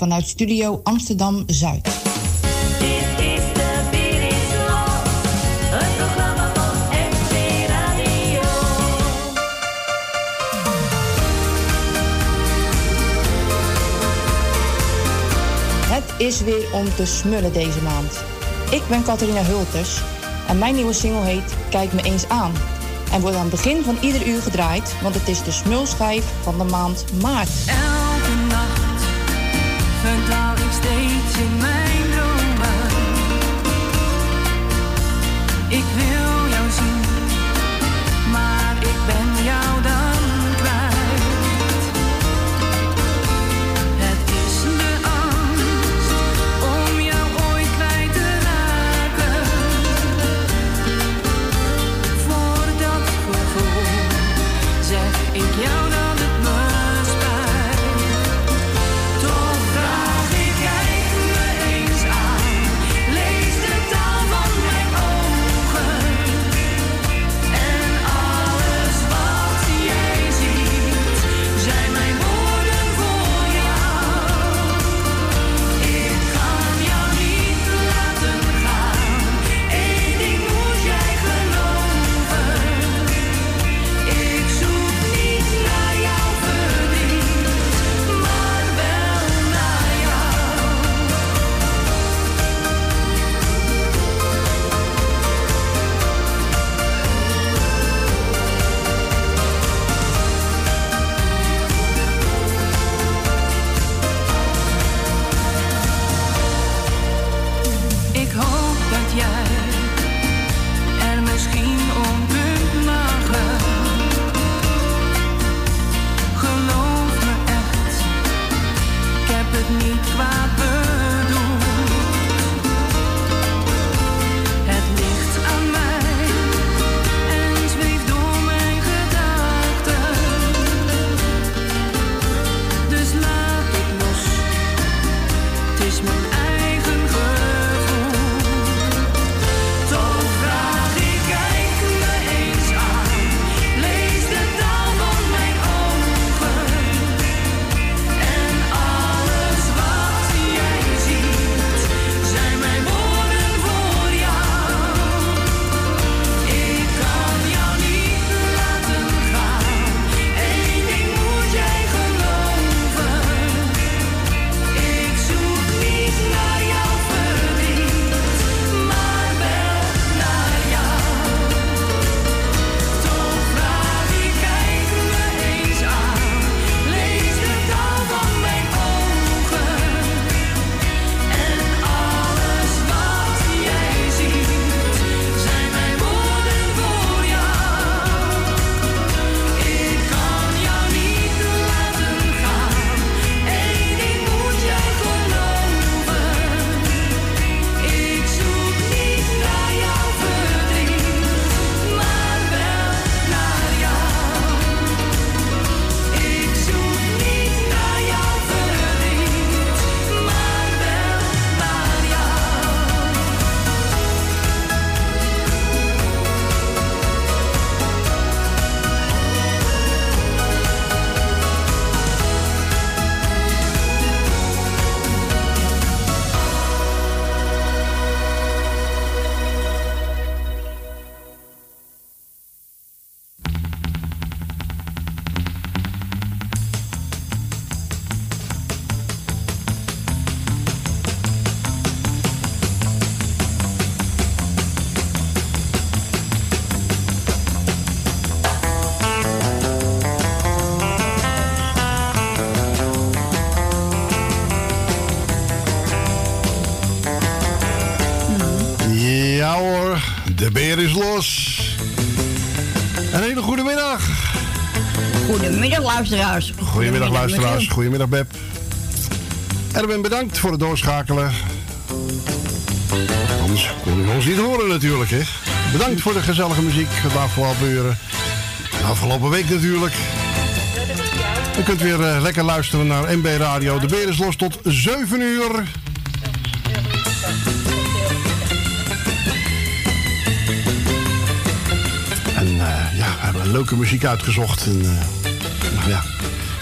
vanuit Studio Amsterdam Zuid. is weer om te smullen deze maand. Ik ben Catharina Hulters en mijn nieuwe single heet Kijk me eens aan. En wordt aan het begin van ieder uur gedraaid, want het is de smulschijf van de maand maart verdwaal ik steeds in mijn dromen. Ik wil weer is los. Een hele goede middag. Goedemiddag, luisteraars. Goedemiddag, luisteraars. Goedemiddag, Bep. Erwin, bedankt voor het doorschakelen. Anders kon u ons niet horen natuurlijk, hè. Bedankt voor de gezellige muziek de afgelopen uren. De afgelopen week natuurlijk. U kunt weer eh, lekker luisteren naar MB Radio. De Beer is los tot 7 uur. leuke muziek uitgezocht. Eh, ja.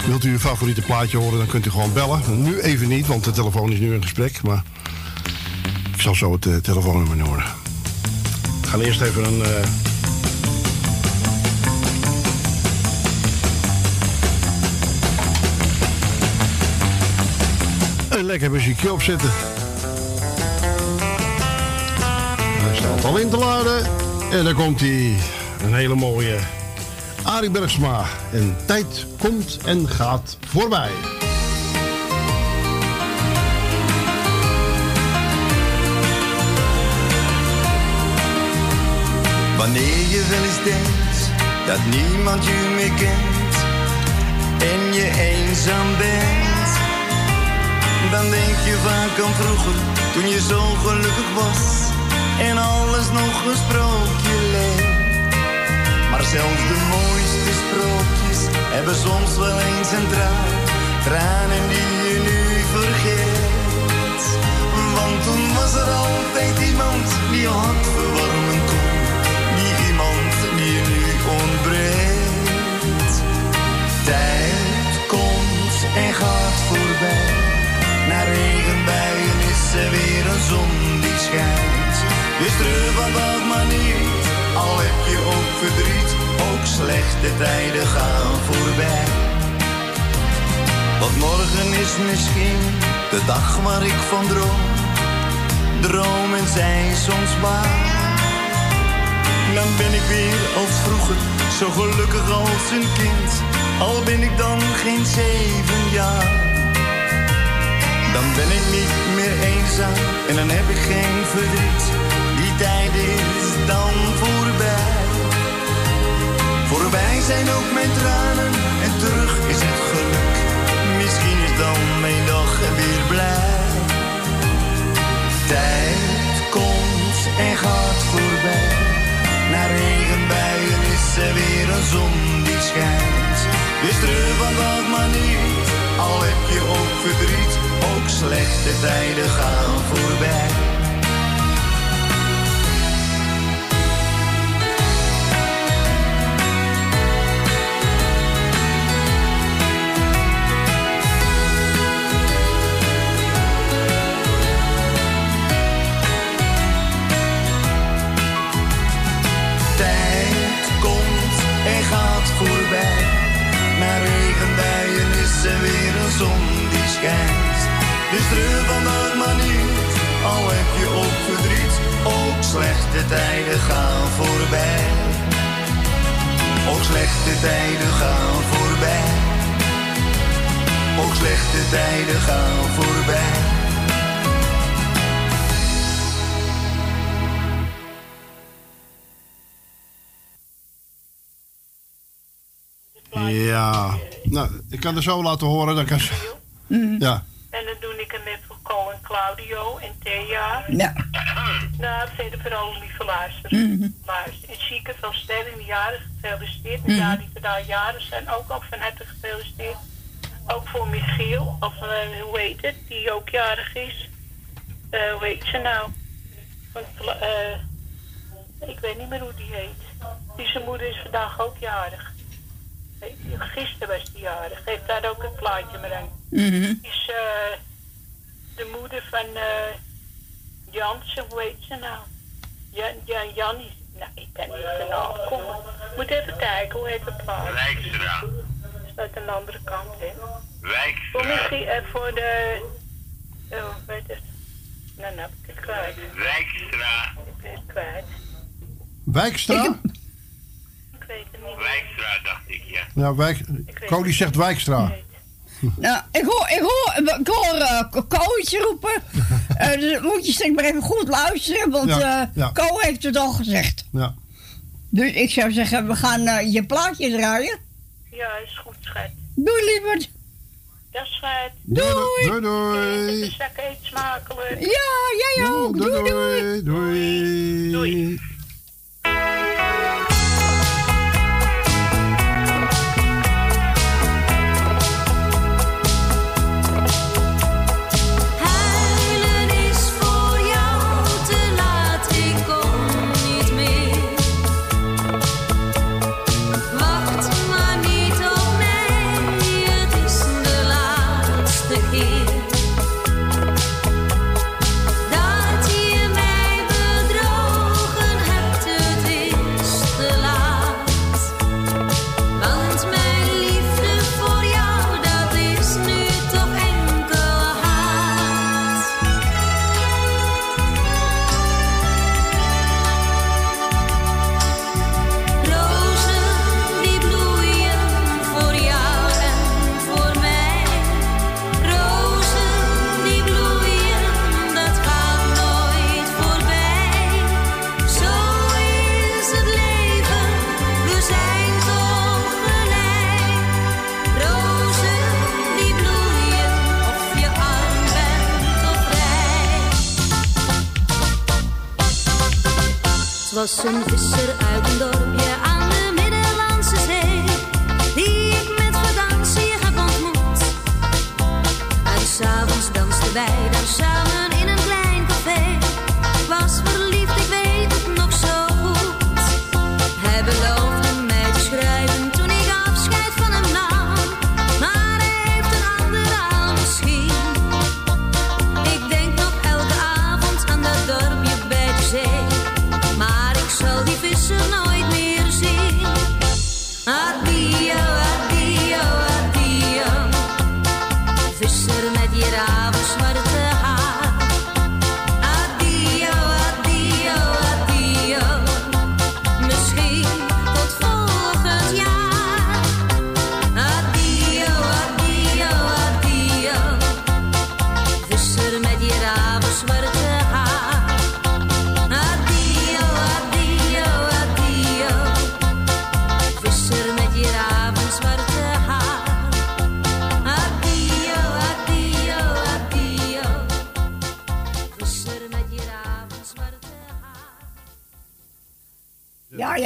Wilt u uw favoriete plaatje horen, dan kunt u gewoon bellen. Nu even niet, want de telefoon is nu in gesprek. Maar ik zal zo het eh, telefoonnummer noemen. We gaan eerst even een... Eh, een lekker muziekje opzetten. Hij staat al in te laden. En daar komt hij. Een hele mooie Arie Bergsma. En tijd komt en gaat voorbij. Wanneer je wel eens denkt dat niemand je meer kent en je eenzaam bent, dan denk je vaak aan vroeger toen je zo gelukkig was en alles nog een sprookje leek. Zelfs de mooiste sprookjes hebben soms wel eens een traan, tranen die je nu vergeet. Want toen was er altijd iemand die je hart verwarmen kon, die iemand die je nu ontbreekt. Tijd komt en gaat voorbij, na regenbuien is er weer een zon die schijnt. Dus treur vandaag maar niet, al heb je ook verdriet, ook slechte tijden gaan voorbij. Want morgen is misschien de dag waar ik van droom. Dromen zijn soms waar. Dan ben ik weer als vroeger, zo gelukkig als een kind. Al ben ik dan geen zeven jaar. Dan ben ik niet meer eenzaam en dan heb ik geen verdriet. Die tijd is dan voorbij. Voorbij zijn ook mijn tranen en terug is het geluk. Misschien is dan mijn dag weer blij. Tijd komt en gaat voorbij. Na regenbuien is er weer een zon die schijnt. Dus treur vandaag maar niet, al heb je ook verdriet. Ook slechte tijden gaan voorbij. Schijnt. Dus treur vandaag maar niet, al heb je ook verdriet. Ook slechte tijden gaan voorbij. Ook slechte tijden gaan voorbij. Ook slechte tijden gaan voorbij. Ja, nou, ik kan er zo laten horen. Dan kan. Ja, En dan doe ik hem met voor Cole en Claudio en Thea. Ja. Nou, verder vooral lieve luisteren. Luister. En Chieke van Sterren, jaren gefeliciteerd. En daar die vandaag jaren zijn ook al van harte gefeliciteerd. Ook voor Michiel, of eh, hoe heet het, die ook jarig is. Eh hoe heet ze nou? Van, eh, ik weet niet meer hoe die heet. Die zijn moeder is vandaag ook jarig. Weet je, Gisteren was die jarig. Heeft daar ook een plaatje mee aan. Mhm. is eh, de moeder van eh Jansen, hoe heet ze nou? Jan, Jan, Jan is, nou, ik kan niet de naam komen. Moet even kijken, hoe heet het plaat? Wijkstra. Is aan de andere kant, hè? Voor, Wijkstra. misschien, eh, voor de, oh, weet het. Nou, nou heb ik het kwijt. Wijkstra. Ik ben het kwijt. Wijkstra? Ik weet het niet. Wijkstra dacht ik, ja. Ja, Wijk... Cody zegt Wijkstra. Nou, ik hoor, ik hoor, ik hoor uh, iets roepen. Eh, dus moet je straks maar even goed luisteren, want Ja, eh ja. Ko heeft het al gezegd. Ja. Dus ik zou zeggen, we gaan eh, je plaatje draaien. Ja, is goed, schat. Doei, lieverd. Dat is schat. Doei. Doei, De doei. zak eet smakelijk. Ja, jij ook. Doei, Doei, doei. doei. Doei. Het was een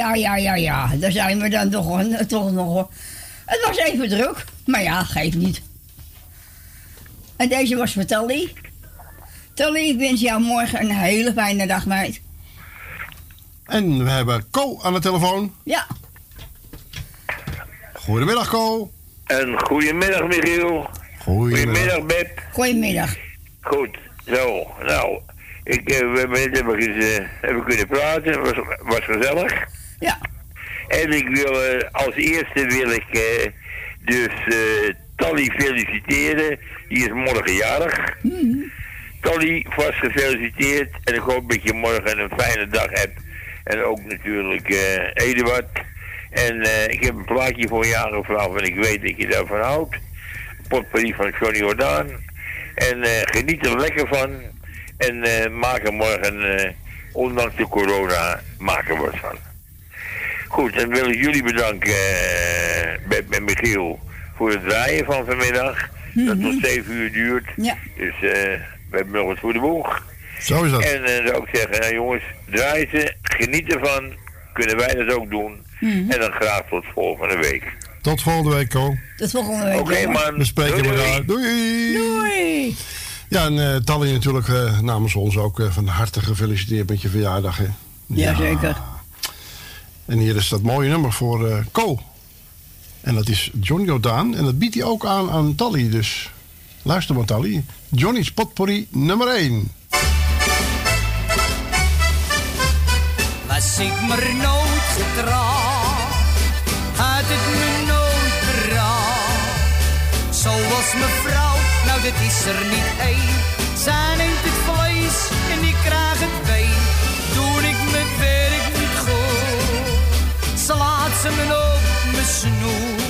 Ja, ja, ja, ja, ja. Daar zijn we dan toch, toch nog. Het was even druk, maar ja, geeft niet. En deze was voor Tally. Tally, ik wens jou morgen een hele fijne dag, meid. En we hebben Co aan de telefoon. Ja, Goedemiddag, Co. En goedemiddag, Michiel. Goedemiddag, Beb. goedemiddag. Goed, zo. Nou, ik, eh, we hebben net even, even kunnen praten. Was, was gezellig. Ja. En ik wil, eh, als eerste wil ik eh, dus eh Tally feliciteren. Die is morgen jarig. Tally, vast gefeliciteerd. En ik hoop dat je morgen een fijne dag hebt. En ook natuurlijk eh Eduard. En ik heb een plaatje voor je aangevraagd. En ik weet dat je daarvan houdt. Potpourri van Johnny Jordaan. En geniet er lekker van. En maak er morgen, ondanks de corona, maken we wat van. Goed, dan wil ik jullie bedanken, eh, met, met Michiel, voor het draaien van vanmiddag. Dat tot 7 uur duurt. Ja. Dus eh, we hebben nog wat voor de boeg. Zo is dat. En eh, dan zou ik zeggen, nou jongens, draai ze, geniet ervan. Kunnen wij dat ook doen. Mhm. En dan graag tot volgende week. Tot volgende week, Co. Tot volgende week. Oké man, We spreken Doei, doei. elkaar. Doei. Doei. Ja, en eh Tally natuurlijk eh, namens ons ook van harte gefeliciteerd met je verjaardag. Hè. Jazeker. En hier is dat mooie nummer voor eh Co. En dat is John Jordaan. En dat biedt hij ook aan aan Tally. Dus luister maar, Tally. Johnny's Potpourri nummer 1. Was ik maar nooit getrouwd, had het me nooit berouwd. Zoals mevrouw, nou dat is er niet één. Zij neemt me op mijn snoet.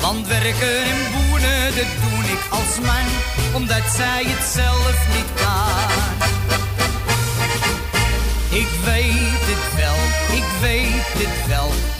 Want werken en boenen, dat doe ik als man, omdat zij het zelf niet kan. Ik weet het wel, ik weet het wel.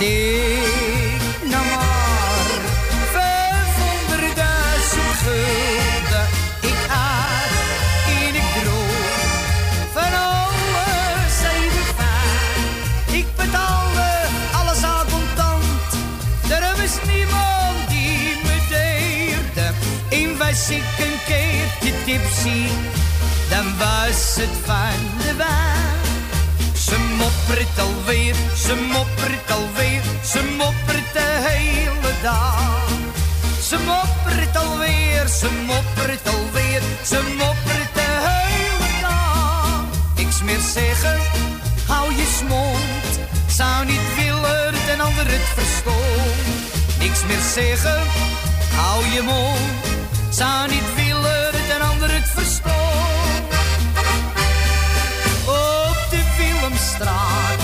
Ik nou maar vijfhonderdduizend gulden. Ik had en ik droom van alles even fijn. Ik betaalde alles aan contant. Er was niemand die me deerde. En was ik een keertje tipsy, dan was het van de wijn. Moppert alweer, ze moppert alweer, ze moppert de hele dag. Ze moppert alweer, ze moppert alweer, ze moppert de hele dag. Ik smeer zeggen, hou je smond, zou niet willen dat een ander het verstond. Niks meer zeggen, hou je mond, zou niet willen dat een ander het verstond. straat.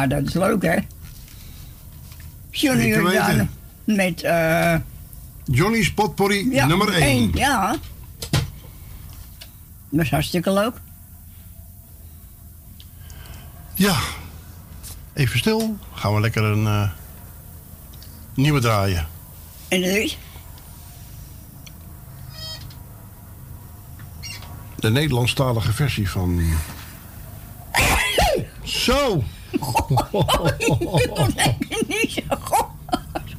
Ja, dat is leuk, hè? Johnny. Jordaan met... eh Johnny's Potpourri ja, nummer 1. één, Ja. Dat is hartstikke leuk. Ja. Even stil. Gaan we lekker een eh, nieuwe draaien. En dat is... De Nederlandstalige versie van... Zo!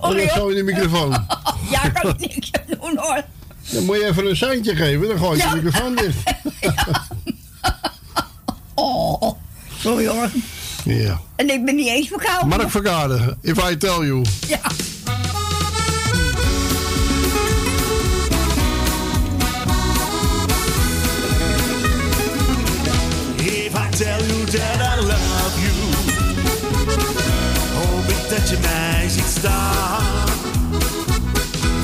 Oh, dat zo hoor. in de microfoon. Ja, kan ik niks doen, hoor. Dan moet je even een seintje geven, dan gooi je Ja. de microfoon dicht. Oh, sorry, hoor. Ja. En ik ben niet eens verkouden. Mark Verkade, if I tell you. Ja. If I tell you that I love you, dat je mij ziet staan.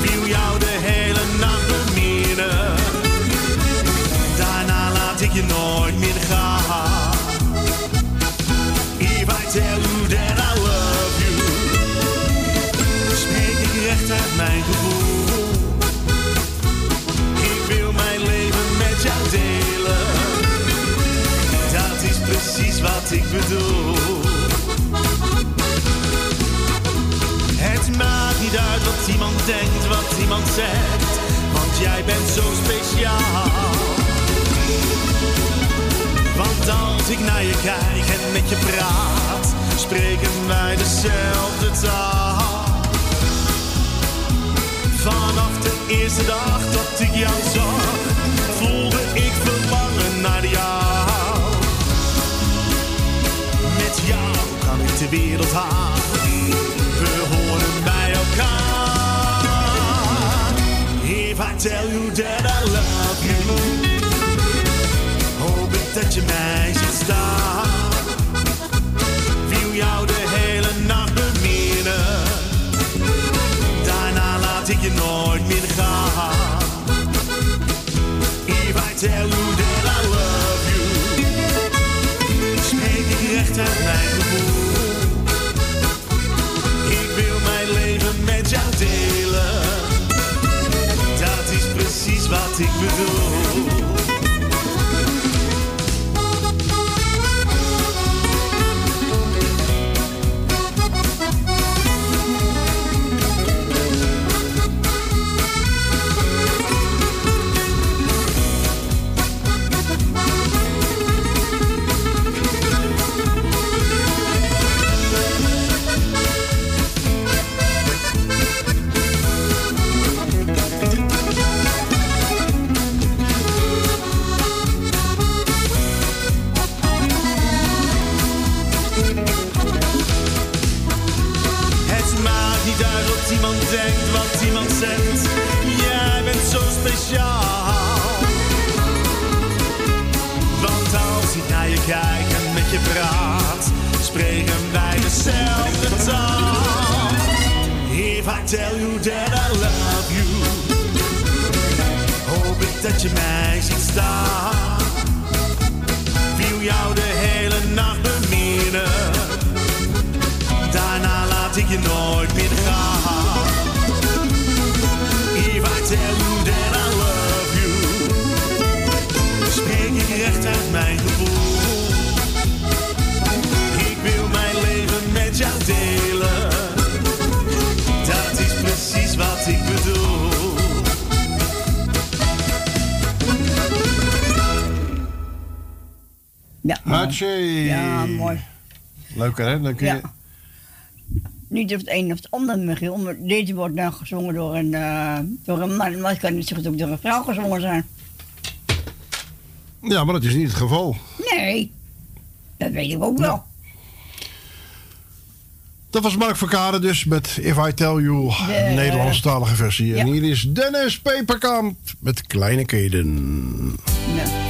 Wil jou de hele nacht beminnen, daarna laat ik je nooit meer gaan. If I tell you that I love you, spreek ik recht uit mijn gevoel. Ik wil mijn leven met jou delen. Dat is precies wat ik bedoel. Maakt niet uit wat iemand denkt, wat iemand zegt, want jij bent zo speciaal. Want als ik naar je kijk en met je praat, spreken wij dezelfde taal. Vanaf de eerste dag dat ik jou zag, voelde ik verlangen naar jou. Met jou kan ik de wereld aan. Elkaar. If I tell you that I love you, hoop ik dat je mij ziet staan. Wil jou de hele nacht beminnen. Daarna laat ik je nooit meer gaan. If I tell you tell you that I love you, hoop ik dat je mij ziet staan. Wil jou de hele nacht beminnen, daarna laat ik je nooit meer gaan. If I tell you that I love you, spreek ik recht uit mijn gevoel. Ja, mooi. Leuk hè? Dan kun je... Ja. Niet of het een of het ander, Michiel, maar deze wordt nou gezongen door een, eh, door een man, maar het kan goed ook door een vrouw gezongen zijn. Ja, maar dat is niet het geval. Nee, dat weet ik ook wel. Dat was Mark Verkade dus met If I Tell You, De- Nederlandstalige versie. En hier is Dennis Peperkamp met Kleine Keden. Ja.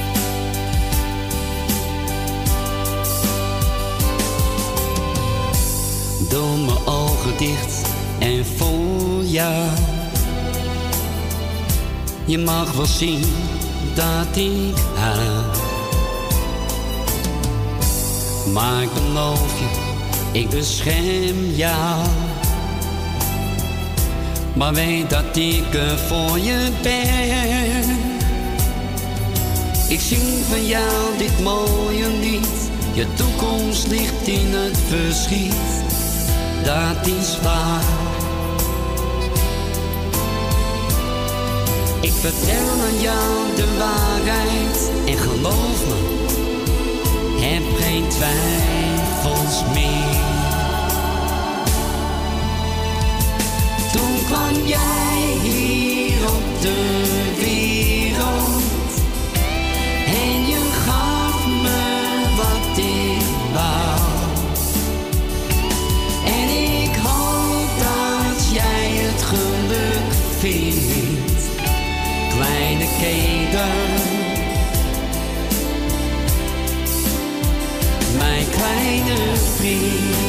Doe mijn ogen dicht en voel jou. Je mag wel zien dat ik hou. Maar ik beloof je, ik bescherm jou. Maar weet dat ik er voor je ben. Ik zing van jou dit mooie lied. Je toekomst ligt in het verschiet. Dat is waar. Ik vertel aan jou de waarheid. En geloof me, heb geen twijfels meer. Toen kwam jij hier op de wereld. Mijn kleine vriend.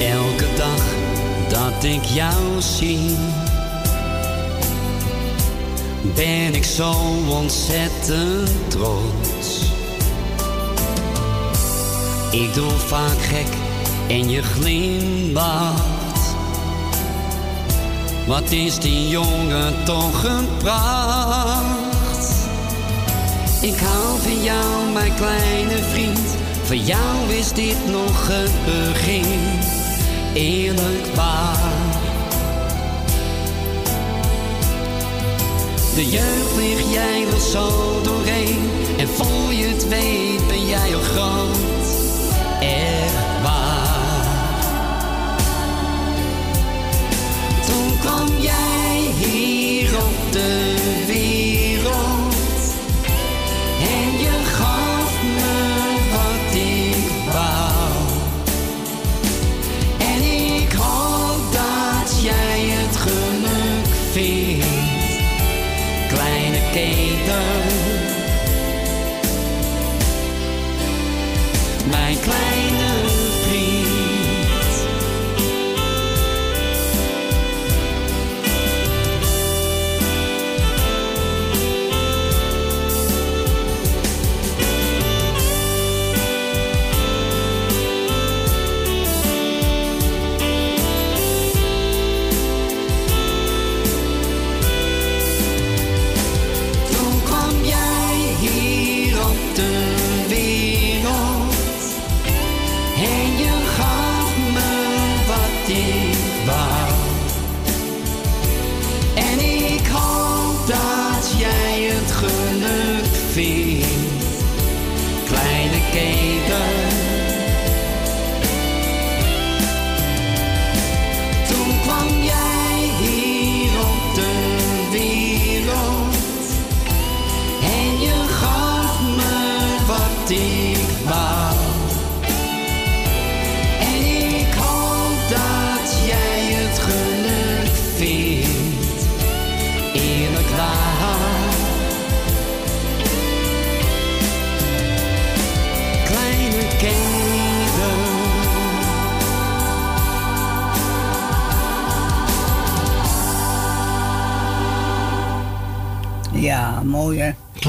Elke dag dat ik jou zie, ben ik zo ontzettend trots. Ik doe vaak gek en je glimlacht. Wat is die jongen toch een pracht? Ik hou van jou, mijn kleine vriend. Voor jou is dit nog het begin. Eerlijk waar. De jeugd ligt jij wel zo doorheen. En voor je het weet ben jij al groot. Hier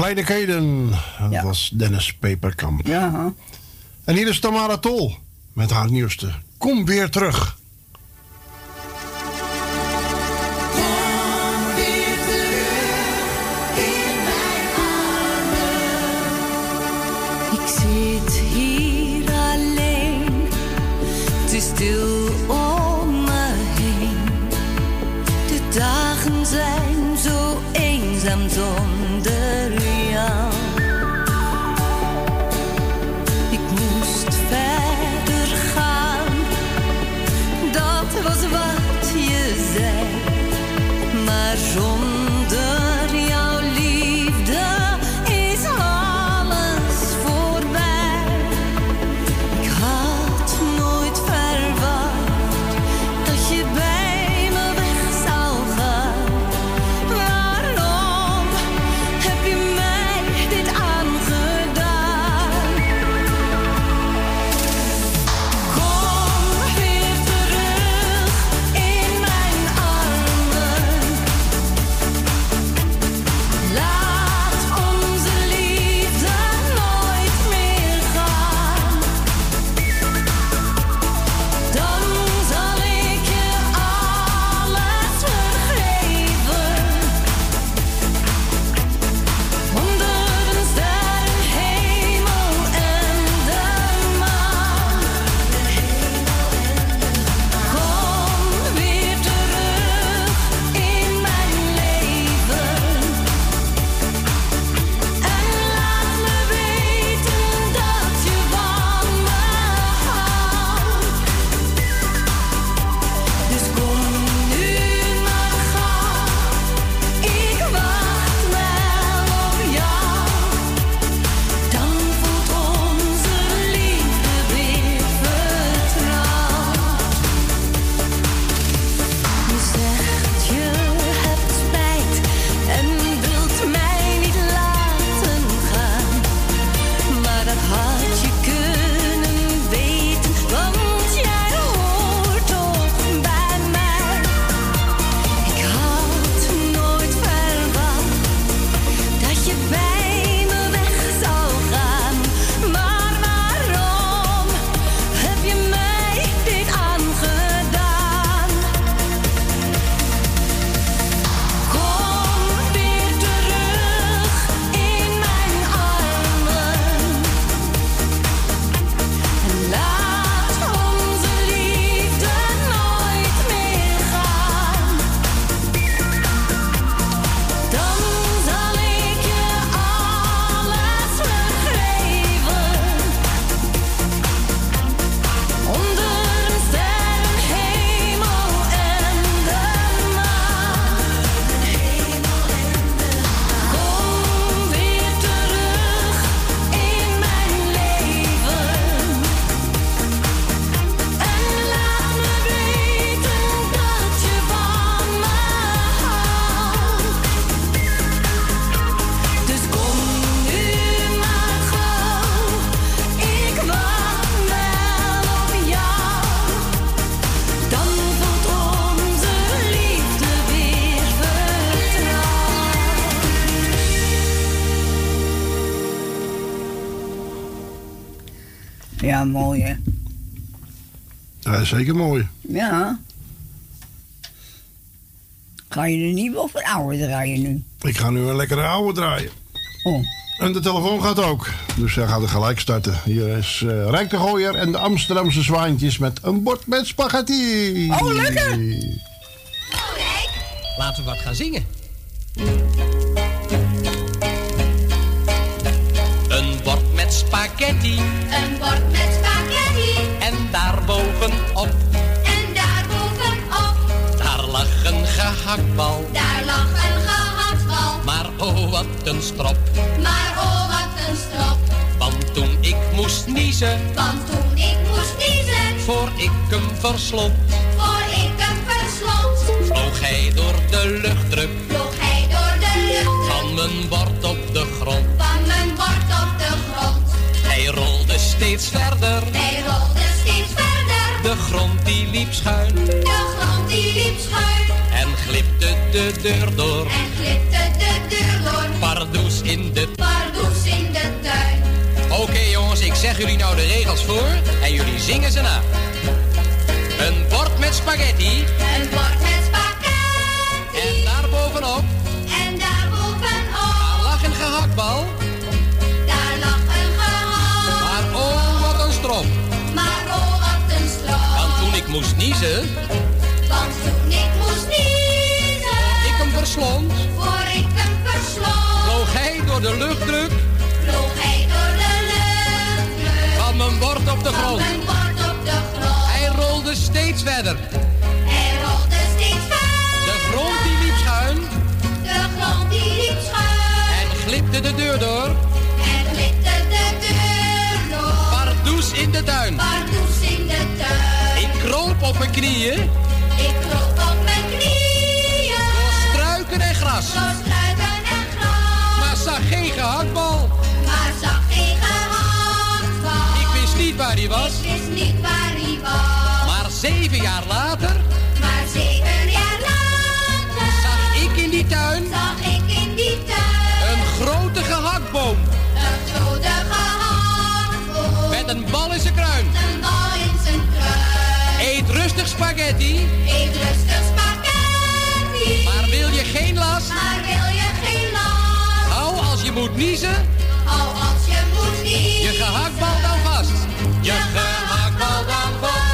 Keden. Dat Ja. was Dennis Peperkamp. Ja. En hier is Tamara Tol met haar nieuwste. Kom weer terug. Ja, mooi hè. Ja, zeker mooi. Ja. Ga je de nieuwe of een oude draaien nu? Ik ga nu een lekkere oude draaien. Oh. En de telefoon gaat ook. Dus hij gaat er gelijk starten. Hier is eh Rijk de Gooier en de Amsterdamse zwaantjes met een bord met spaghetti. Oh, lekker! Laten we wat gaan zingen. Spaghetti. Een bord met spaghetti. En daarbovenop, en daarbovenop, daar lag een gehaktbal. daar lag een gehaktbal. Maar oh wat een strop, Maar oh wat een strop, want toen ik moest niezen, want toen ik moest niezen, voor ik hem verslond, voor ik hem verslond, vloog hij door de luchtdruk. Vloog hij door de lucht van mijn steeds verder, Hij rolde steeds verder, de grond die liep schuin de grond die liep schuin en glipte de deur door. en glipte de deur Pardoes in de... Pardoes in de tuin. Oké jongens, ik zeg jullie nou de regels voor en jullie zingen ze na. Een bord met spaghetti Een bord met spaghetti. en daarbovenop En daarbovenop. daar lag een gehaktbal. Moest niezen, Want toen ik moest niezen. ik hem verslond, Voor ik hem verslond. vloog hij door de luchtdruk Vloog hij door de lucht. van mijn bord op de Van grond. mijn bord op de grond. Hij rolde steeds verder. Hij rolde steeds verder. De grond die liep schuin De grond die liep schuin. en glipte de deur door. En glipte de deur door. Pardoes in de tuin. Pardoes in de tuin. Op mijn knieën Ik kroop op mijn knieën. door struiken en gras. Door struiken en gras. Maar zag geen gehaktbal. Maar zag geen gehaktbal. Ik wist niet waar hij was. Ik wist niet waar hij was. Maar zeven jaar later Maar zeven jaar later. zag ik in die tuin Zag ik in die tuin. een grote gehaktboom Een grote gehaktboom. met een bal in zijn kruin. Spaghetti, Eet rustig spaghetti. maar wil je geen last? Maar wil je geen last? Hou als je moet niezen, Hou als je moet niet. je gehaktbal dan vast. Je gehaktbal dan vast.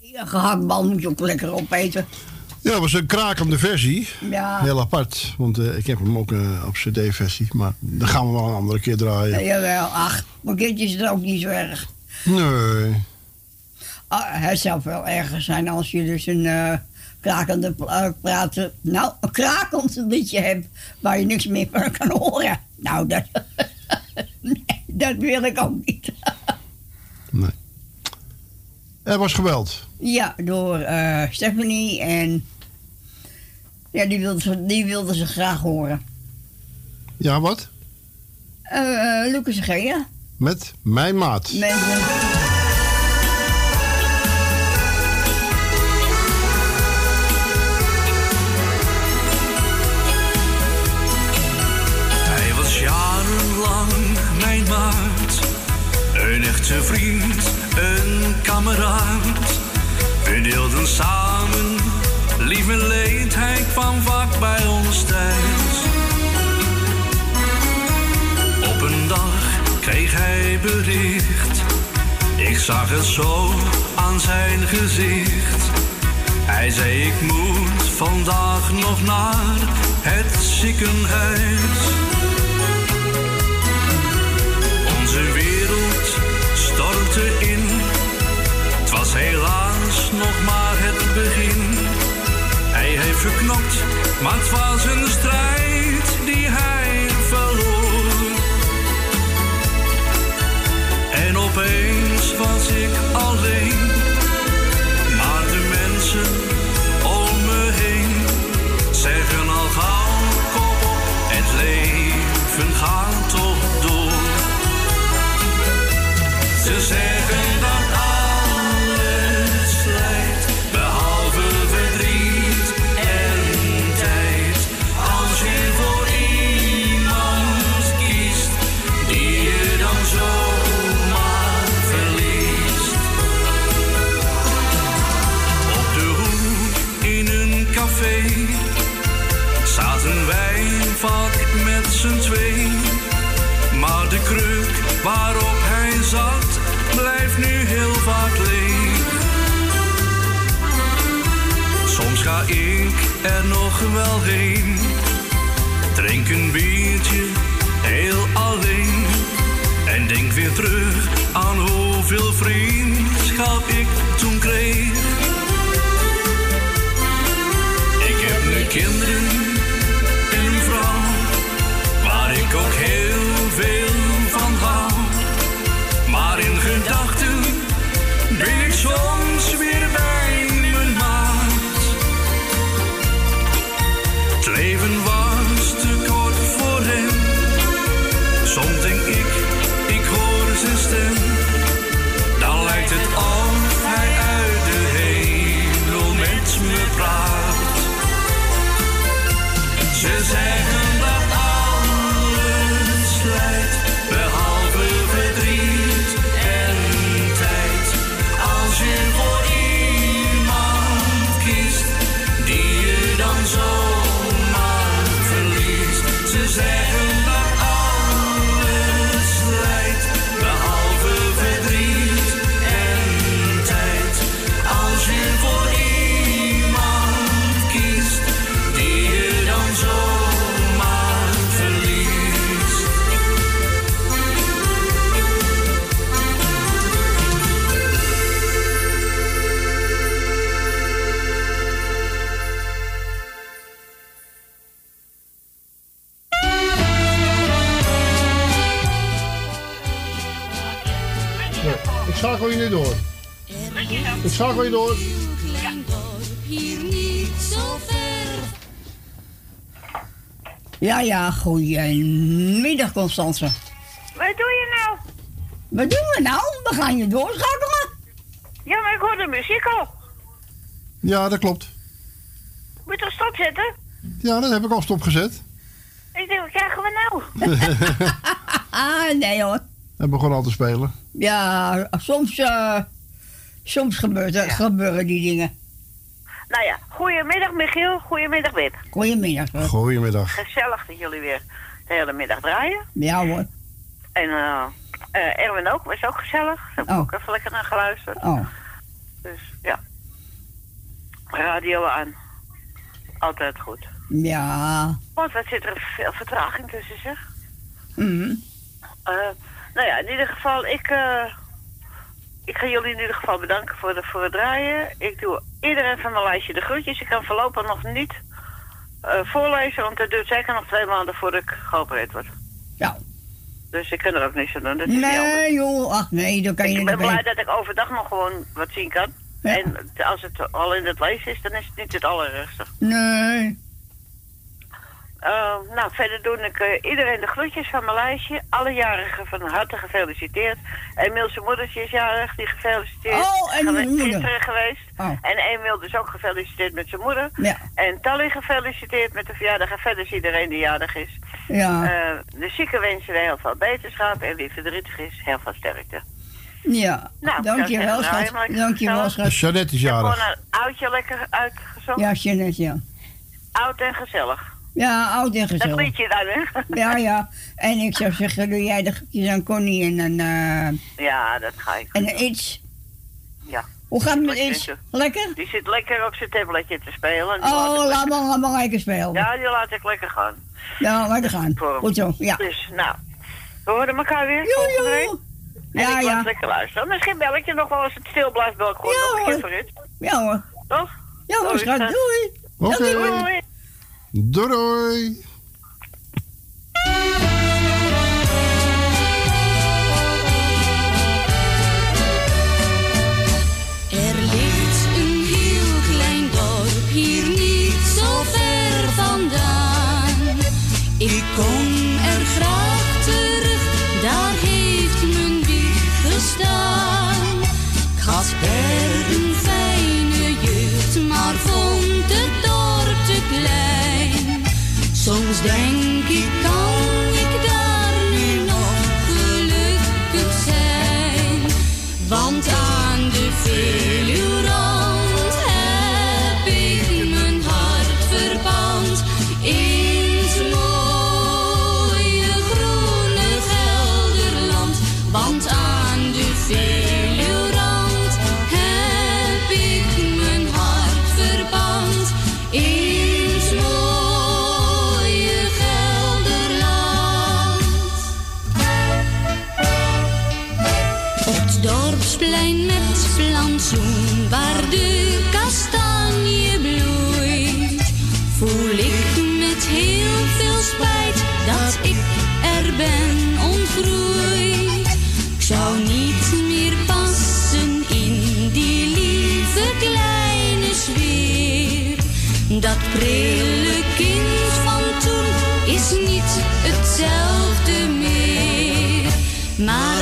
Ja, gehaktbal moet je ook lekker opeten. Ja, dat was een krakende versie. Ja. Heel apart, want eh, ik heb hem ook eh, op cd-versie. Maar dan gaan we wel een andere keer draaien. Ja, jawel, ach, mijn kindje is het ook niet zo erg. Nee. Ah, het zou wel erger zijn als je dus een eh, krakende praten, nou, een krakend liedje hebt waar je niks meer van kan horen. Nou, dat, nee, dat wil ik ook niet. nee. Er was geweld. Ja, door Stephanie en ja, die wilde, ze, die wilde ze graag horen. Ja, wat? Eh uh, Lucas Gea. Met mijn maat. Mensen. Hij was jarenlang mijn maat, een echte vriend, een kameraad. We deelden samen lief en leed, hij kwam vaak bij ons thuis. Op een dag kreeg hij bericht, ik zag het zo aan zijn gezicht. Hij zei ik moet vandaag nog naar het ziekenhuis. Onze wereld stortte in. Het was helaas nog maar het begin. Maar het was een strijd die hij verloor. En opeens was ik alleen. Maar de mensen om me heen zeggen al gauw er nog wel heen, drink een biertje heel alleen. En denk weer terug aan hoeveel vriendschap ik toen kreeg. Ik heb nu kinderen en een vrouw, waar ik ook heel veel van hou. Maar in gedachten ben ik soms schakel je door. Hier niet zo ver. Ja, ja, goedemiddag Constance. Wat doe je nou? Wat doen we nou? We gaan je doorschakelen. Ja, maar ik hoor de muziek al. Ja, dat klopt. Moet je stopzetten? Ja, dat heb ik al stopgezet. Ik denk, wat krijgen we nou? Ah, nee hoor. En begon al te spelen. Ja, soms, eh, soms gebeurt gebeuren die dingen. nou ja, goedemiddag Michiel, goedemiddag Wip. Goedemiddag. hoor. Goedemiddag. Gezellig dat jullie weer de hele middag draaien. Ja hoor. En eh eh, Erwin ook, was ook gezellig. Daar heb ik Oh. ook even lekker naar geluisterd. Oh, Dus ja. Radio aan. Altijd goed. ja. Want wat zit er veel vertraging tussen, zeg. Mhm. Eh, nou ja, in ieder geval, ik, eh, ik ga jullie in ieder geval bedanken voor, de, voor het draaien. Ik doe iedereen van mijn lijstje de groetjes. Ik kan voorlopig nog niet eh, voorlezen, want het duurt zeker nog twee maanden voordat ik geopereerd word. Ja. Dus ik kan er ook niks aan doen. Dat is. Nee joh, ach nee, dat kan je Ik niet ben blij dat ik overdag nog gewoon wat zien kan. Ja. En als het al in het lezen is, dan is het niet het allerergste. Nee. Eh, nou, verder doe ik eh, iedereen de groetjes van mijn lijstje. Alle jarigen van harte gefeliciteerd. Emiel zijn moedertje is jarig, die gefeliciteerd. Oh, en Gewe- mijn moeder. Gisteren geweest. Oh. En Emiel dus ook gefeliciteerd met zijn moeder. Ja. En Tally gefeliciteerd met de verjaardag. En verder is iedereen die jarig is. Ja. Eh, de zieke wensen heel veel beterschap. En wie verdrietig is, heel veel sterkte. Ja. Nou, Dankjewel, schat. Dankjewel, schat. Jeannette is Gewoon jarig. een oudje lekker uitgezocht. Ja, Jeannette, ja. Oud en gezellig. Ja, oud en Dat gezellig. liedje dan, hè? Ja, ja. En ik zou zeggen, doe jij de groetjes aan Connie en een, eh, Ja, dat ga ik. en een iets. Ja. Hoe gaat het met Lekker iets? Lekker? Die zit lekker op zijn tabletje te spelen. Oh, laat lekker- maar, laat maar lekker spelen. Ja, die laat ik lekker gaan. Ja, laten gaan. Goed zo, ja. Dus, nou. We horen elkaar weer Jo, volgende week. En Ja, ik ja. lekker luisteren. Misschien bel ik je nog wel als het stil blijft, bel ik gewoon Ja, nog een keer voor iets. Ja hoor. Toch? Ja hoor, Doei, schat. schat. Doei. Oké. Doei. Doei meer.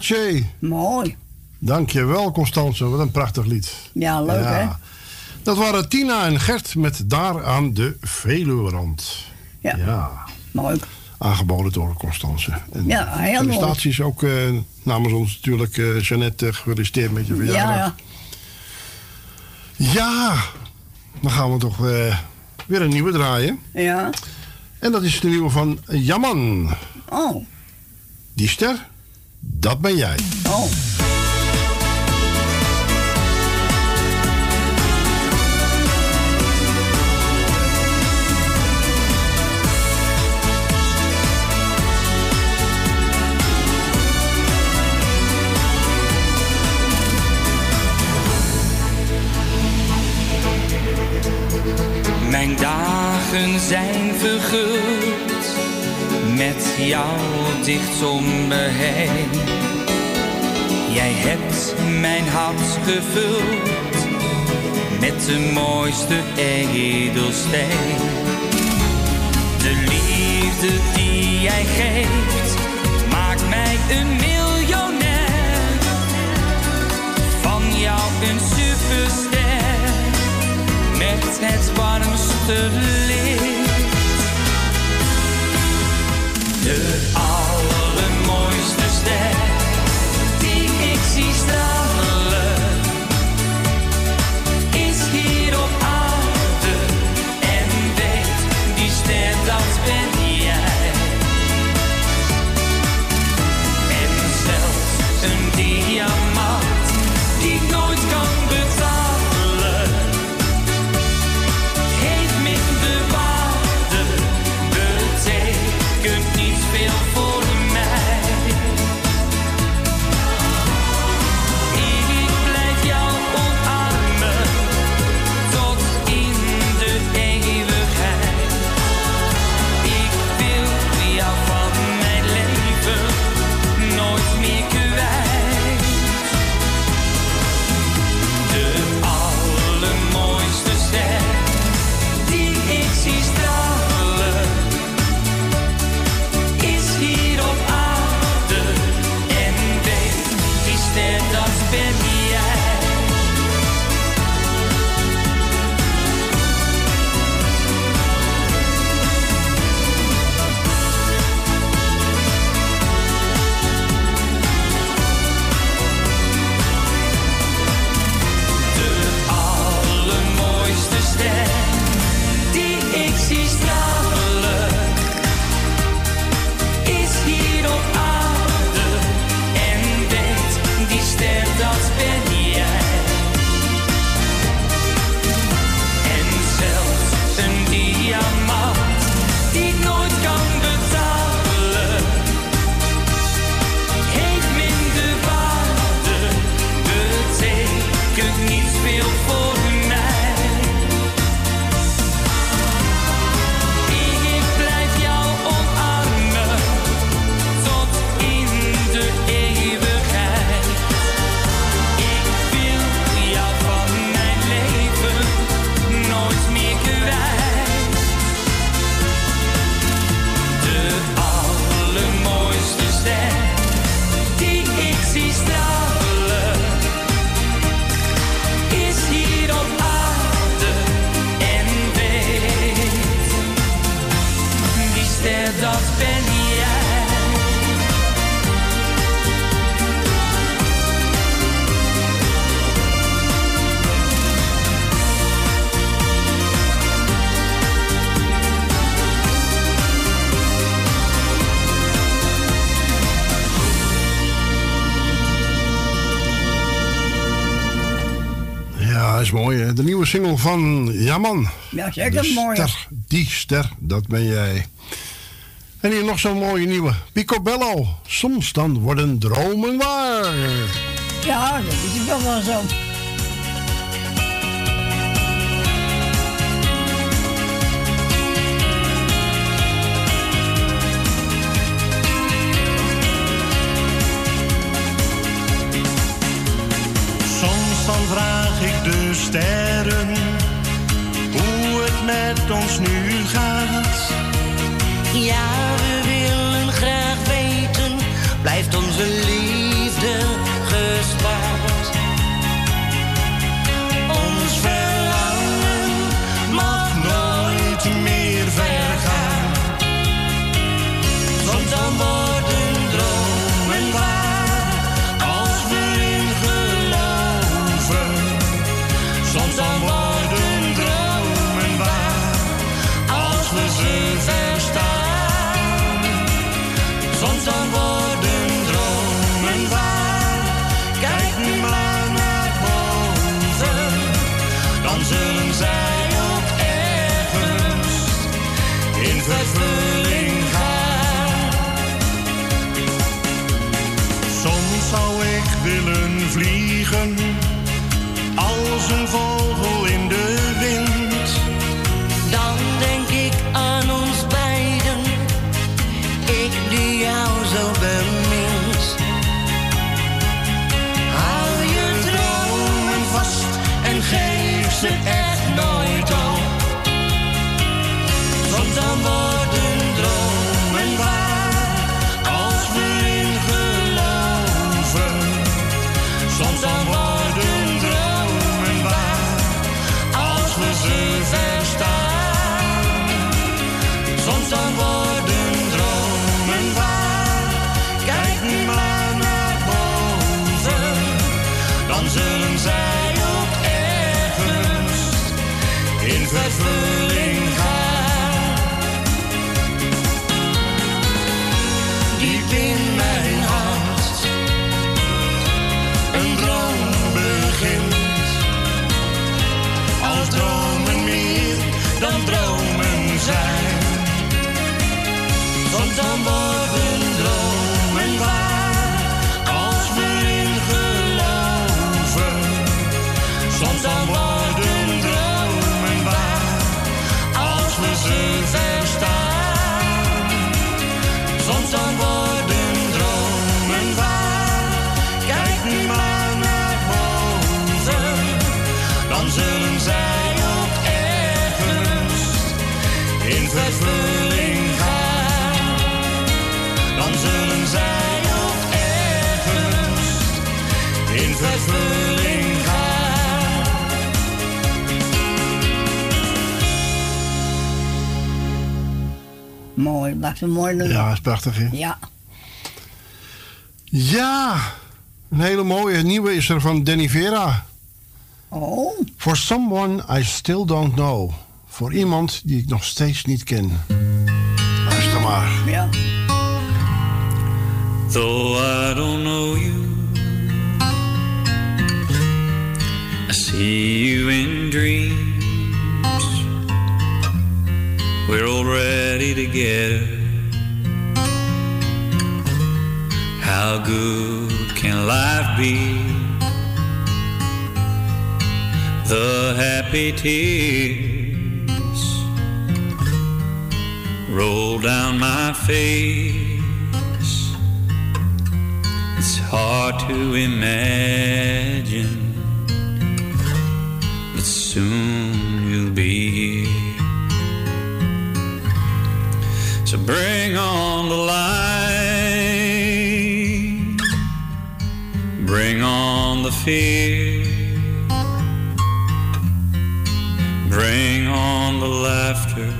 Katje. Mooi. Dankjewel, Constance. Wat een prachtig lied. Ja, leuk hè? Dat waren Tina en Gert met Daar aan de Veluwerand. Ja. ja. Mooi. Aangeboden door Constance. En Ja, heel mooi. Felicitaties ook eh, namens ons natuurlijk, eh Jeannette, gefeliciteerd met je verjaardag. Ja, Ja, ja. dan gaan we toch eh, weer een nieuwe draaien. Ja. En dat is de nieuwe van Jaman. Oh. Die ster, dat ben jij. Oh. Mijn dagen zijn verguld met jou dicht om me heen. Jij hebt mijn hart gevuld met de mooiste edelsteen. De liefde die jij geeft maakt mij een miljonair. Van jou een superster met het warmste licht. De allermooiste ster die ik zie stralen, van Jaman. Ja, zeker De mooi. ster, die ster, dat ben jij. En hier nog zo'n mooie nieuwe. Picobello. Soms dan worden dromen waar. Ja, dat is wel wel zo. Soms dan vraag ik de sterren met ons nu gaat. Ja, we willen graag weten, blijft onze Mooi, blijft een mooi nummer. Ja, is prachtig, hè? Ja. Ja, een hele mooie. nieuwe is er van Danny Vera. Oh. For someone I still don't know. Voor iemand die ik nog steeds niet ken. Luister maar. Ja. Though I don't know you, I see you in dreams. We're already together. How good can life be? The happy tears roll down my face. It's hard to imagine, soon you'll be here. So bring on the light, bring on the fear, bring on the laughter,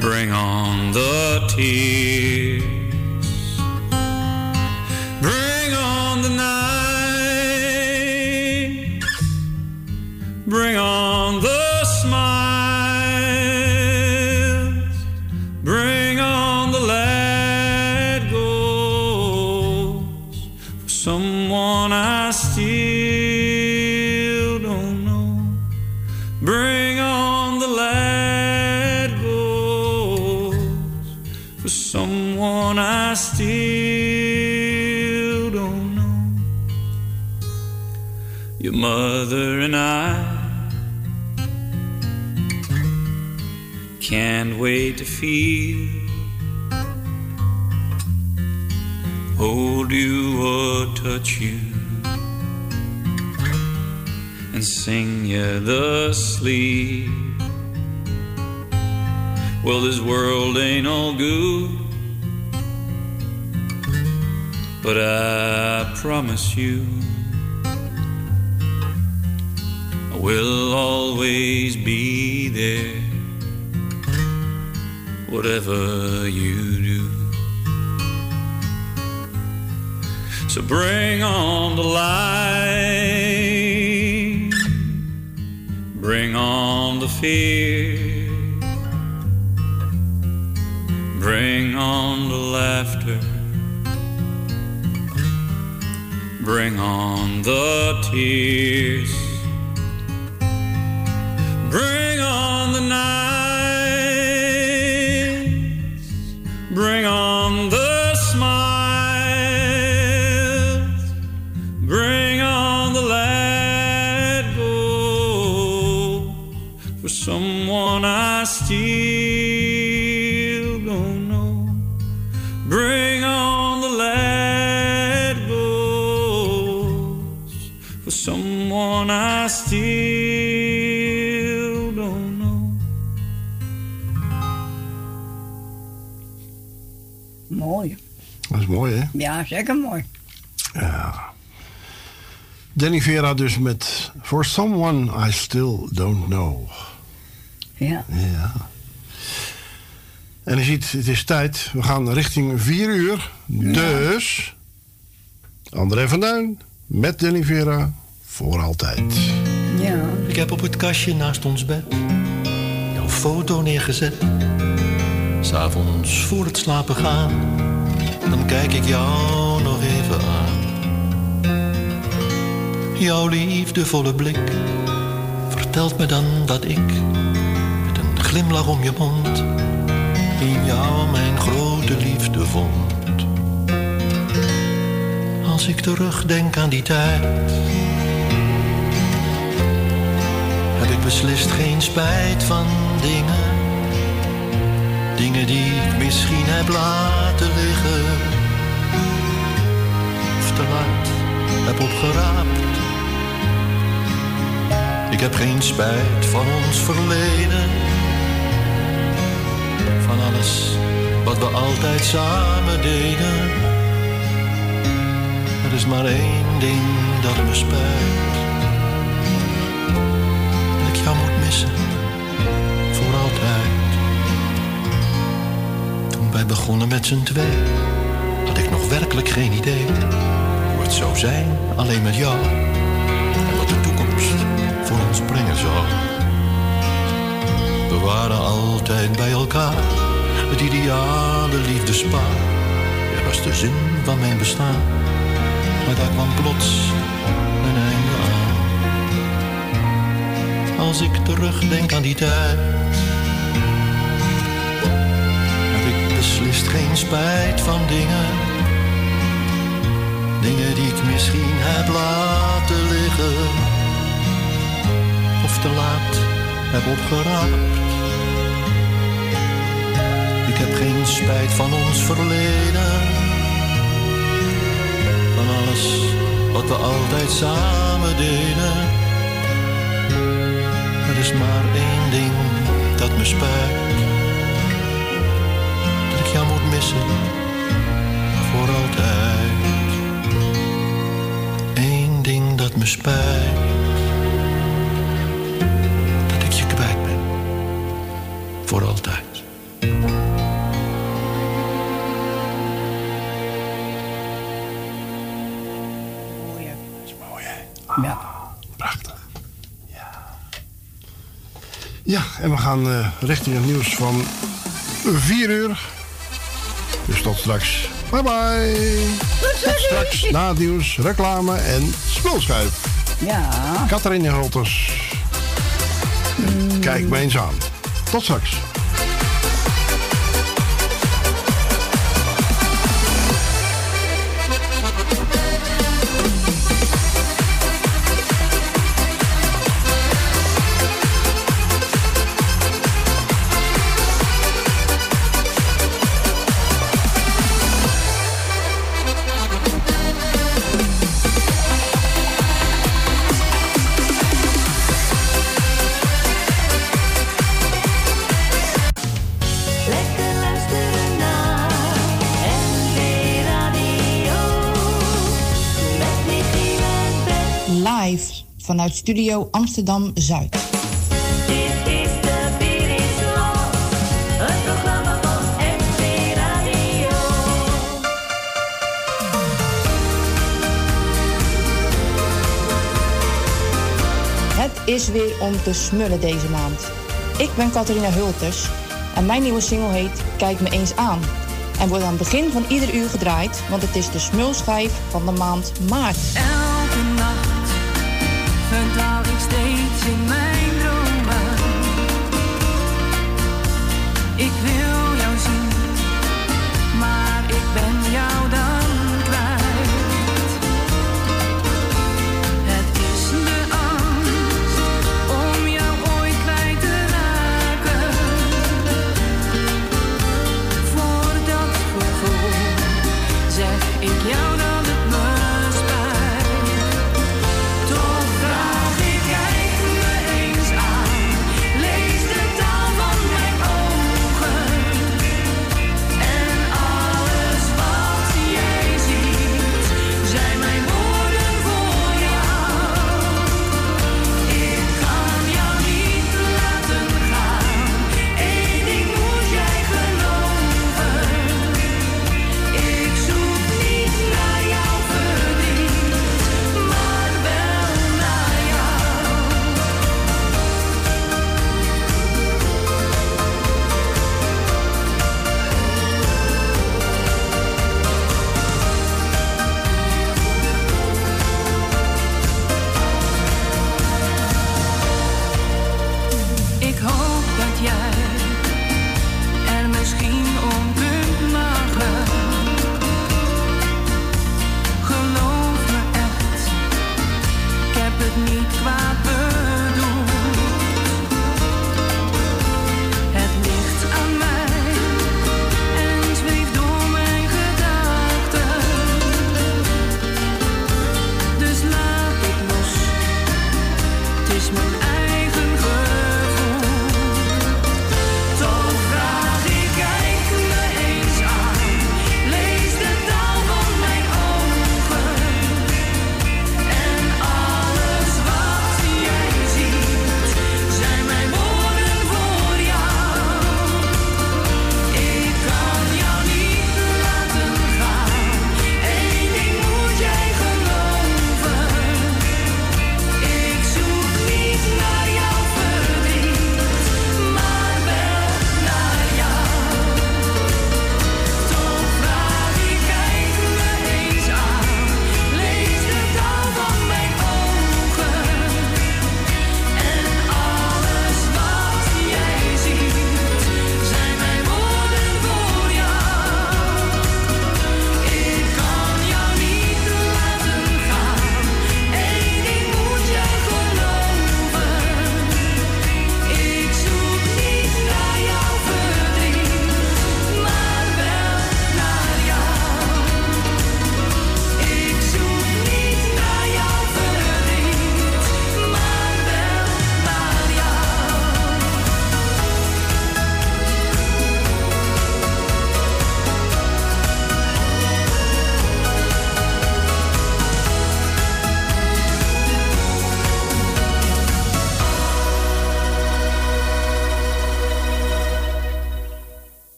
bring on the tears. Bring on the night. Bring on the can't to feel, hold you or touch you, and sing you the sleep. Well, this world ain't all good. But I promise you, I will always be there, whatever you do. So bring on the light, bring on the fear, bring on the laughter. Bring on the tears. Bring on the nights. Bring on the smiles. Bring on the let go oh, for someone I still don't know. Bring on the let goes oh, for someone I still mooi, hè? Ja, zeker mooi. Ja. Danny Vera dus met For Someone I Still Don't Know. Ja. Ja. En je ziet, het is tijd. We gaan richting 4 uur. Dus... André van Duin met Danny Vera voor altijd. Ja. heb op het kastje naast ons bed jouw foto neergezet. S'avonds voor het slapen gaan, kijk ik jou nog even aan. Jouw liefdevolle blik vertelt me dan dat ik met een glimlach om je mond in jou mijn grote liefde vond. Als ik terugdenk aan die tijd, heb ik beslist geen spijt van dingen. Dingen die ik misschien heb laten liggen. Heb opgeraapt. Ik heb geen spijt van ons verleden. Van alles wat we altijd samen deden. Er is maar één ding dat me spijt. Dat ik jou moet missen. Voor altijd. Toen wij begonnen met z'n twee. Had ik nog werkelijk geen idee. Het zou zijn alleen met jou. En wat de toekomst voor ons brengen zou. We waren altijd bij elkaar. Het ideale liefdespaar. Jij was de zin van mijn bestaan. Maar daar kwam plots een einde aan. Als ik terugdenk aan die tijd. Heb ik beslist geen spijt van dingen. Dingen die ik misschien heb laten liggen. Of te laat heb opgeraapt. Ik heb geen spijt van ons verleden. Van alles wat we altijd samen deden. Er is maar één ding dat me spijt. Dat ik jou moet missen. Voor altijd. Me spijt. Dat ik je kwijt ben. Voor altijd. Ja. Prachtig. Ja, en we gaan eh, richting het nieuws van 4 uur. Dus tot straks. Bye bye. Tot straks na het nieuws, reclame en smulschuif. Ja. Catharine Hulters. Kijk me eens aan. Tot straks. Vanuit Studio Amsterdam Zuid. Is weer om te smullen deze maand. Ik ben Catharina Hulters en mijn nieuwe single heet Kijk me eens aan. En wordt aan het begin van ieder uur gedraaid, want het is de smulschijf van de maand maart.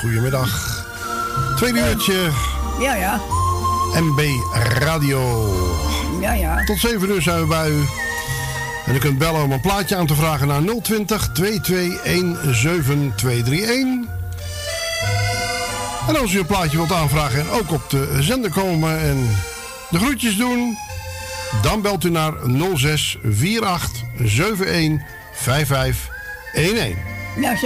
Goedemiddag. Tweede uurtje Ja, ja. MB Radio. Ja, ja. Tot 7 uur zijn we bij u. En u kunt bellen om een plaatje aan te vragen naar 020 221 7231. En als u een plaatje wilt aanvragen en ook op de zender komen en de groetjes doen, dan belt u naar 06 48 71 55 11. Ja,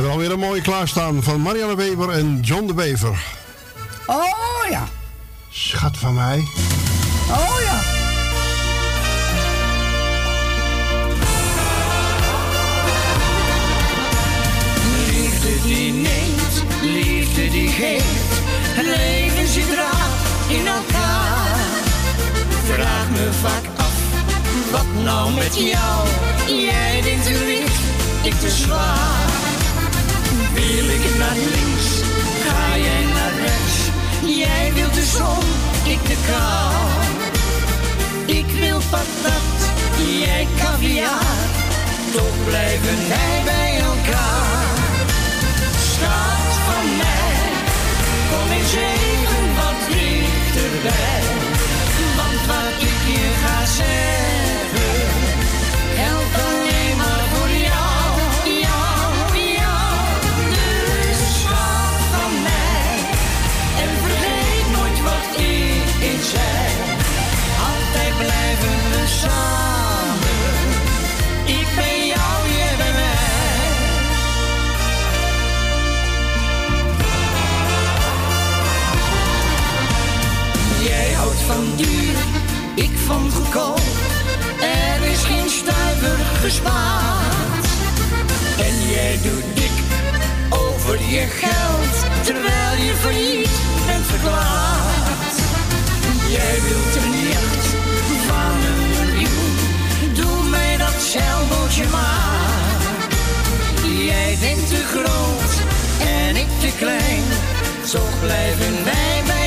hebben alweer een mooie klaarstaan van Marianne Weber en John de Bever. Oh ja. Schat van mij. Oh ja. Liefde die neemt, liefde die geeft. Het leven zit raar in elkaar. Vraag me vaak af, wat nou met jou? Jij denkt te licht, ik te zwaar. Naar links, ga jij naar rechts. Jij wilt de zon, ik de kou. Ik wil patat, jij caviar. Toch blijven wij bij elkaar. Schat van mij, kom eens even wat dichterbij. Want wat ik je ga zeggen, van duur, ik van goedkoop. Er is geen stuiver gespaard. En jij doet dik over je geld, terwijl je failliet bent verklaard. Jij wilt een jacht van een doe mij dat zeilbootje maar. Jij denkt te groot en ik te klein, toch blijven wij bij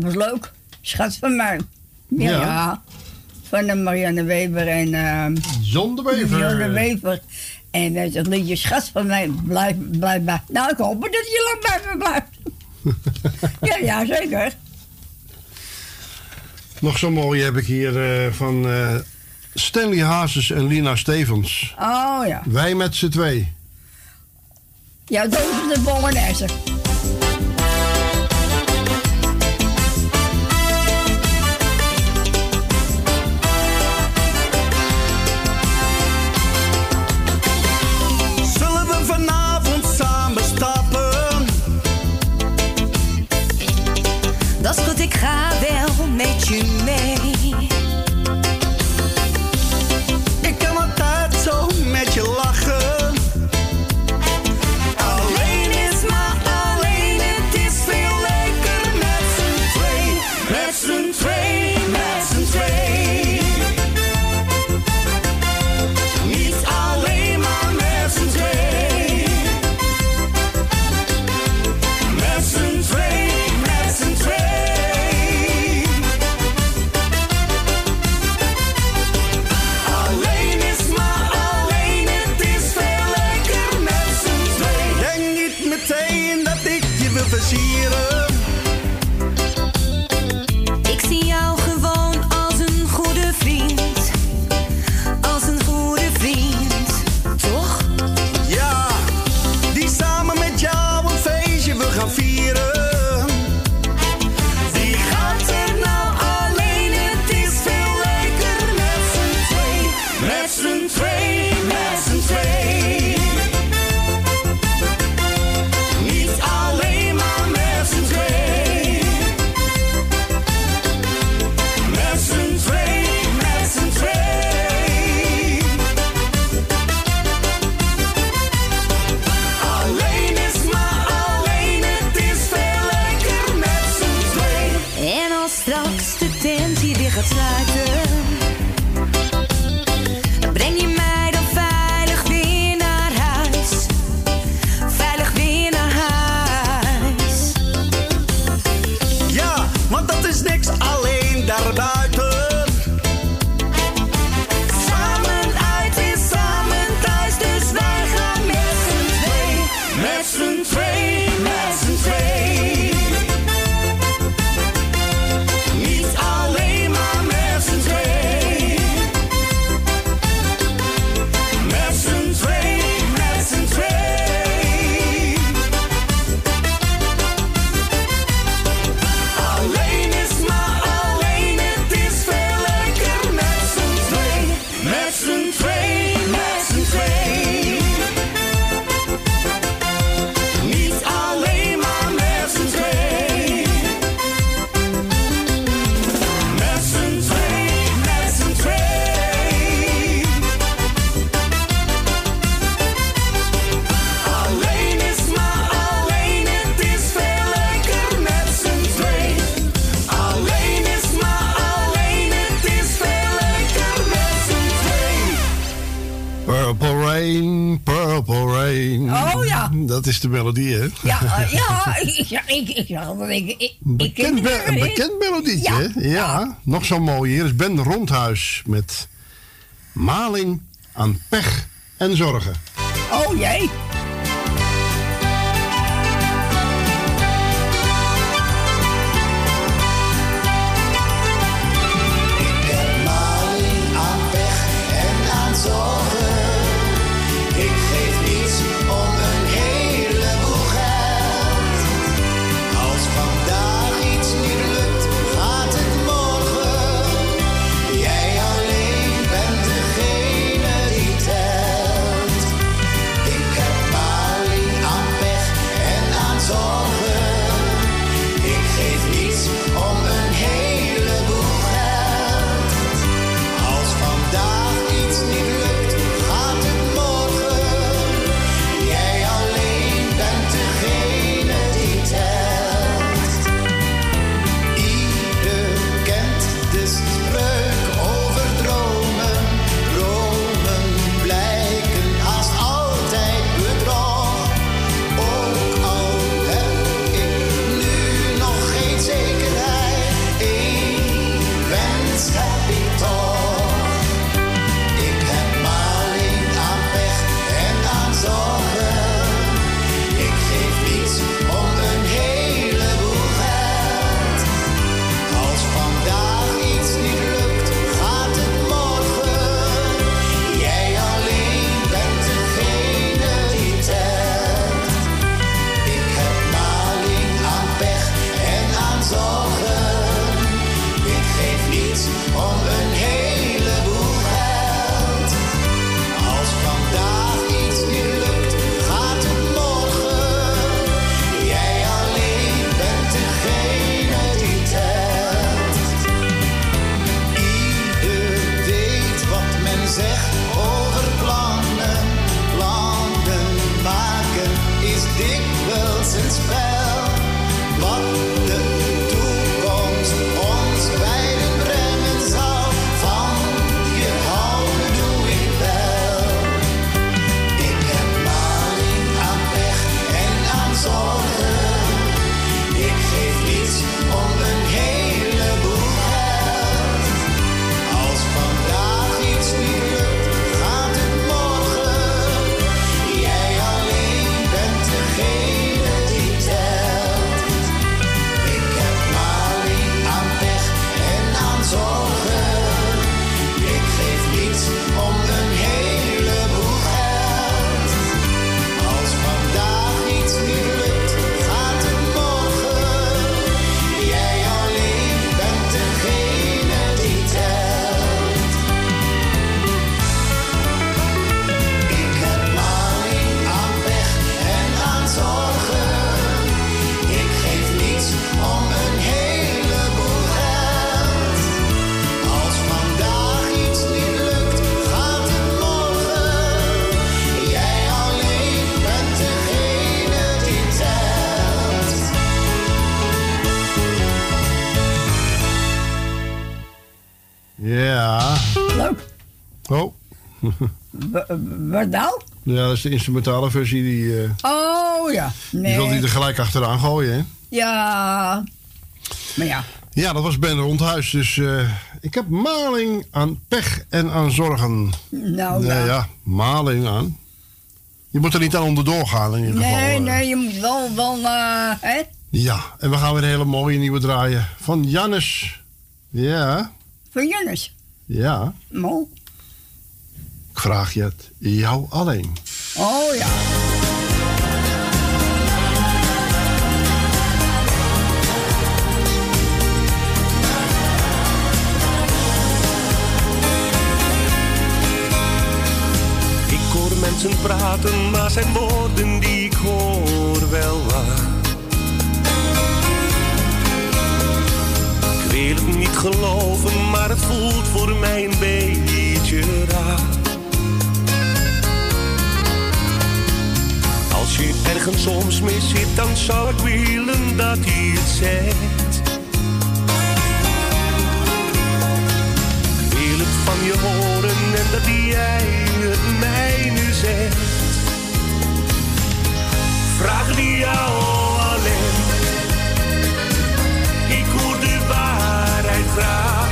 dat was leuk. Schat van mij. Ja. Van de Marianne Weber en... Uh, John de Wever. En eh, dat het liedje Schat van mij. Blijf, blijf, bij. Nou, ik hoop dat je lang bij me blijft. ja, ja, zeker. Nog zo mooi heb ik hier eh, van eh, Stanley Hazes en Lina Stevens. Oh ja. Wij met z'n twee. Ja, dat is de Bolognese. de melodie, hè? Ja, eh, ja, ja, ik, ik, ja, ik, ik, bekend, een bekend melodietje, ja, ja. Nog zo mooi. Hier is Ben Rondhuis met Maling aan pech en zorgen. Oh jee. Wat nou? ja, dat is de instrumentale versie. Die, eh, Oh ja. die wil hij Nee. er gelijk achteraan gooien, hè? Ja. Maar ja. Ja, dat was Ben Rondhuis. Dus eh, ik heb maling aan pech en aan zorgen. Nou ja. ja. ja, maling aan. Je moet er niet aan onderdoor gaan in ieder geval. Nee, eh. nee, je moet wel, wel, hè? Ja, en we gaan weer een hele mooie nieuwe draaien. Van Jannes. Ja, Van Jannes. ja. Mo. Ik vraag je het jou alleen. Oh ja. Ik hoor mensen praten, maar zijn woorden die ik hoor wel waar. Ik wil het niet geloven, maar het voelt voor mij een beetje raar. Ergens soms mee zit, dan zou ik willen dat hij het zegt. Ik wil het van je horen en dat jij het mij nu zegt. Vraag die jou alleen. Ik hoor de waarheid graag.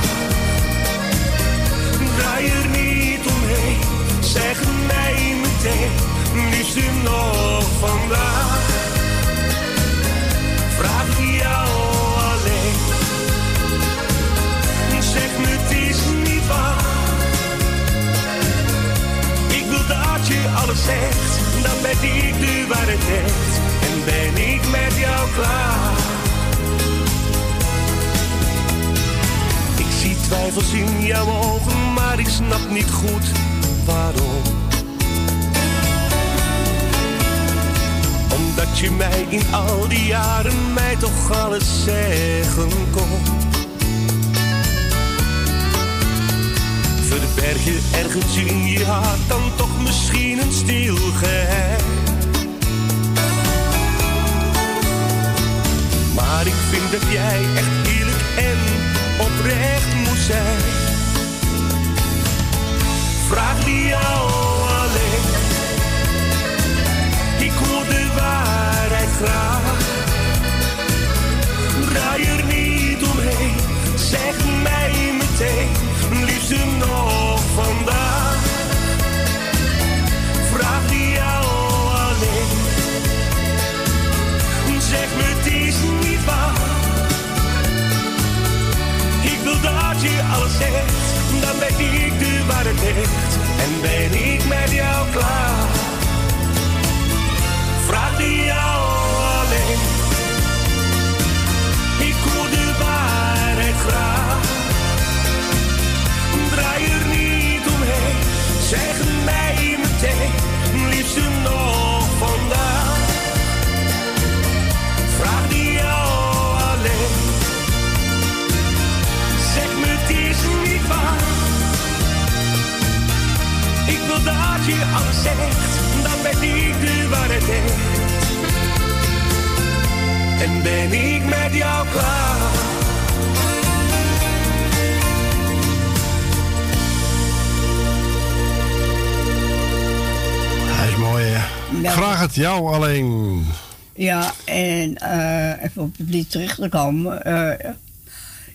Draai er niet omheen, zeg mij meteen, liefste nog vandaag. Vraag die jou alleen. Zeg me het is niet waar. Ik wil dat je alles zegt, dan ben ik de waarheid echt. En ben ik met jou klaar. Ik zie twijfels in jouw ogen, maar ik snap niet goed waarom. Omdat je mij in al die jaren mij toch alles zeggen kon. Verberg je ergens in je hart dan toch misschien een stil. Maar ik vind dat jij echt eerlijk en oprecht moet zijn. Vraag die jou alleen. Graag. Draai er niet omheen, zeg mij meteen, liefste nog vandaag. Vraag die jou alleen. Zeg me het is niet waar. Ik wil dat je alles zegt, dan ben ik de waarheid echt. En ben ik met jou klaar. Vraag die jou Draai er niet omheen, zeg mij meteen, liefste nog vandaag. Vraag die jou alleen. Zeg me het is niet waar. Ik wil dat je alles zegt, dan ben ik de waarheid. En ben ik met jou klaar. Mooi, hè? Vraag het jou alleen. Ja, en eh, even op het terug te komen. eh,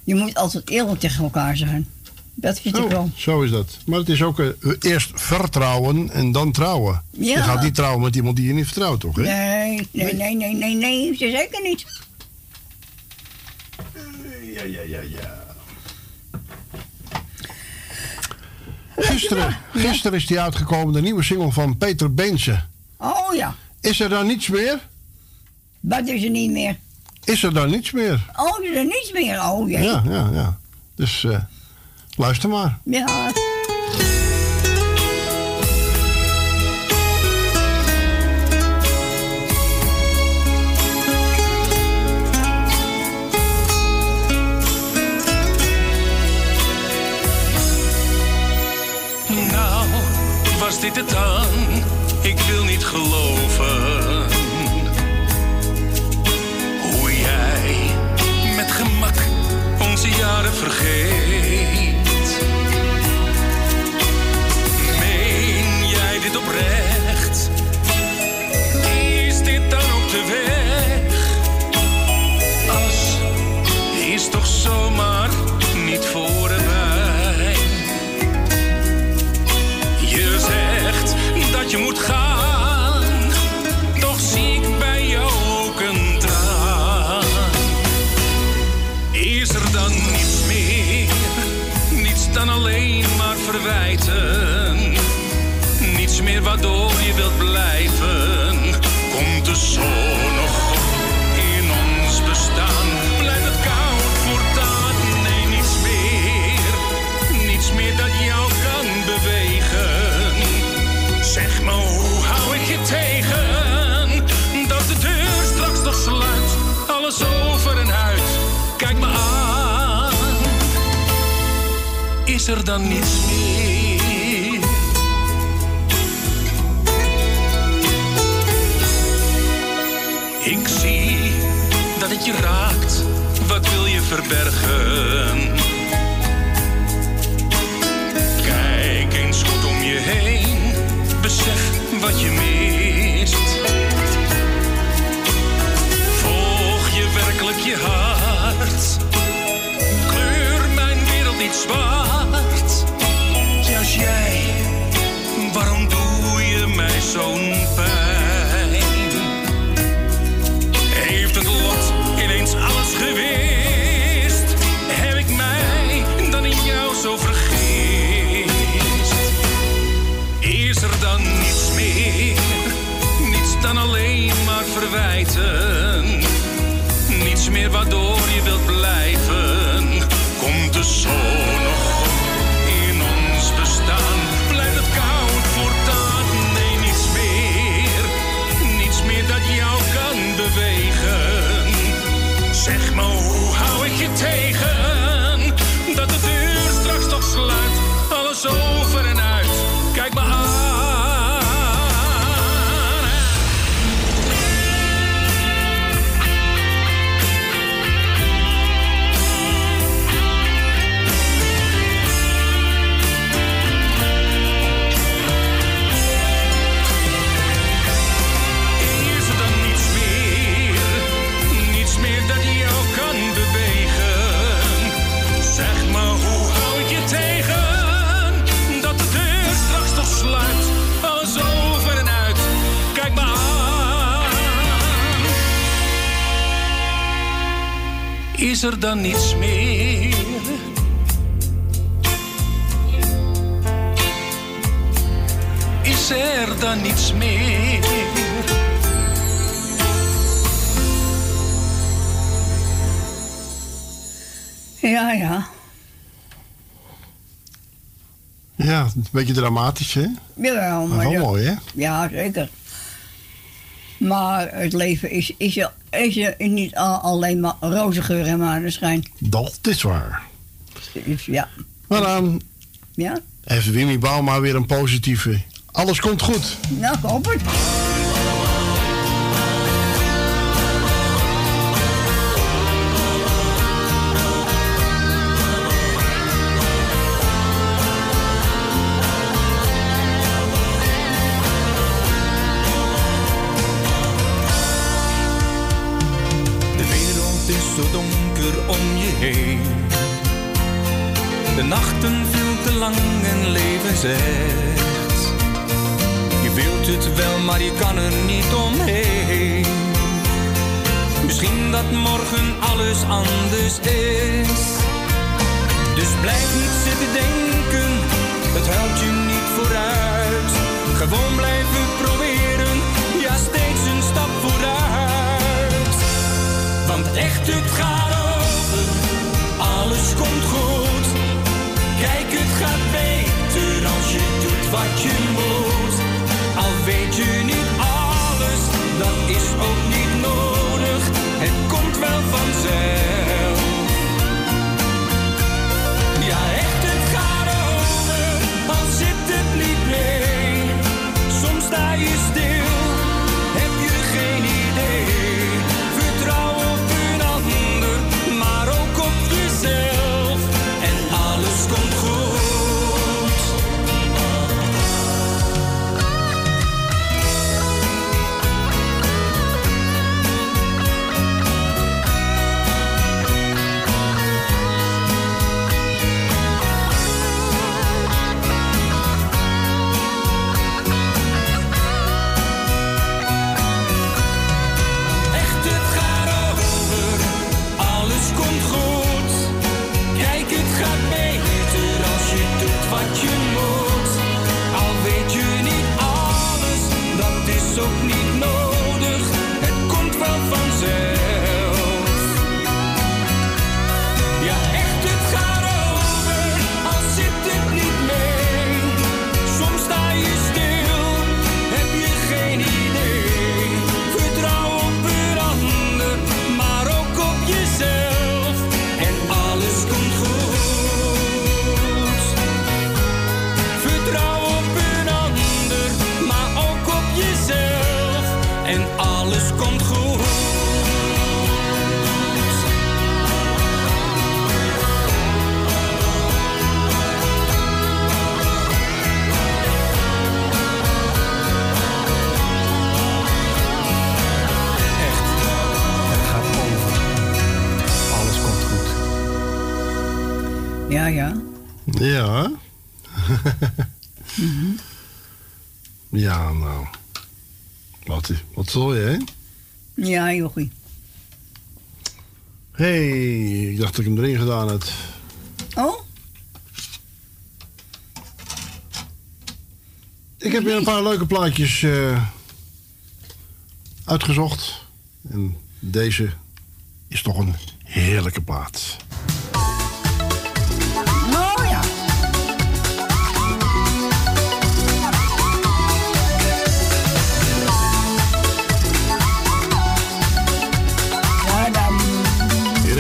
je moet altijd eerlijk tegen elkaar zijn. Dat vind ik Oh, wel. zo is dat. Maar het is ook eh, eerst vertrouwen en dan trouwen. Ja. Je gaat niet trouwen met iemand die je niet vertrouwt, toch? Hè? Nee, nee, nee, nee, nee, nee, zeker niet. Ja, ja, ja, ja. Gisteren, gisteren is die uitgekomen, de nieuwe single van Peter Beense. Oh ja, Is er dan niets meer? wat is er niet meer? Is er dan niets meer? Oh, is er niets meer? Oh jee. Ja, ja, ja. Dus eh, luister maar. Ja. geloven. Hoe jij met gemak onze jaren vergeet. Meen jij dit oprecht? Wilt blijven? Komt de zon nog in ons bestaan? Blijft het koud voortaan? Nee, niets meer, niets meer dat jou kan bewegen. Zeg me, hoe hou ik je tegen? Dat de deur straks nog sluit, alles over en uit. Kijk me aan, is er dan niets meer? Wat wil je verbergen? Kijk eens goed om je heen, besef wat je mist. Is dan niets meer? Is er dan niets meer? Ja, ja. Ja, een beetje dramatisch, hè? Jawel, Maar wel mooi, hè? Ja, zeker. Maar het leven is, is, er- is er niet al- alleen maar roze geur en maneschijn. Dat is waar. Dus ja. Maar dan Ja? heeft Wimmy Bauma weer een positieve. Alles komt goed. Nou, ik hoop het. Je wilt het wel, maar je kan er niet omheen. Misschien dat morgen alles anders is. Dus blijf niet zitten denken, het helpt je niet vooruit. Gewoon blijven proberen, ja steeds een stap vooruit. Want echt, het gaat over, alles komt goed. Kijk, het je doet Ja, ja. Ja. Mhm. ja, nou. Wat, wat zal je, hè? Ja, jochie. Hé, hey, ik dacht dat ik hem erin gedaan had. Oh? Ik heb weer een paar leuke plaatjes eh, uitgezocht. En deze is toch een heerlijke plaat.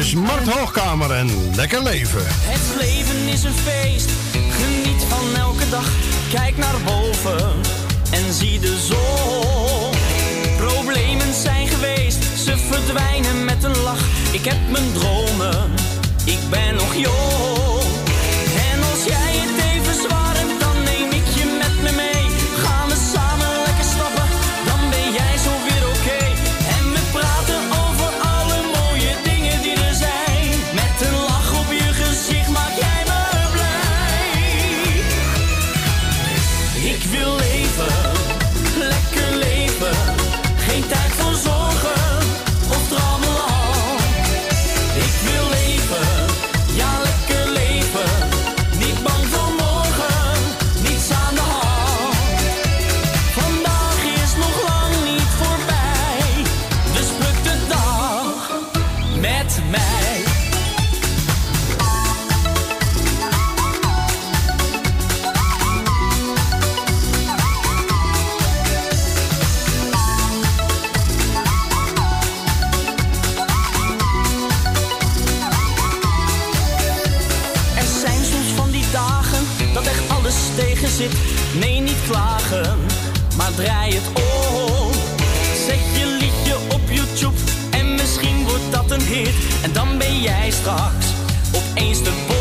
Is Mart Hoogkamer en Lekker Leven. Het leven is een feest, geniet van elke dag. Kijk naar boven en zie de zon. Problemen zijn geweest, ze verdwijnen met een lach. Ik heb mijn dromen, ik ben nog jong. Maar draai het om. Zet je liedje op YouTube en misschien wordt dat een hit. En dan ben jij straks opeens de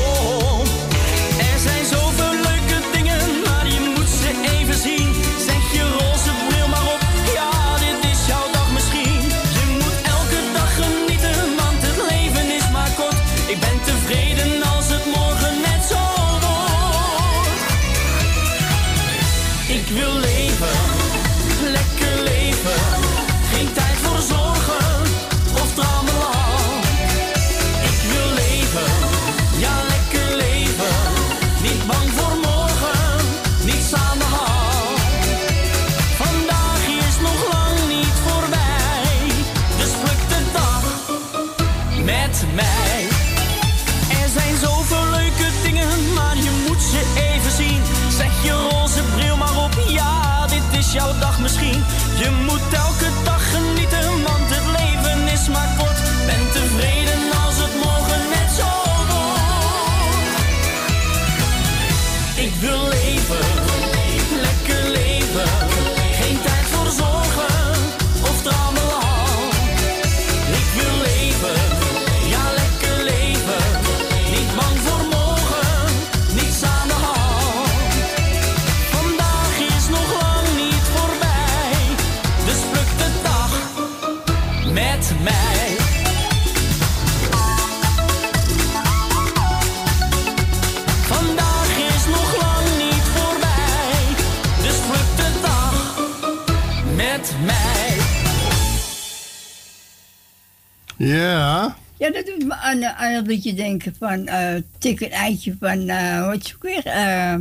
aan, aan het liedje denken van eh tik een eitje van, eh wat is het weer? Eh,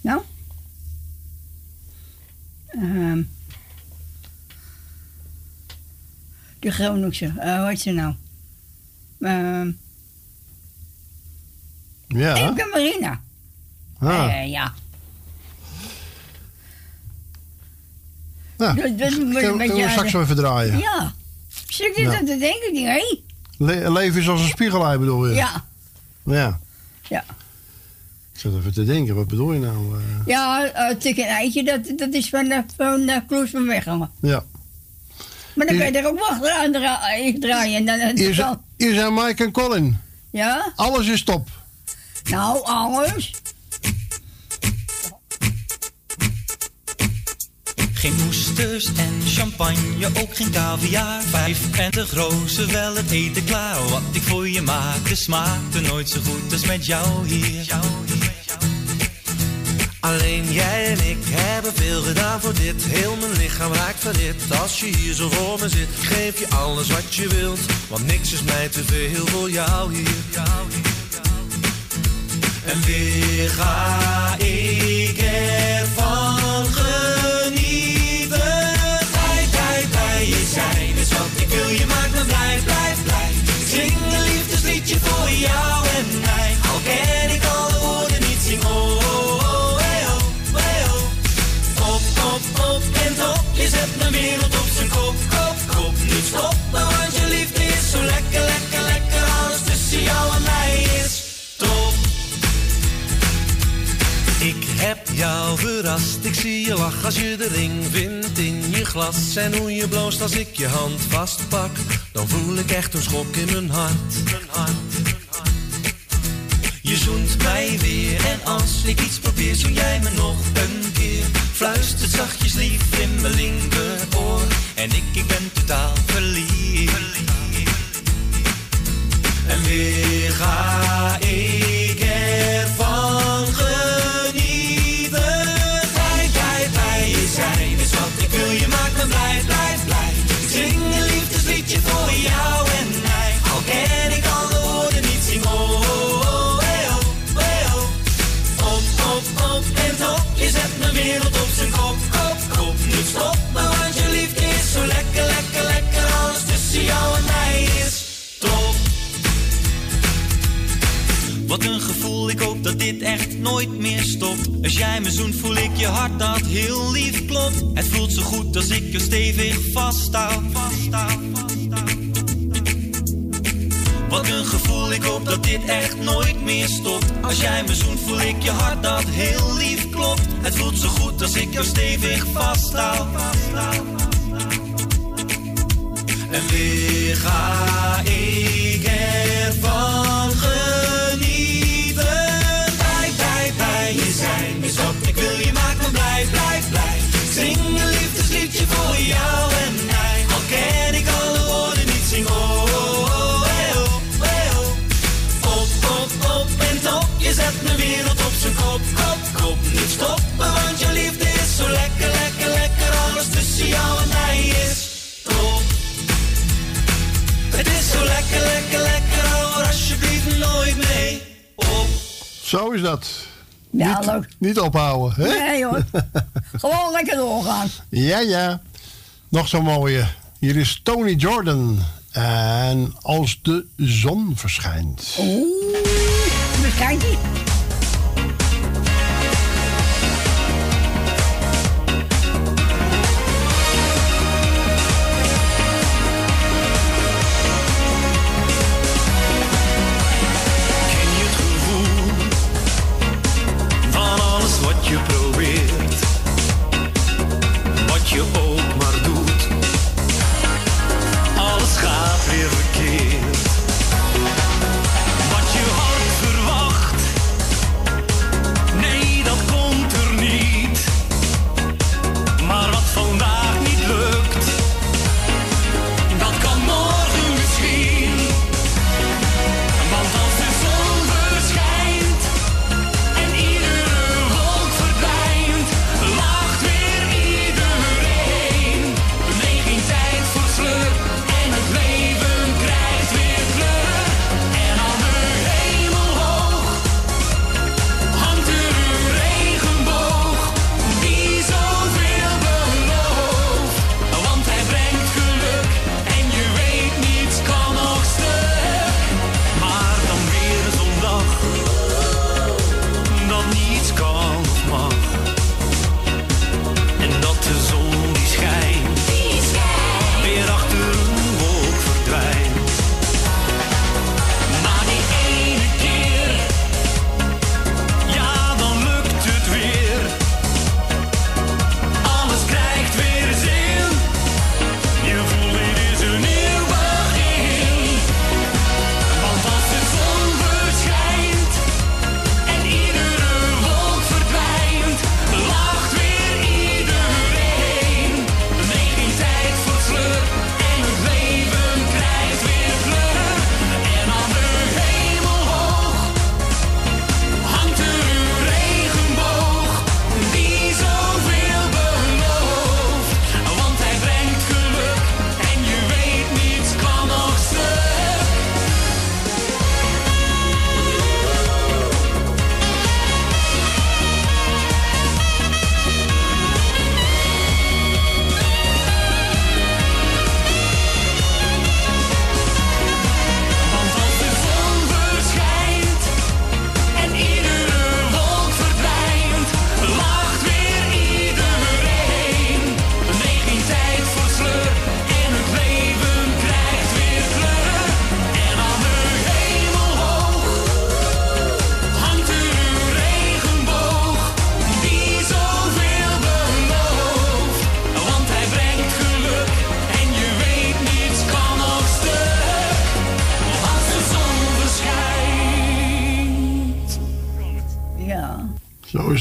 nou? Ehm de Groningse, hoe heet ze nou? Ehm Ja. Imke Marina. Ah. Ja. Nou, Dat- dat een kunnen beetje we aan straks de- wel even draaien. Ja. Hé? Le- leven is als een spiegelei, bedoel je? Ja. Ja. Ja. Ik zat even te denken, wat bedoel je nou? eh? Ja, eh tik eitje, dat, dat is van, uh, van uh, Kloes van Weghalen. ja. Maar dan Is- kan je er ook wachten aan dra eh, draaien. En dan, Hier dan- Mike en Colin. Ja? Alles is top. Nou, alles. Geen oesters en champagne, ook geen caviar. Vijf en de grootste wel het eten klaar. Wat ik voor je maakte smaakte nooit zo goed als met jou hier. Alleen jij en ik hebben veel gedaan voor dit. Heel mijn lichaam raakt verhit als je hier zo voor me zit. Geef je alles wat je wilt, want niks is mij te veel voor jou hier. En weer ga ik ervan jou en mij. Al ken ik alle woorden niet, zing oh, oh, oh, hey, oh, hey, oh. Op, op, op en top. Je zet mijn wereld op zijn kop, kop, kop. Niet stoppen, want je liefde is zo lekker, lekker, lekker. Alles tussen jou en mij is top. Ik heb jou verrast, ik zie je lachen als je de ring vindt in je glas. En hoe je bloost als ik je hand vastpak, dan voel ik echt een schok in mijn hart. Mijn hart. Je zoent mij weer en als ik iets probeer, zoen jij me nog een keer. Fluistert zachtjes lief in mijn linkeroor en ik, ik ben totaal verliefd. En weer ga ik ervan genieten. Wat een gevoel, ik hoop dat dit echt nooit meer stopt. Als jij me zoent, voel ik je hart dat heel lief klopt. Het voelt zo goed als ik je stevig vasthoud. vasthoud, vasthoud. Wat een gevoel, ik hoop dat dit echt nooit meer stopt. Als jij me zoent, voel ik je hart dat heel lief klopt. Het voelt zo goed als ik jou stevig vasthoud. En weer ga ik ervan Zo is dat. Ja, niet, leuk. Niet ophouden, hè? Nee hoor. Gewoon lekker doorgaan. Ja, ja. Nog zo'n mooie. Hier is Tony Jordan. En als de zon verschijnt. Oeh, verschijnt ie.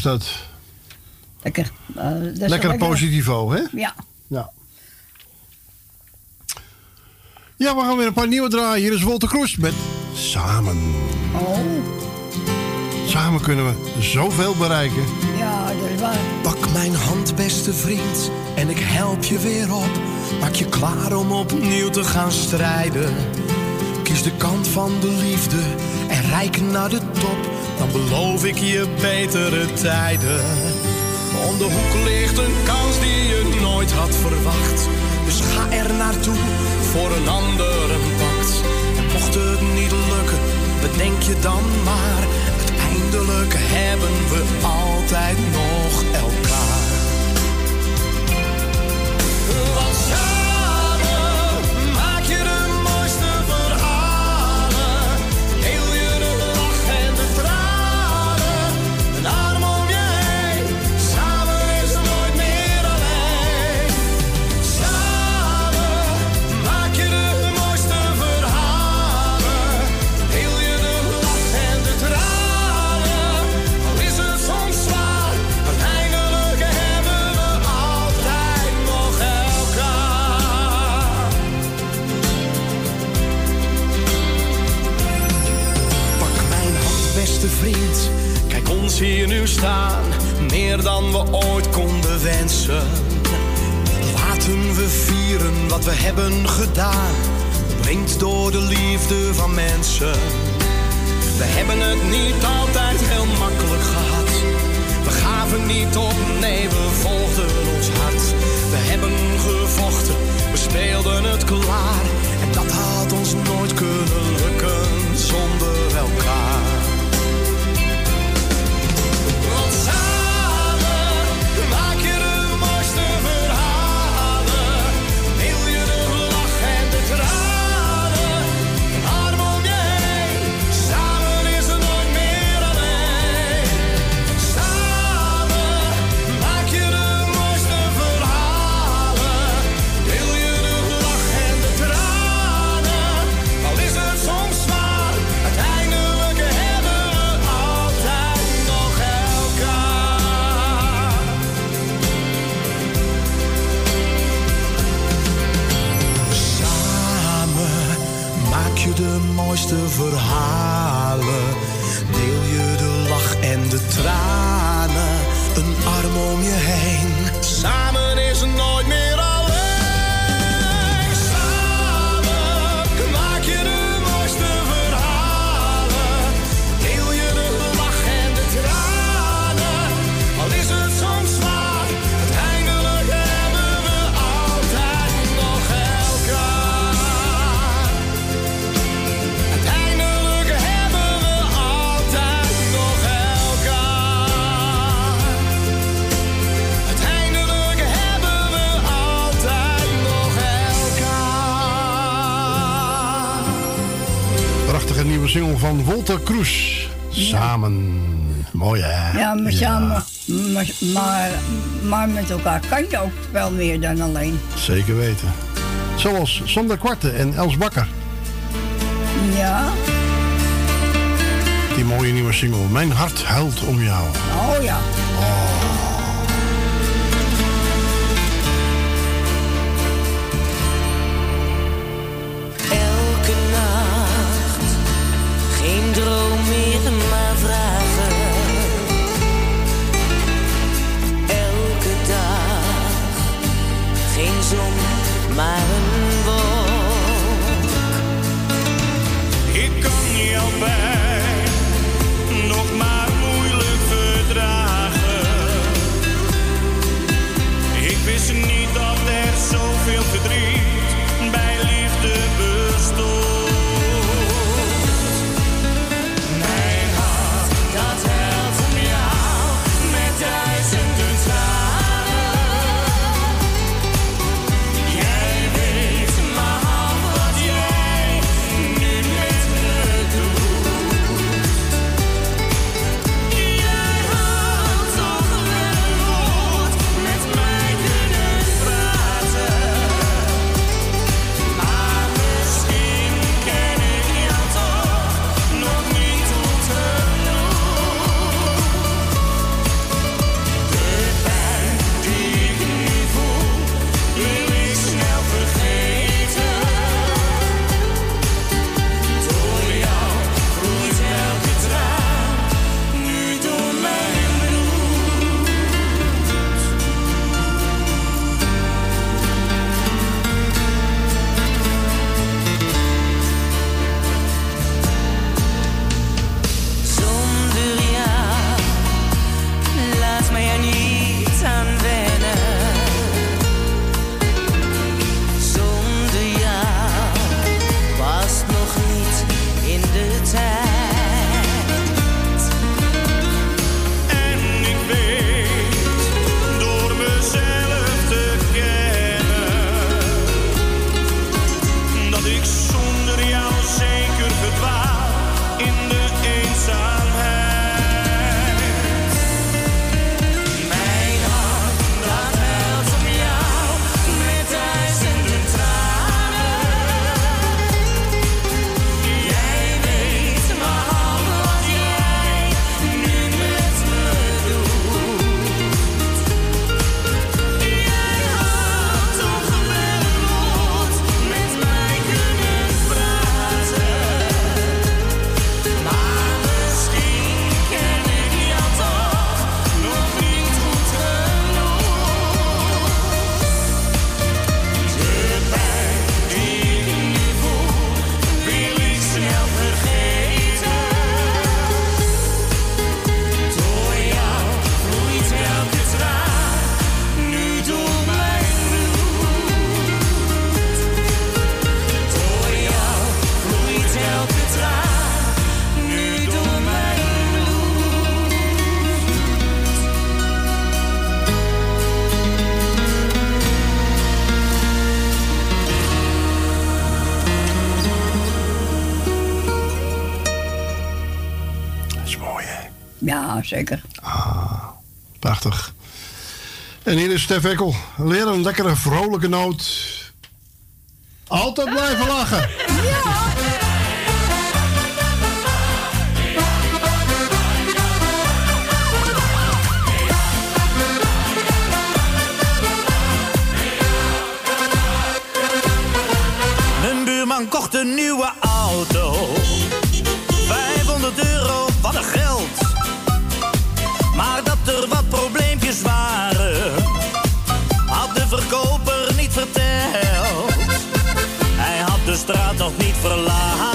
Dat. Lekker. eh, dat is Lekker wel positivo, hè? Ja. Ja. Ja, we gaan weer een paar nieuwe draaien. Hier is Wolter Kroes met Samen. Oh. Samen kunnen we zoveel bereiken. Ja, dat is waar. Pak mijn hand, beste vriend, en ik help je weer op. Maak je klaar om opnieuw te gaan strijden. Kies de kant van de liefde en rijk naar de beloof ik je betere tijden. Om de hoek ligt een kans die je nooit had verwacht. Dus ga er naartoe voor een ander een. En mocht het niet lukken, bedenk je dan maar. Uiteindelijk hebben we altijd nog elkaar. Ons hier nu staan, meer dan we ooit konden wensen. Laten we vieren wat we hebben gedaan, omringd door de liefde van mensen. We hebben het niet altijd heel makkelijk gehad. We gaven niet op, nee, we volgden ons hart. We hebben gevochten, we speelden het klaar. En dat had ons nooit kunnen mooiste verhalen. Deel je de lach en de tranen. Een arm om je heen. Samen is nooit meer single van Wolter Kroes. Samen. Mooi hè? Ja, maar samen. Maar, maar, maar met elkaar kan je ook wel meer dan alleen. Zeker weten. Zoals Sander Kwarte en Els Bakker. Ja. Die mooie nieuwe single. Mijn hart huilt om jou. Oh ja. Droom meer, maar vragen. Elke dag geen zon, maar een wolk. Ik kan jouw pijn Ja, zeker. Prachtig. En hier is Stef Ekkel. Leer een lekkere vrolijke noot. Altijd blijven lachen. Mijn buurman kocht een nieuwe auto. Niet verlaten.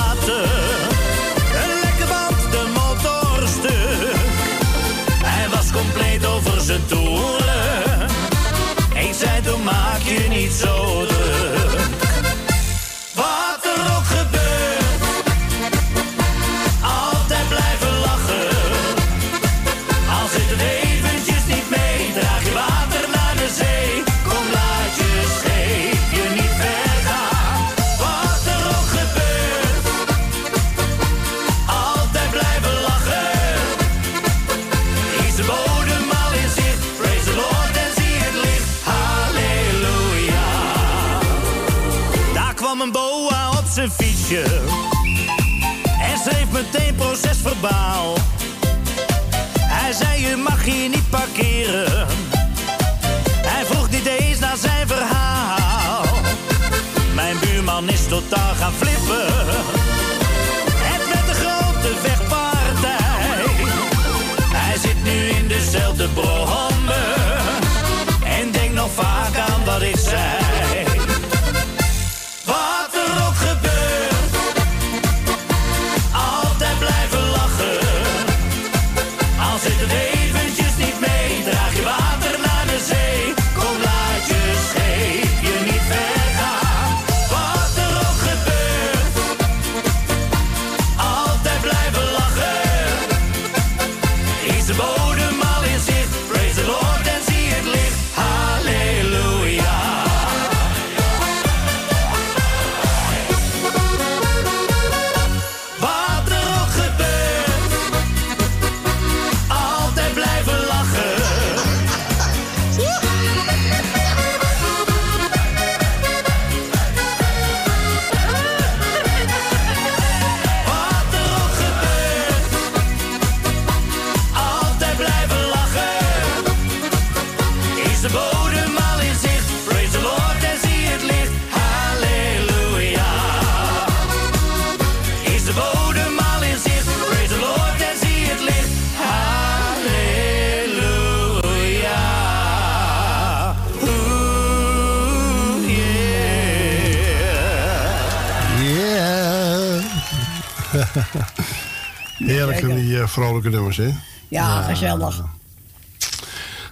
Vrolijke nummers, hè? Ja, gezellig.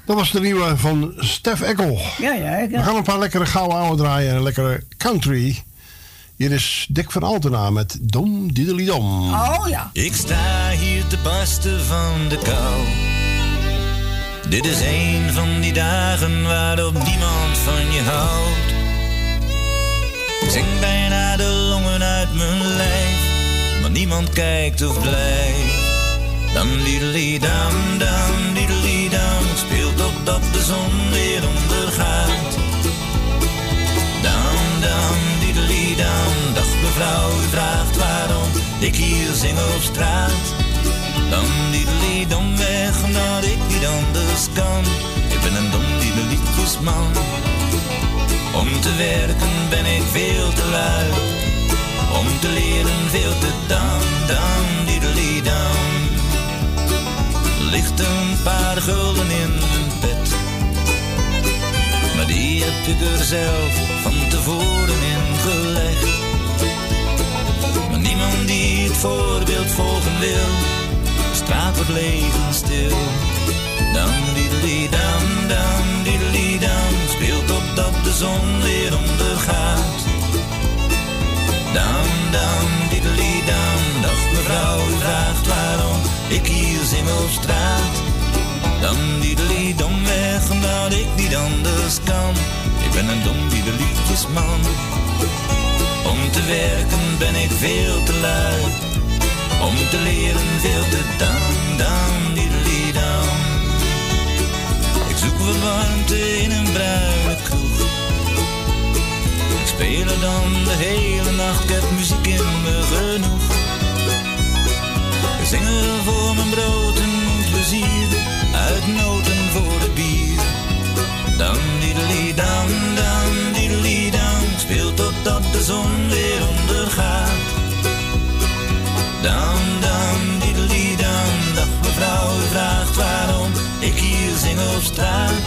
Dat was de nieuwe van Stef Ekkel. Ja, ja. Ik, We gaan een paar lekkere gouden oude draaien en een lekkere country. Hier is Dick van Altena met Dom Diddely Dom. Oh ja. Ik sta hier te barsten van de kou. Dit is een van die dagen waarop niemand van je houdt. Ik zing bijna de longen uit mijn lijf, maar niemand kijkt of blijft. Dam diddely dam, dam diddely dam, speelt totdat de zon weer ondergaat. Dam, dam, diddely dam, dag mevrouw, u vraagt waarom ik hier zing op straat. Dan diddely dom weg, omdat ik niet anders kan. Ik ben een dom liedjesman. Om te werken ben ik veel te lui. Om te leren veel te dam, dam, diddely dam. Ligt een paar gulden in bed. Maar die heb ik er zelf van tevoren in gelegd. Maar niemand die het voorbeeld volgen wil. Straat wordt leeg en stil. Dam, diddely, dam, dam, diddely, dam. Speelt totdat de zon weer ondergaat. Dam, dam, diddely, dam vrouw vraagt waarom ik hier zing op straat. Dan die lied, dom weg omdat ik niet anders kan. Ik ben een dom die de liedjes man. Om te werken ben ik veel te lui. Om te leren veel te dan, dan lied dan. Ik zoek wat warmte in een bruine kroeg. Ik speel dan de hele nacht, ik heb muziek in me genoeg. Zingen voor mijn brood en plezier, uit noten voor het bier. Dan diedelie dan, dan diedelie dan, speel totdat de zon weer ondergaat. Dan, dan, diedelie dan, dag mevrouw, u vraagt waarom ik hier zing op straat.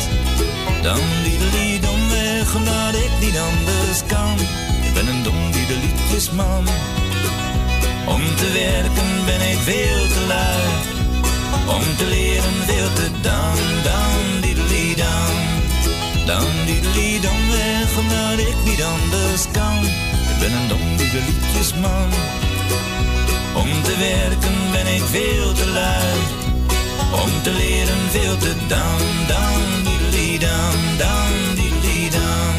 Dan diedelie dom weg, omdat ik niet anders kan. Ik ben een dom liedjesman. Om te werken ben ik veel te lui. Om te leren veel te dan, dan, diedelie dan. Dan diedelie dom weg, omdat ik niet anders kan. Ik ben een dom liedjesman. Om te werken ben ik veel te lui. Om te leren veel te dan, dan, diedelie dan, dan, diedelie dan.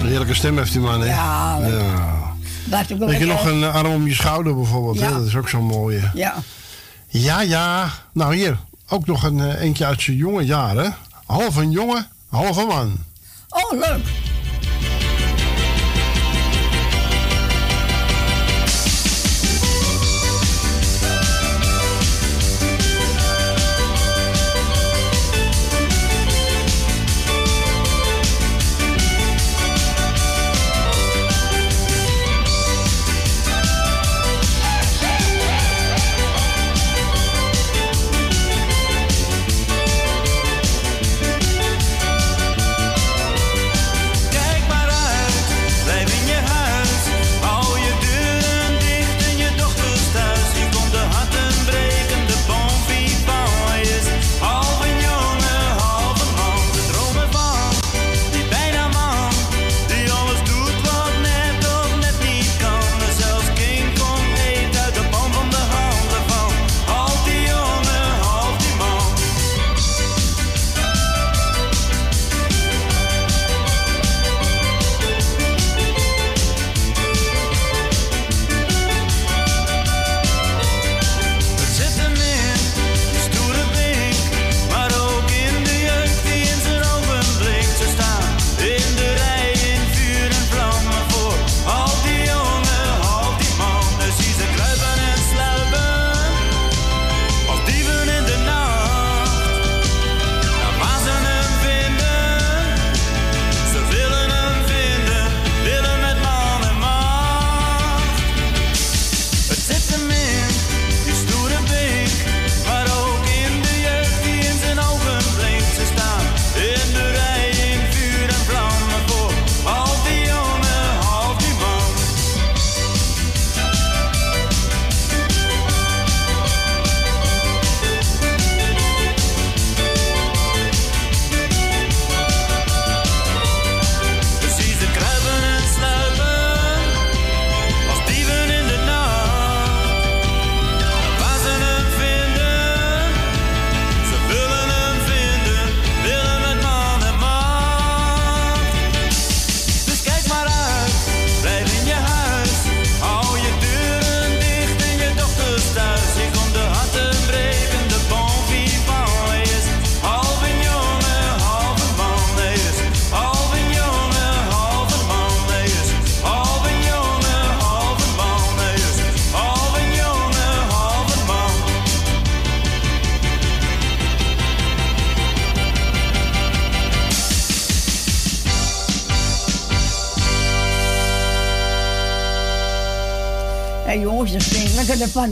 Een heerlijke stem heeft die man, hè? Ja, leuk. ja. Weet je nog een eh, arm om je schouder bijvoorbeeld? Ja. Hè? Dat is ook zo'n mooie. Ja. Ja, ja. Nou hier, ook nog een eh, eentje uit zijn jonge jaren. Half een jongen, half een man. Oh, leuk.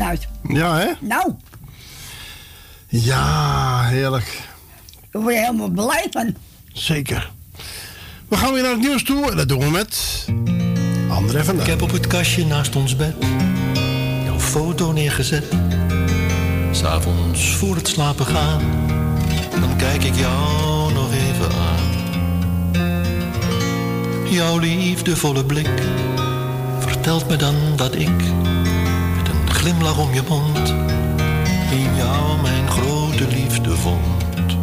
Uit. Ja, hè? Nou, Ja, heerlijk. daar word je helemaal blij van. Zeker. We gaan weer naar het nieuws toe en dat doen we met André van Ik heb op het kastje naast ons bed jouw foto neergezet. S'avonds voor het slapen gaan, dan kijk ik jou nog even aan. Jouw liefdevolle blik vertelt me dan dat ik glimlach om je mond in jou mijn grote liefde vond.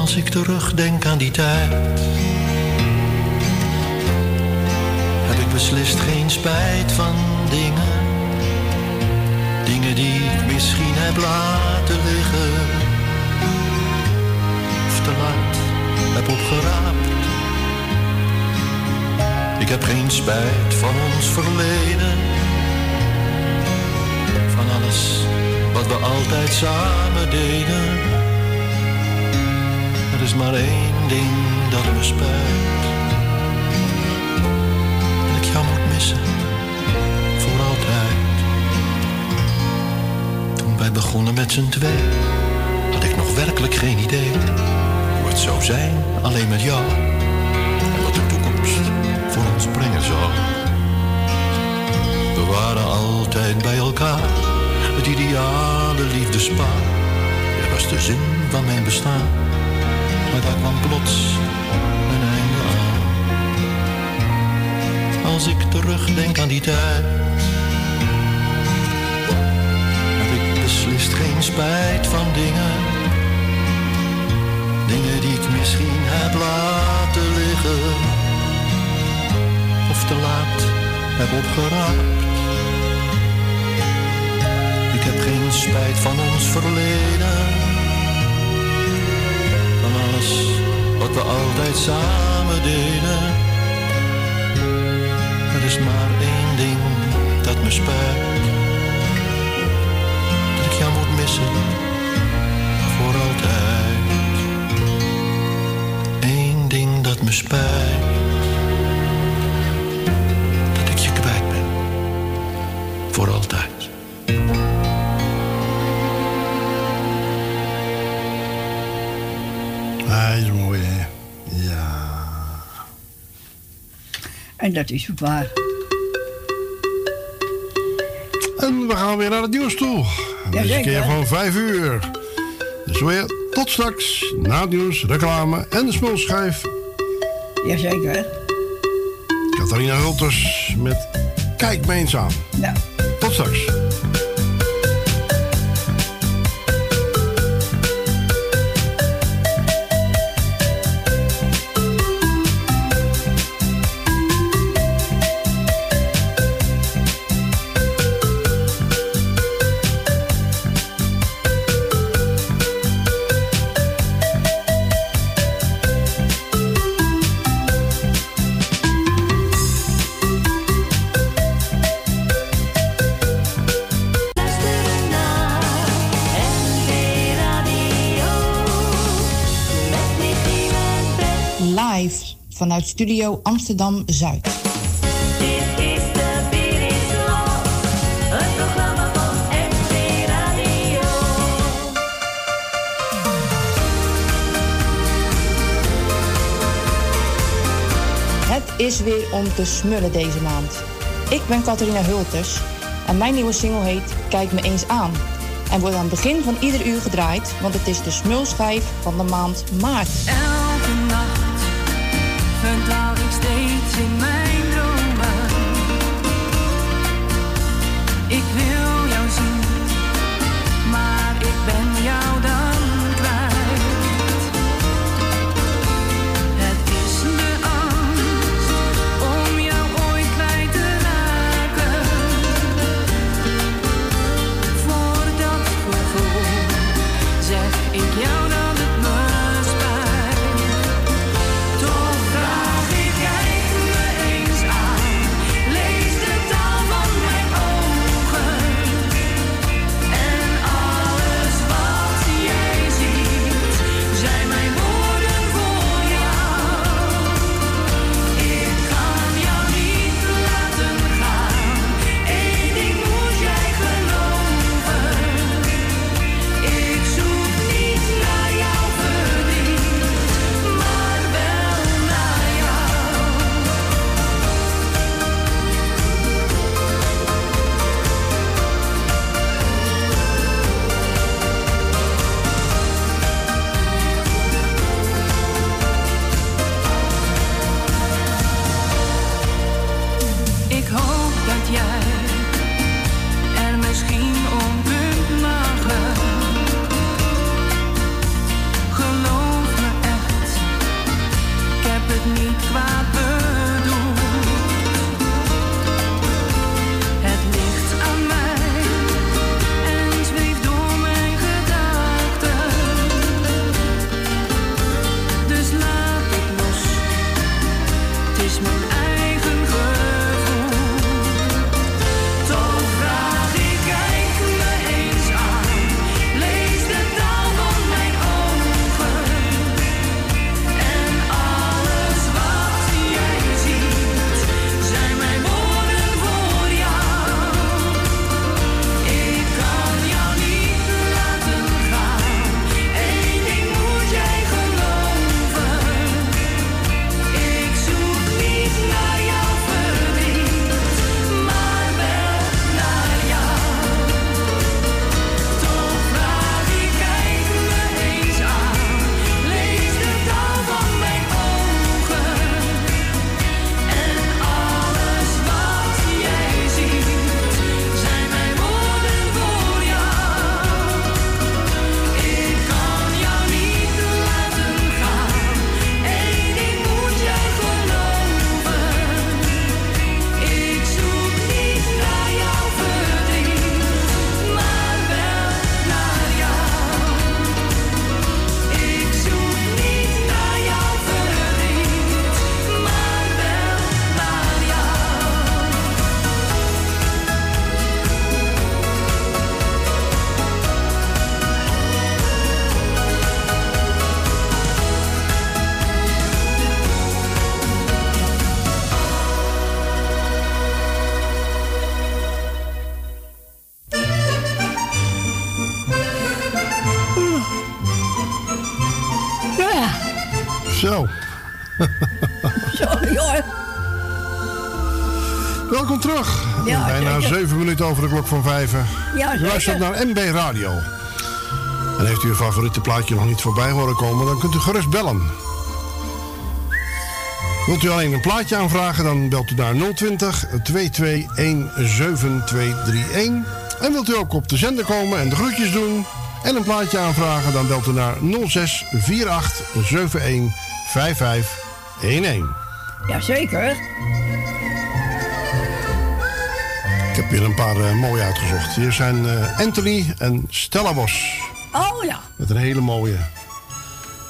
Als ik terugdenk aan die tijd heb ik beslist geen spijt van dingen. Dingen die ik misschien heb laten liggen. Of te laat heb opgeraapt. Ik heb geen spijt van ons verleden. Wat we altijd samen deden. Er is maar één ding dat me spijt. En ik jou moet missen. Voor altijd. Toen wij begonnen met z'n twee. Had ik nog werkelijk geen idee. Hoe het zou zijn alleen met jou. En wat de toekomst voor ons brengen zou. We waren altijd bij elkaar. Het ideale liefdespaar. Jij was de zin van mijn bestaan. Maar daar kwam plots een einde aan. Als ik terugdenk aan die tijd. Heb ik beslist geen spijt van dingen. Dingen die ik misschien heb laten liggen. Of te laat heb opgeraapt. Geen spijt van ons verleden. Van alles wat we altijd samen deden. Er is maar één ding dat me spijt. Dat ik jou moet missen. Voor altijd. Eén ding dat me spijt. En dat is waar. En we gaan weer naar het nieuws toe. Deze Jazeker. keer van 5 uur. Dus weer tot straks. Na het nieuws, reclame en de smulschijf. Jazeker. Catharina Hulters met Kijk me eens aan. Ja. Tot straks. Vanuit Studio Amsterdam Zuid. Is weer om te smullen deze maand. Ik ben Catharina Hulters en mijn nieuwe single heet Kijk me eens aan. En wordt aan het begin van ieder uur gedraaid, want het is de smulschijf van de maand maart. Elke nacht verdwaal ik zeven minuten over de klok van vijf. Ja, U luistert naar MB Radio. En heeft u uw favoriete plaatje nog niet voorbij horen komen, dan kunt u gerust bellen. Wilt u alleen een plaatje aanvragen, dan belt u naar 020 221 7231. En wilt u ook op de zender komen en de groetjes doen en een plaatje aanvragen, dan belt u naar 06 48 71 5511. Jazeker. Hier een paar eh, mooie uitgezocht. Hier zijn eh, Anthony en Stella Bos. Oh ja. Met een hele mooie.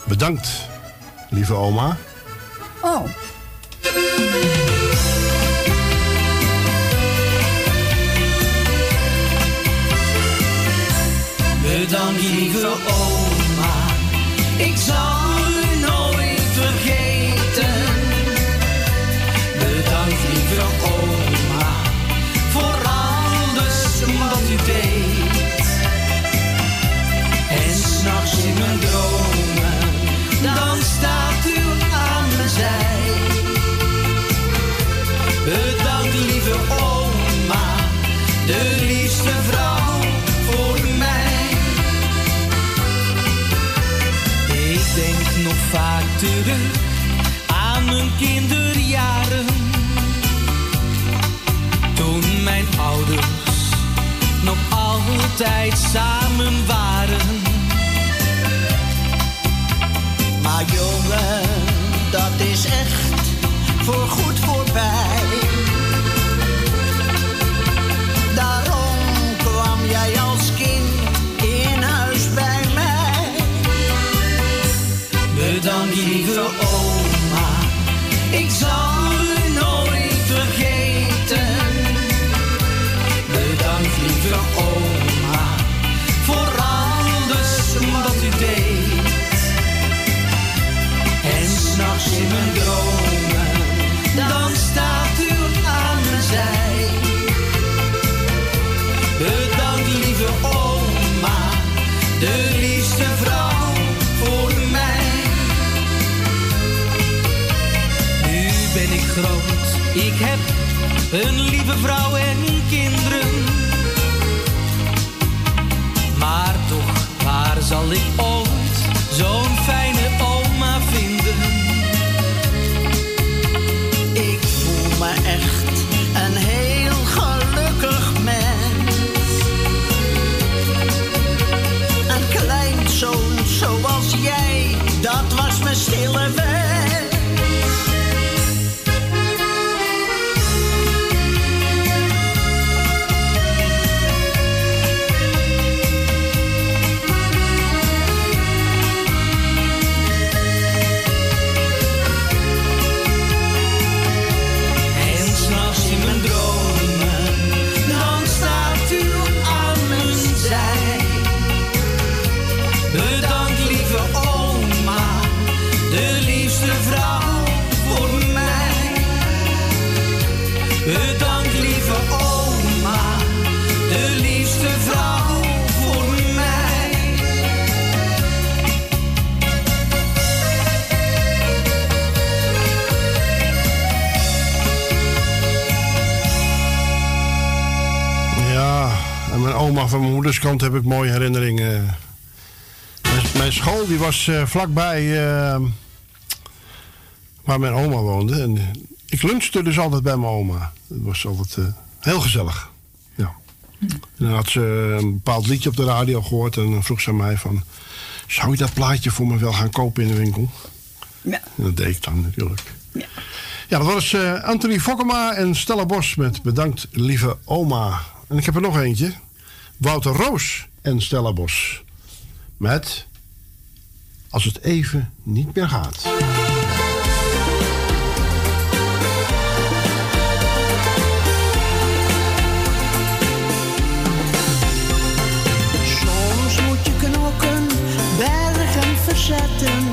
Bedankt, lieve oma. Heb ik mooie herinneringen. Mijn, mijn school die was eh, vlakbij eh, waar mijn oma woonde. En ik lunchte dus altijd bij mijn oma. Dat was altijd eh, heel gezellig. Ja. En dan had ze een bepaald liedje op de radio gehoord en dan vroeg ze aan mij van... Zou je dat plaatje voor me wel gaan kopen in de winkel? Ja. En dat deed ik dan natuurlijk. Ja, dat was eh, Anthony Fokkema en Stella Bos met Bedankt lieve oma. En ik heb er nog eentje. Wouter Roos en Stella Bos. Met Als het even niet meer gaat. Soms moet je knokken, bergen verzetten,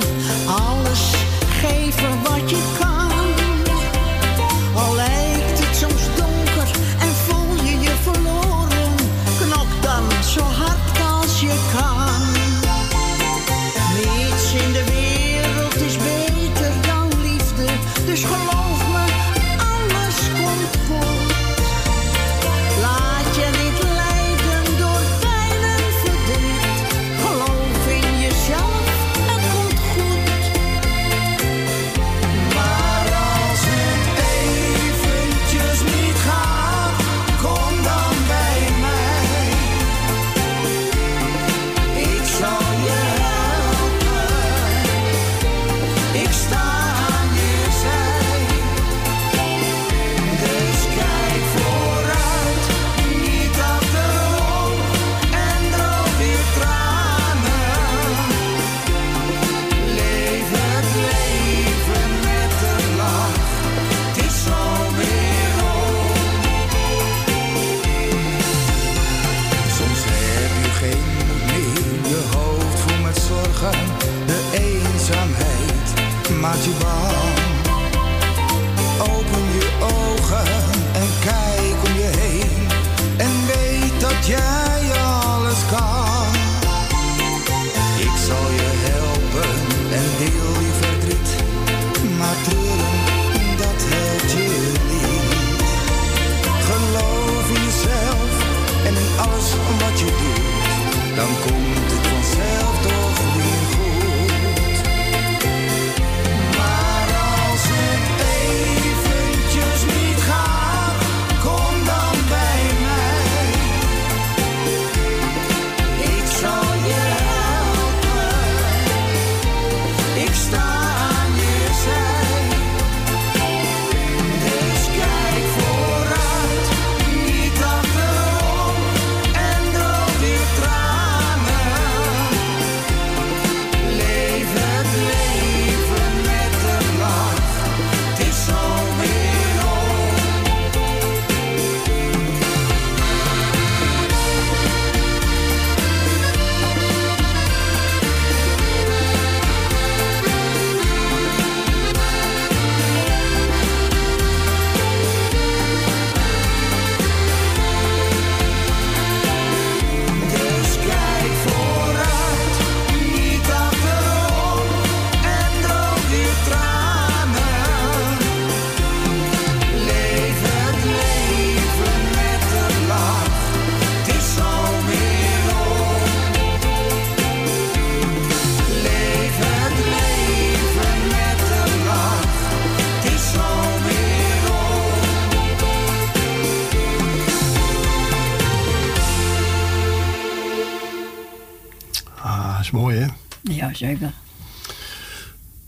zeker.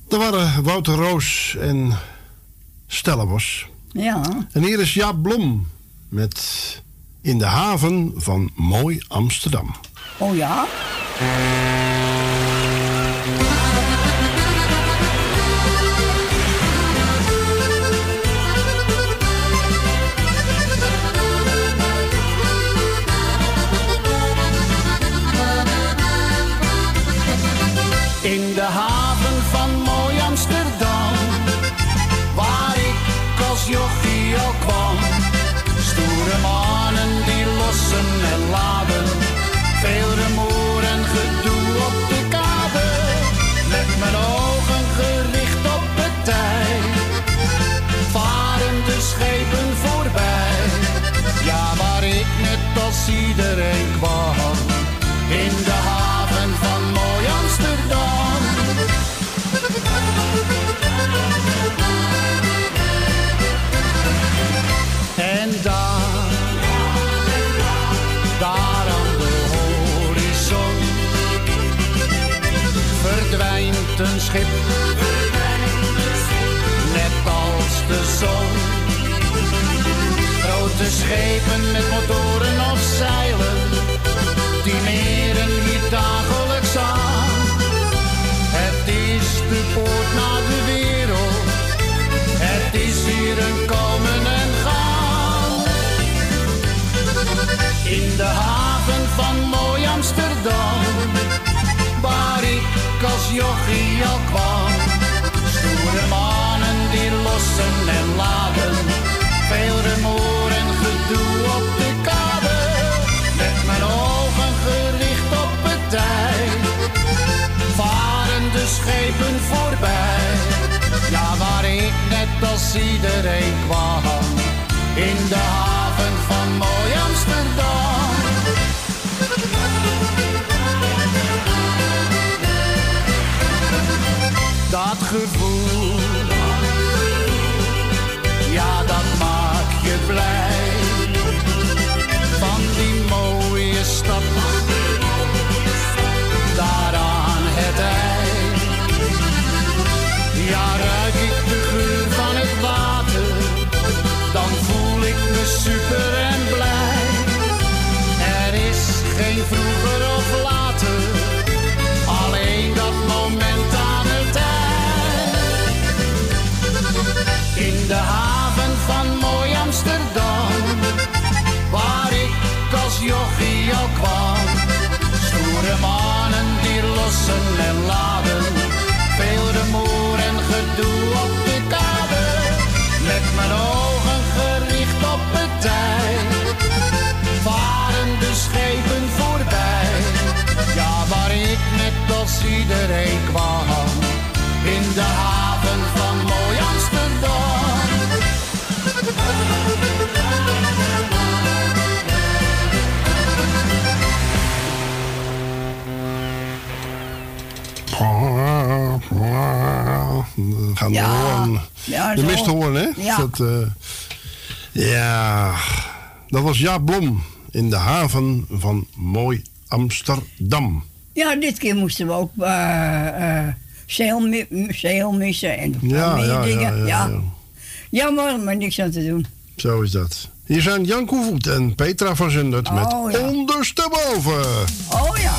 Dat waren Wouter Roos en Stellenbos. Ja. En hier is Jaap Blom met In de haven van Mooi Amsterdam. Oh ja? Als iedereen kwam, in de haven van mooi Amsterdam. En daar, daar aan de horizon, verdwijnt een schip, Grote schepen met motoren of zeilen, die meren hier dagelijks aan. Het is de poort naar de wereld, het is hier een komen en gaan. In de haven van mooi Amsterdam, waar ik als jochie al kwam. Stoere mannen die lossen en laden, veel rumoer gedoe op de kade. Met mijn ogen gericht op het tij, varen de schepen voorbij. Ja, waar ik net als iedereen kwam, in de haven van mooi Amsterdam. Dat gevoel, iedereen kwam in de haven van mooi Amsterdam. We gaan ja, horen. Ja, de mist horen, hè? Ja. Dat, uh, ja, dat was Jaap Blom in de haven van mooi Amsterdam. Ja, dit keer moesten we ook eh eh zeil, mi- zeil missen en Ja, meer ja, dingen. ja, ja, ja. Jammer, maar niks aan te doen. Zo is dat. Hier zijn Jan Koevoet en Petra van Zundert met Oh, ja. Ondersteboven. Oh ja.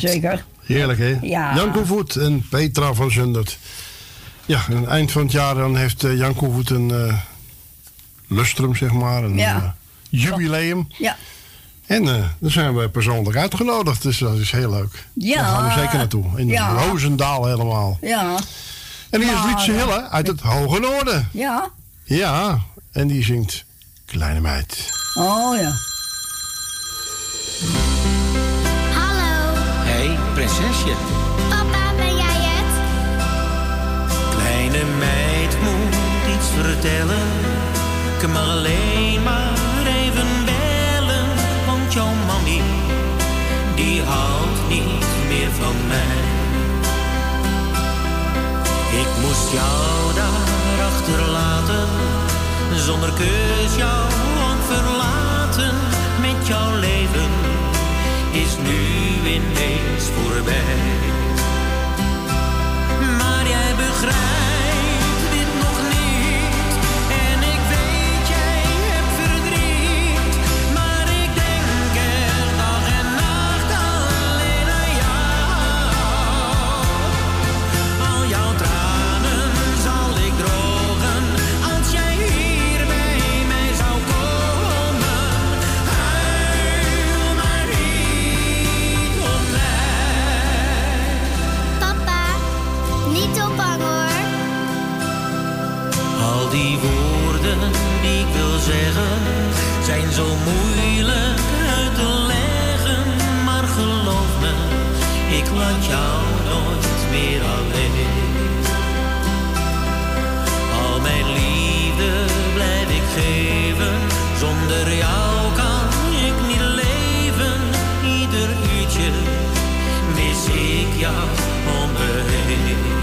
Jazeker. Heerlijk, hè? Ja. Jan en Petra van Zundert. Ja, aan het eind van het jaar dan heeft eh, Jan Koevoet een eh, lustrum, zeg maar. Een Ja. eh, jubileum. Ja. En daar zijn we persoonlijk uitgenodigd, dus dat is heel leuk. Ja. Daar gaan we zeker naartoe. In Ja. Roosendaal helemaal. Ja. En hier is Lietse Hille uit het Hoge Noorden. Ja. Ja, en die zingt Kleine Meid. Oh ja. Prinsesje. papa, ben jij het? Kleine meid moet iets vertellen. Ik kan maar alleen maar even bellen. Want jouw mami, die houdt niet meer van mij. Ik moest jou daar achterlaten. Zonder kus jou ook verlaten. Met jouw leven is nu ineens voorbij. Maar jij begrijpt zijn zo moeilijk uit te leggen. Maar geloof me, ik laat jou nooit meer alleen. Al mijn liefde blijf ik geven, zonder jou kan ik niet leven. Ieder uurtje mis ik jou om me.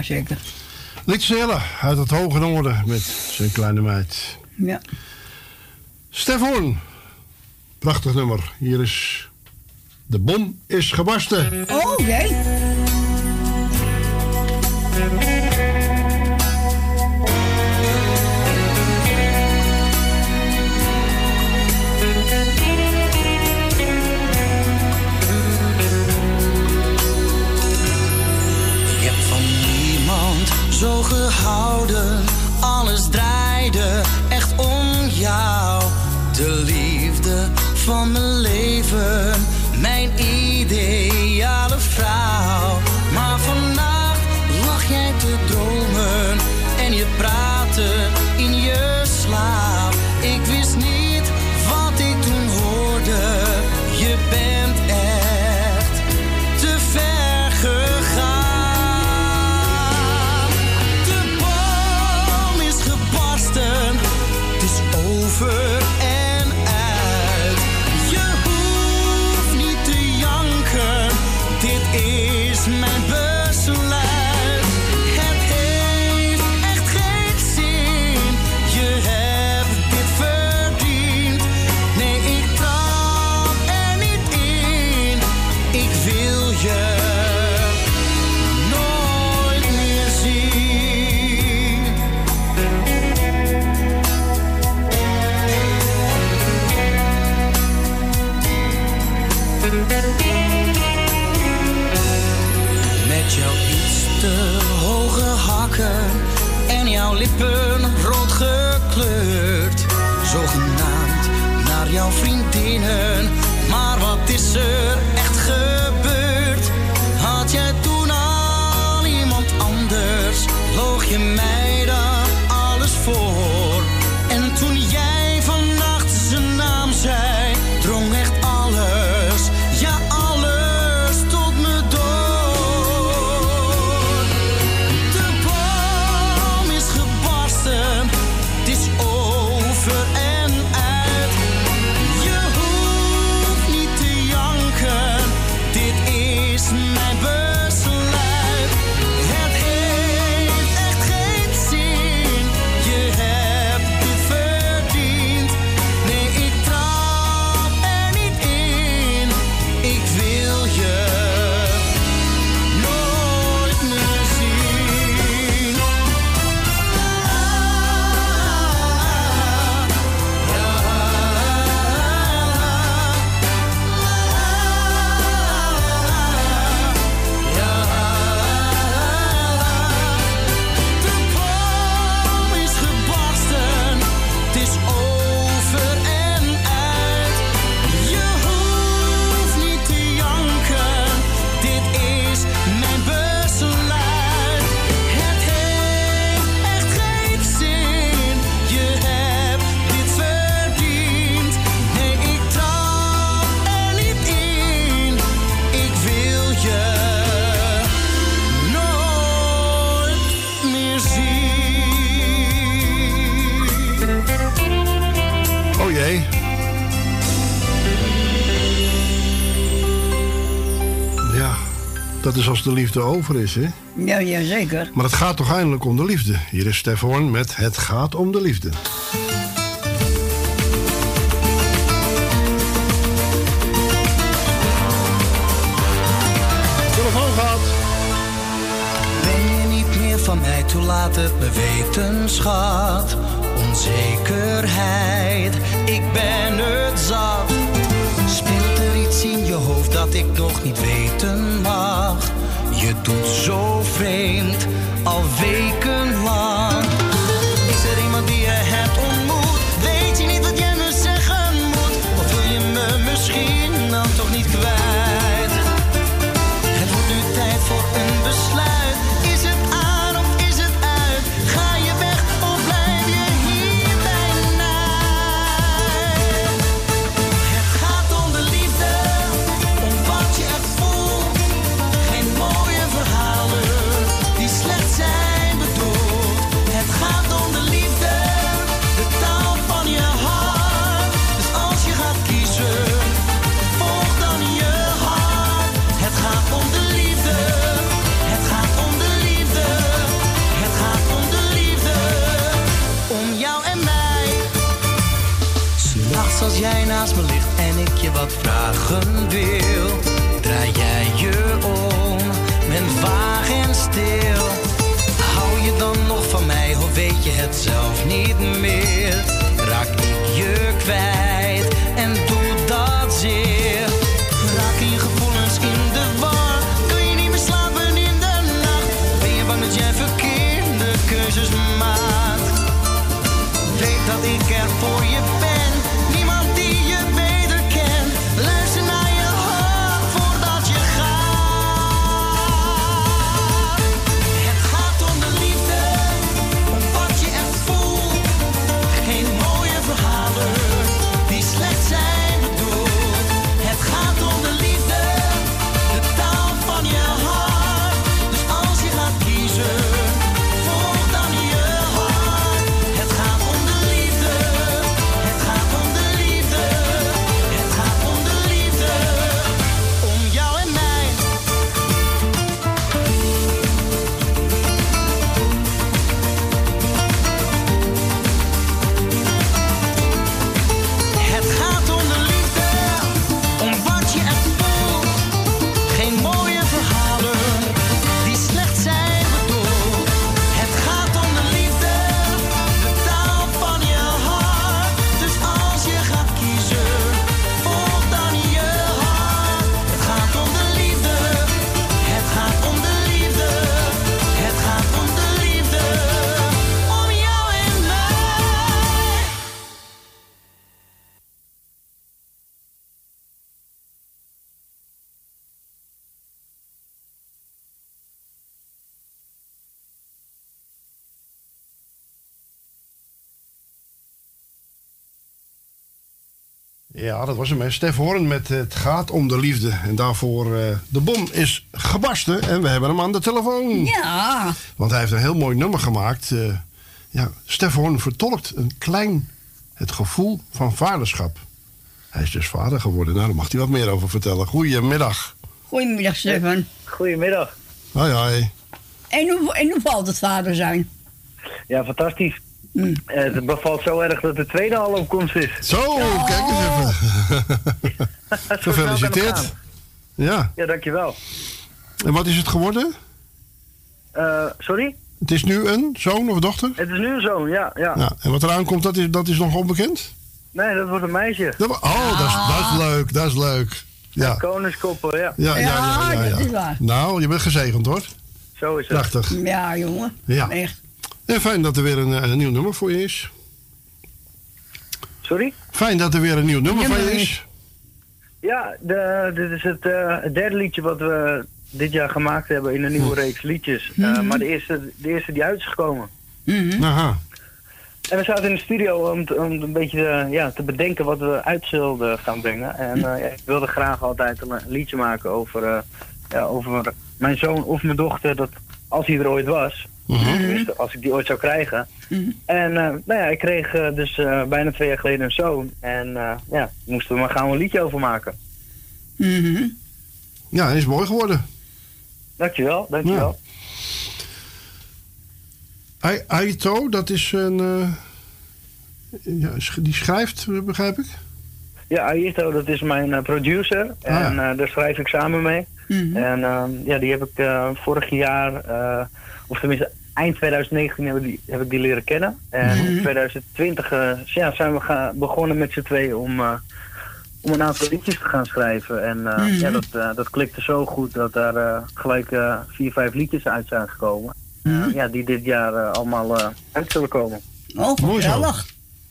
Ja, zeker. Uit het hoge noorden met zijn kleine meid. Ja. Stefan, prachtig nummer. Hier is De Bom is Gebarsten. Oh, nee. zo gehouden, alles draaide echt om jou. De liefde van mijn leven, mijn ideale vrouw. Maar vannacht lag jij te dromen en je praat. jouw lippen rood gekleurd. Zogenaamd naar jouw vriendinnen, maar wat is er? Dat is als de liefde over is, hè? Ja, ja, zeker. Maar het gaat toch eindelijk om de liefde. Hier is Stef Hoorn met Het gaat om de liefde. Telefoon gaat. Ben je niet meer van mij, toe laat het me weten, schat. Onzekerheid, ik ben het zat. Speelt er iets in je hoofd dat ik nog niet weten mag? Doet zo vreemd, al wekenlang. Wat vragen wil, draai jij je om, ben vaag en stil. Hou je dan nog van mij of weet je het zelf niet meer? Ja, dat was hem. Stef Hoorn met Het gaat om de liefde. En daarvoor eh, de bom is gebarsten en we hebben hem aan de telefoon. Ja. Want hij heeft een heel mooi nummer gemaakt. eh, ja, Stef Hoorn vertolkt een klein het gevoel van vaderschap. Hij is dus vader geworden. Nou, daar mag hij wat meer over vertellen. Goedemiddag. Goedemiddag, Stefan. Goedemiddag. Hoi, hoi. En hoe, en hoe valt het vader zijn? Ja, fantastisch. Mm. Eh, het bevalt zo erg dat de tweede al op komst is. Zo, kijk eens even. Gefeliciteerd. Ja. Ja, dankjewel. En wat is het geworden? Eh, sorry? Het is nu een zoon of dochter? Het is nu een zoon, ja. ja. Ja. En wat eraan komt, dat is, dat is nog onbekend? Nee, dat wordt een meisje. Dat, oh, dat, is, dat is leuk, dat is leuk. Ja. Koningskoppen, ja. Ja, ja, ja, ja, ja. dat is waar. Nou, je bent gezegend hoor. Zo is het. Prachtig. Ja, jongen. Ja. Echt. En fijn dat er weer een, eh, een nieuw nummer voor je is. Sorry? Fijn dat er weer een nieuw nummer van je is. Ja, de, dit is het, eh, het derde liedje wat we dit jaar gemaakt hebben in een nieuwe reeks liedjes. Eh, Mhm. maar de eerste, de eerste die uit is gekomen. Aha. En we zaten in de studio om, te- om een beetje ja, te bedenken wat we uit zullen gaan brengen. En eh, ja, ik wilde graag altijd een, een liedje maken over, eh, ja, over mijn zoon of mijn dochter. Dat als hij er ooit was, tenminste, als ik die ooit zou krijgen. En eh, nou ja, ik kreeg eh, dus eh, bijna twee jaar geleden een zoon. En eh, ja, moesten we maar gaan een liedje over maken. Ja, hij is mooi geworden. Dankjewel, dankjewel. Ai- Aito, dat is een... eh, ja, die schrijft, begrijp ik? Ja, Aito, dat is mijn eh, producer. Ah. En eh, daar schrijf ik samen mee. En ehm, ja, die heb ik eh, vorig jaar, eh, of tenminste eind 2019 heb ik die, heb ik die leren kennen. En Mhm. in 2020 eh, ja, zijn we ga- begonnen met z'n tweeën om, eh, om een aantal liedjes te gaan schrijven. En eh, Mhm. ja, dat, eh, dat klikte zo goed dat daar eh, gelijk eh, vier, vijf liedjes uit zijn gekomen. Ja, die dit jaar allemaal eh, uit zullen komen. Oh, Mooi zo.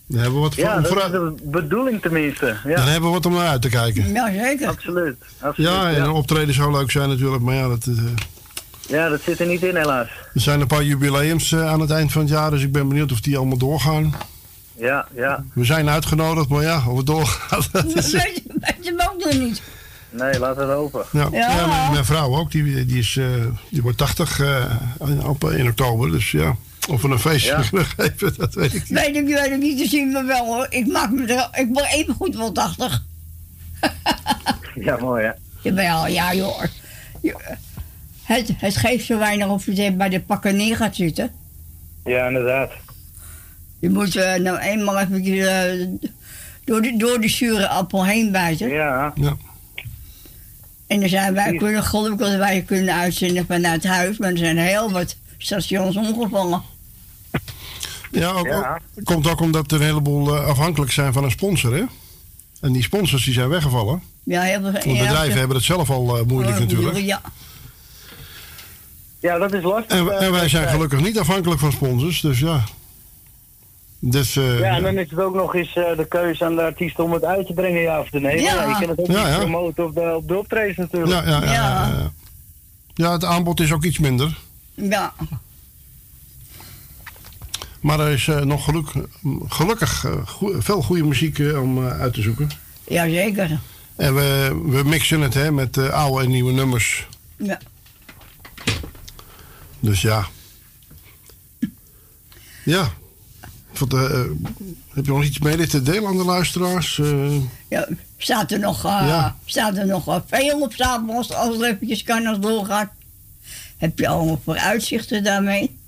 Dan hebben we wat Ja, voor, dat voor- is de bedoeling tenminste. Ja. Dan hebben we wat om naar uit te kijken. Ja, zeker. Absoluut. absoluut Ja, en een optreden zou leuk zijn natuurlijk, maar ja, dat, eh, Ja, dat zit er niet in helaas. er zijn een paar jubileums eh, aan het eind van het jaar, dus ik ben benieuwd of die allemaal doorgaan. Ja, ja. We zijn uitgenodigd, maar ja, of het doorgaat, dat is... Weet je weet je hem ook nog niet. Nee, laat het open. Ja, Ja. ja, mijn, mijn vrouw ook, die, die, is, eh, die wordt 80 eh, in- op, in oktober, dus ja. Of we een feestje Ja. kunnen geven, dat weet ik niet. Weet ik, weet ik niet te zien, maar wel hoor. Ik maak me er, ik ben even goed wel 80. Ja, mooi hè. Jawel, ja joh. Je- Het, het geeft zo weinig of je bij de pakken neer gaat zitten. Ja, inderdaad. Je moet eh, nou eenmaal even eh, door, de, door de zure appel heen bijten. Ja. ja. En dan zijn wij kunnen gelukkig dat wij kunnen uitzenden vanuit huis, maar er zijn heel wat stations omgevallen. Ja, ook, ook- komt ook omdat er een heleboel eh, afhankelijk zijn van een sponsor, hè? En die sponsors die zijn weggevallen. Ja, heel veel. Want ja, bedrijven hebben het zelf al eh, moeilijk Oh, natuurlijk. Ja. Ja, dat is lastig. En, eh, en wij zijn gelukkig niet afhankelijk van sponsors, dus ja. Dus, eh, Ja, en dan is het ook nog eens eh, de keuze aan de artiest om het uit te brengen, ja of nee. Ja. Ja. Je kan het ook Ja, promoten op de, op de optredens natuurlijk. ja, ja, ja, ja, ja. Ja, het aanbod is ook iets minder. Ja. Maar er is eh, nog geluk, gelukkig eh, veel goede muziek eh, om uit te zoeken. ja, zeker. En we, we mixen het hè, met oude en nieuwe nummers. Ja. Dus ja. Ja. Wat, heb je nog iets mee te delen aan de luisteraars? Ja, staat er nog, Ja. staat er nog veel op stapel als het eventjes kan als het doorgaat? Heb je allemaal vooruitzichten daarmee?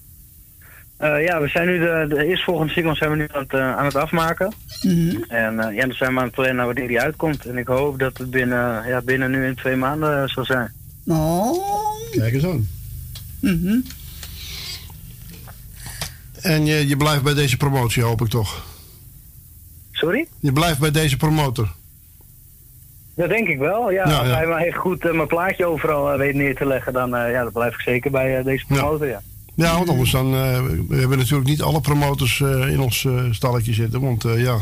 Eh, ja, we zijn nu de, de eerstvolgende single zijn we nu aan het, eh, aan het afmaken. Mhm. En eh, ja, dan zijn we aan het plannen wanneer die uitkomt. En ik hoop dat het binnen, ja, binnen nu in twee maanden zal zijn. Oh. Kijk eens aan. Mhm. En je, je blijft bij deze promotie, hoop ik toch? Sorry? Je blijft bij deze promotor. Dat denk ik wel. Ja, Ja, als ja. hij maar echt goed mijn plaatje overal weet neer te leggen, dan, eh, ja, dan blijf ik zeker bij deze promotor, ja. Ja, want anders dan... eh, we hebben natuurlijk niet alle promotors eh, in ons eh, stalletje zitten. Want eh, ja...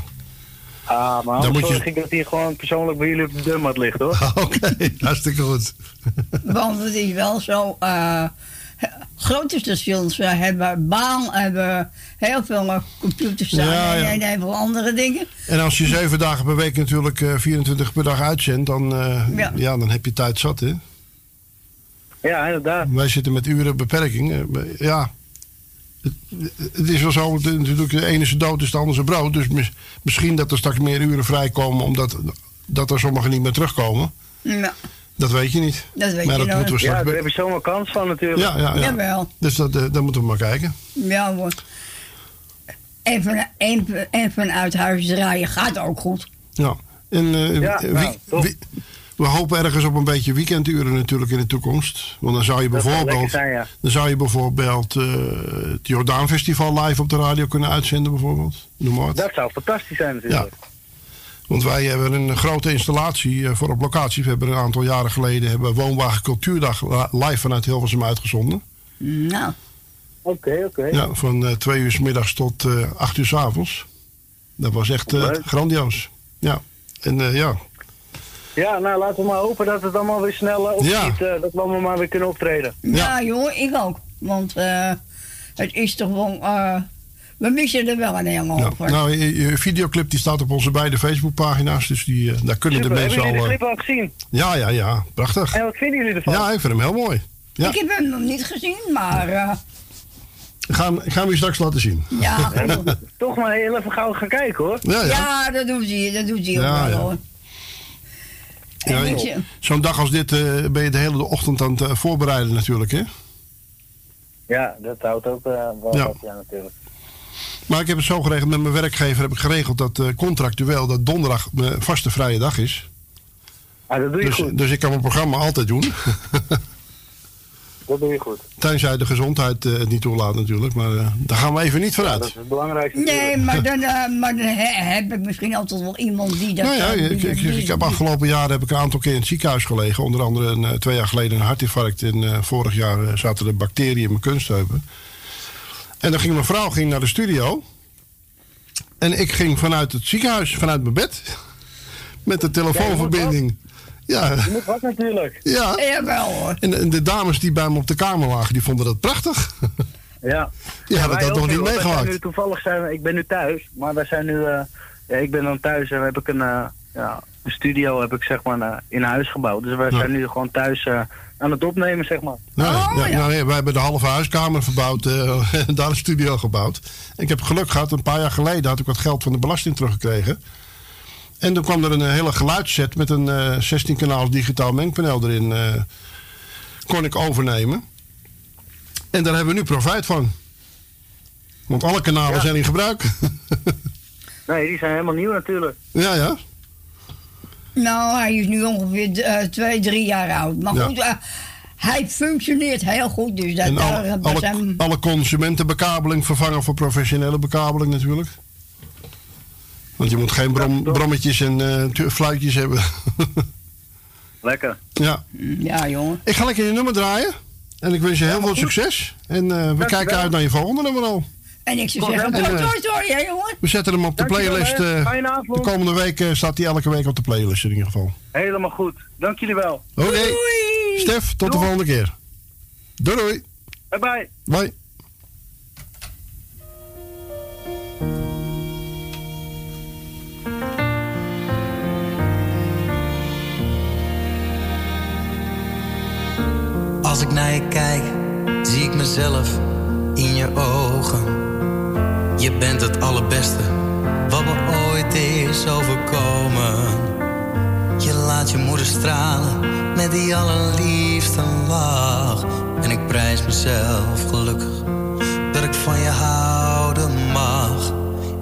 Ah, maar Dan anders moet je- zorg ik dat hij gewoon persoonlijk bij jullie op de deurmat ligt, hoor. Oké, hartstikke goed. Want het is wel zo. eh, grote stations hebben baan, hebben heel veel computers staan Ja, ja. en heel veel andere dingen. En als je zeven dagen per week natuurlijk eh, 24 per dag uitzendt, dan, eh, Ja. ja. dan heb je tijd zat, hè? Ja, inderdaad. Wij zitten met uren beperking. eh, ja, het, het is wel zo, het- natuurlijk de ene is dood, is de andere zijn brood. Dus mis- misschien dat er straks meer uren vrijkomen, omdat dat er sommigen niet meer terugkomen. Ja, Dat weet je niet. dat weet maar je dat moeten we Ja, straks... daar heb je zomaar kans van natuurlijk. ja, ja, ja. Jawel. Dus dat, eh, dat moeten we maar kijken. ja hoor. Even, even, even uit huis draaien gaat ook goed. Ja. En eh, Ja, wie- nou, wie- we hopen ergens op een beetje weekenduren natuurlijk in de toekomst. Want dan zou je Dat bijvoorbeeld, zijn, ja. dan zou je bijvoorbeeld eh, het Jordaan Festival live op de radio kunnen uitzenden bijvoorbeeld. Noem maar. Dat zou fantastisch zijn natuurlijk. Want wij hebben een grote installatie eh, voor op locatie. We hebben een aantal jaren geleden hebben we Woonwagen Cultuurdag live vanuit Hilversum uitgezonden. Nou, Oké, oké. Ja, van eh, twee uur s middags tot eh acht uur s avonds. Dat was echt grandioos. Ja. En eh, ja, Ja, nou laten we maar hopen dat het allemaal weer snel Ja. opschiet. eh, dat we allemaal maar weer kunnen optreden. ja, joh, ik ook. Want eh, het is toch wel. eh, we missen er wel een Ja, over. nou, je, je videoclip die staat op onze beide Facebookpagina's, dus die, eh, daar kunnen Super, de mensen hebben al. jullie de eh, clip al gezien? ja, ja, ja, prachtig. En wat vinden jullie ervan? Ja, ik vind hem heel mooi. Ja, Ik heb hem nog niet gezien, maar eh, ik ga, hem- ik ga hem je straks laten zien. ja. Toch maar heel even gauw gaan kijken hoor. Ja, ja. ja, dat doet hij, dat doet hij ook Ja, wel ja. hoor. Ja, Zo'n dag als dit eh, ben je de hele ochtend aan het eh, voorbereiden natuurlijk, hè? Ja, dat houdt ook eh, wel Ja. wat, ja, natuurlijk. Maar ik heb het zo geregeld met mijn werkgever, heb ik geregeld dat eh, contractueel dat donderdag mijn vaste vrije dag is. Ah, dat doe je dus, goed. dus ik kan mijn programma altijd doen. Dat doe je goed. Tenzij de gezondheid eh, het niet toelaat natuurlijk, maar eh, daar gaan we even niet vanuit. Dat is het belangrijkste. Nee, maar dan, eh, maar dan he- heb ik misschien altijd wel iemand die dat... Nou ja, eh, ik, heb afgelopen jaar heb ik een aantal keer in het ziekenhuis gelegen. Onder andere een, eh, twee jaar geleden een hartinfarct. En eh, vorig jaar eh, zaten er bacteriën in mijn kunstheupen. En dan ging mijn vrouw ging naar de studio. En ik ging vanuit het ziekenhuis, vanuit mijn bed. Met de telefoonverbinding. Ja, Je moet wat natuurlijk. ja. Jawel hoor. En, en de dames die bij me op de kamer lagen, die vonden dat prachtig. Ja. Die hadden wij dat nog niet meegemaakt. Nu, toevallig zijn we, ik ben nu thuis, maar wij zijn nu, eh, ja, ik ben dan thuis en heb ik een, eh, ja, een studio heb ik zeg maar eh, in huis gebouwd. Dus wij Ja. zijn nu gewoon thuis eh, aan het opnemen zeg maar. Nou, ja, nou, nee, wij hebben de halve huiskamer verbouwd eh, en daar een studio gebouwd. En ik heb geluk gehad, een paar jaar geleden had ik wat geld van de belasting teruggekregen. En toen kwam er een eh, hele geluidsset met een eh 16 kanaals digitaal mengpaneel erin. eh, kon ik overnemen. En daar hebben we nu profijt van. Want alle kanalen Ja. zijn in gebruik. Nee, die zijn helemaal nieuw natuurlijk. ja, ja. Nou, hij is nu ongeveer eh, twee, drie jaar oud. Maar Ja. goed, eh, hij functioneert heel goed. Dus dat, En alle, alle, zijn- alle consumentenbekabeling vervangen voor professionele bekabeling natuurlijk. Want je moet geen brom, brommetjes en eh, fluitjes hebben. Lekker. ja. Ja, jongen. Ik ga lekker je nummer draaien. En ik wens je heel veel succes. En eh, we kijken uit naar je volgende nummer al. En ik zou zeggen, En, hoor, hè, jongen. We zetten hem op de Dankjewel, playlist. eh, Fijne avond. de komende week staat hij elke week op de playlist in ieder geval. Helemaal goed. Dank jullie wel. Oké. Stef, tot de volgende keer. Doei doei. Bye bye. Bye. Als ik naar je kijk, zie ik mezelf in je ogen. Je bent het allerbeste wat me ooit is overkomen. Je laat je moeder stralen met die allerliefste lach. En ik prijs mezelf gelukkig dat ik van je houden mag.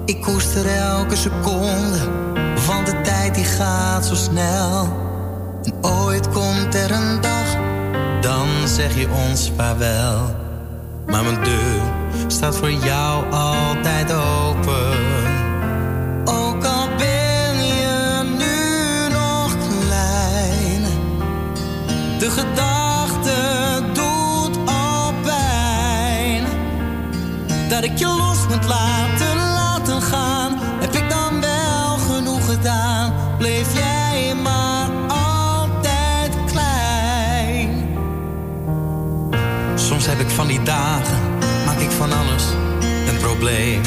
Ik koester elke seconde, want de tijd die gaat zo snel. En ooit komt er een dag, dan zeg je ons vaarwel. Maar mijn deur staat voor jou altijd open. Ook al ben je nu nog klein, de gedachte doet al pijn. Dat ik je los moet laten, laten gaan, heb ik dan wel genoeg gedaan? Bleef van die dagen, maak ik van alles een probleem.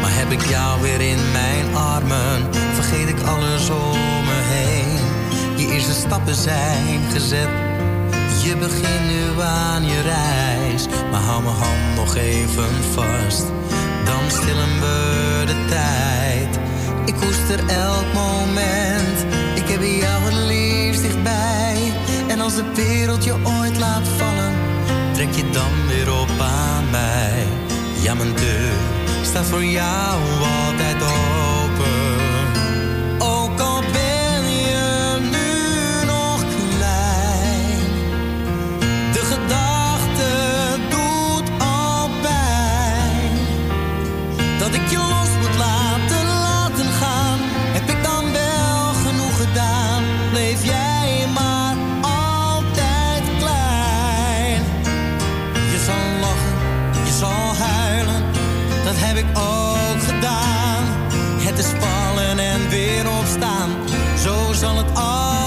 Maar heb ik jou weer in mijn armen, vergeet ik alles om me heen. Je eerste stappen zijn gezet, je begint nu aan je reis. Maar hou mijn hand nog even vast, dan stillen we de tijd. Ik koester elk moment, ik heb jou het liefst dichtbij. En als de wereld je ooit laat vallen, trek je dan weer op aan mij. Ja, mijn deur staat voor jou altijd open. Ik gedaan. Het is vallen en weer opstaan, zo zal het altijd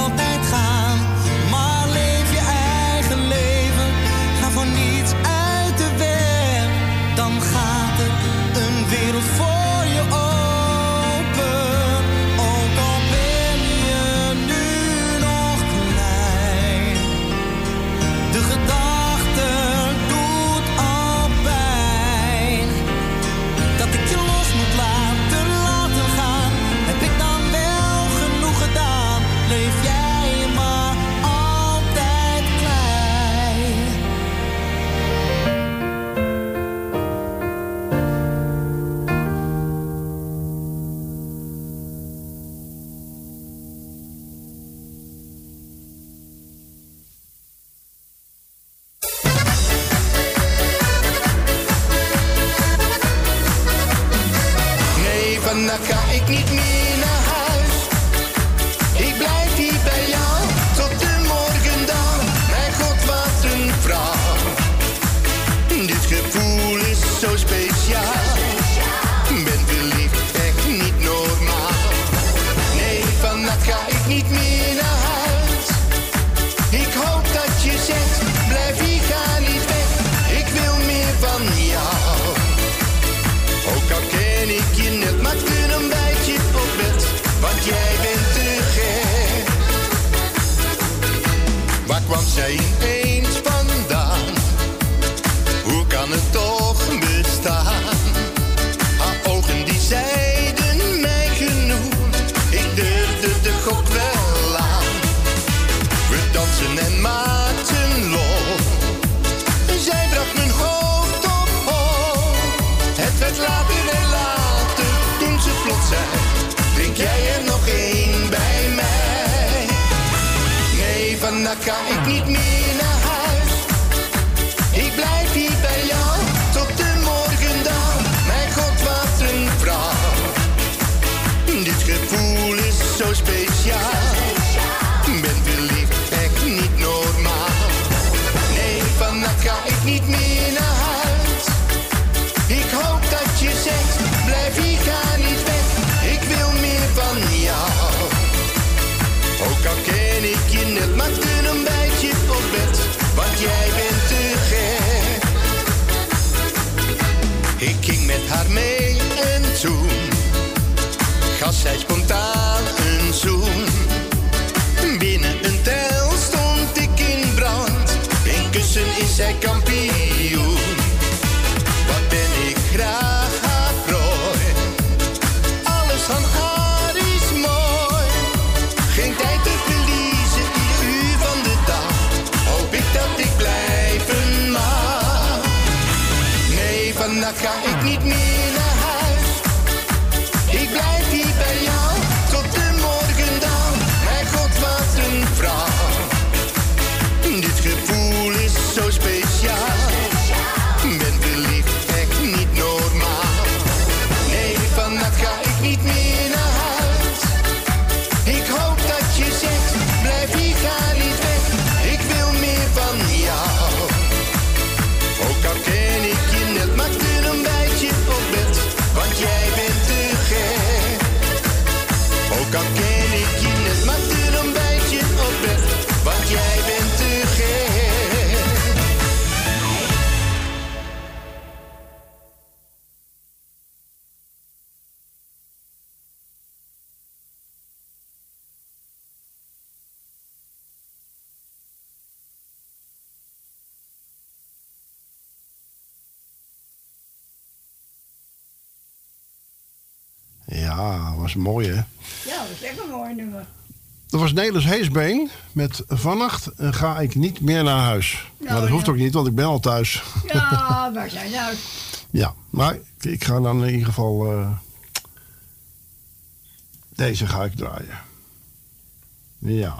haar en toen gaf zij spontaan. was mooi, hè? Ja, dat is echt een mooi nummer. Dat was Nederlands Heesbeen met Vannacht ga ik niet meer naar huis. Nou, maar dat hoeft ook niet, want ik ben al thuis. Ja, waar zijn uit? Ja, maar ik ga dan in ieder geval... Eh, deze ga ik draaien. Ja.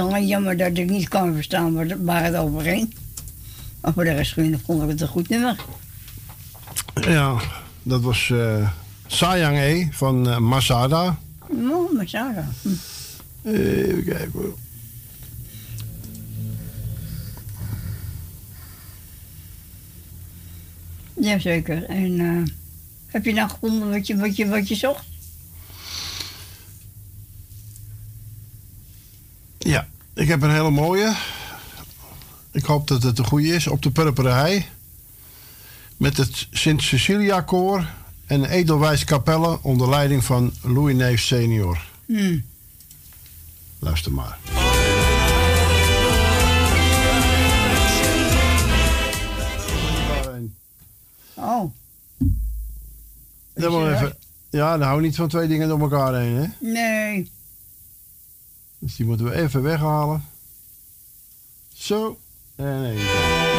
Alleen jammer dat ik niet kan verstaan waar, het over ging. Maar voor de rest vond ik het een goed nummer. Ja, dat was eh Sayang E van eh, Masada. Zo dan. Hm. Even kijken hoor. Jazeker. En eh, heb je nou gevonden wat je, wat je, wat je zocht? Ja, ik heb een hele mooie. Ik hoop dat het een goede is. Op de Purperen Hei. Met het Sint-Cecilia Koor en Edelwijs Capelle onder leiding van Louis Neef senior. Hm. Luister maar. Oh, Dan maar even. Ja, dan hou ik niet van twee dingen door elkaar heen, hè? nee. Dus die moeten we even weghalen. Zo. En even.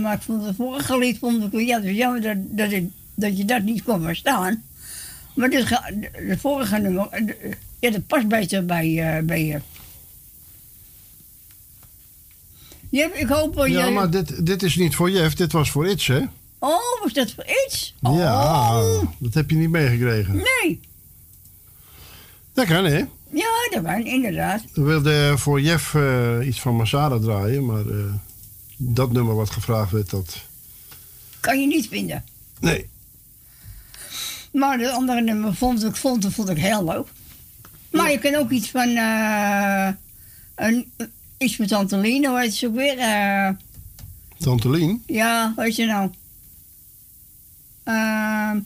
Maar ik vond het vorige lied vond ik, ja, is jammer dat, dat, ik, dat je dat niet kon verstaan. Maar dit, de, vorige nummer, eh, ja, dat past beter bij, eh, bij je. Ik hoop Ja, je... maar dit, dit is niet voor Jeff, dit was voorIts, hè? Oh, was dat voor iets? Ja, dat heb je niet meegekregen. Nee. Dat kan, hè? Ja, dat was inderdaad. We wilden voor Jeff eh, iets van Masada draaien, maar dat nummer wat gevraagd werd, dat Kan je niet vinden. Nee. Maar de andere nummer vond ik, vond, vond ik heel leuk. Maar je kan ook iets van... eh een, iets met Tante Lien, hoe heet ze ook weer? eh, Tante Lien. ja, weet je nou? Ehm,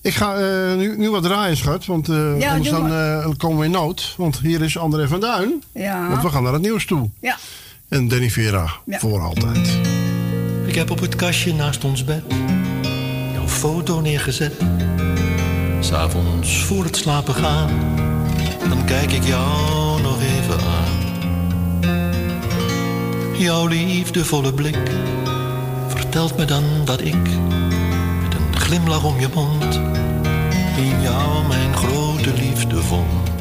Ik ga eh, nu, nu wat draaien, schat. Want eh, Ja, anders eh, dan komen we in nood. Want hier is André van Duin. ja. Want we gaan naar het nieuws toe. Ja. En Danny Vera, Ja. voor altijd. Ik heb op het kastje naast ons bed jouw foto neergezet. S'avonds voor het slapen gaan, dan kijk ik jou nog even aan. Jouw liefdevolle blik vertelt me dan dat ik, met een glimlach om je mond, in jou mijn grote liefde vond.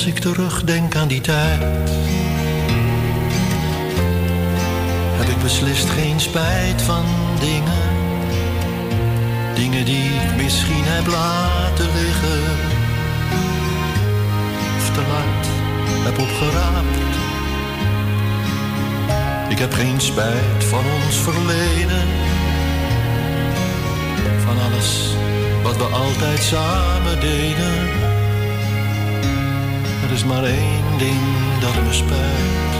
Als ik terugdenk aan die tijd heb ik beslist geen spijt van dingen. Dingen die ik misschien heb laten liggen. Of te laat heb opgeraapt. Ik heb geen spijt van ons verleden. Van alles wat we altijd samen deden. Er is maar één ding dat me spijt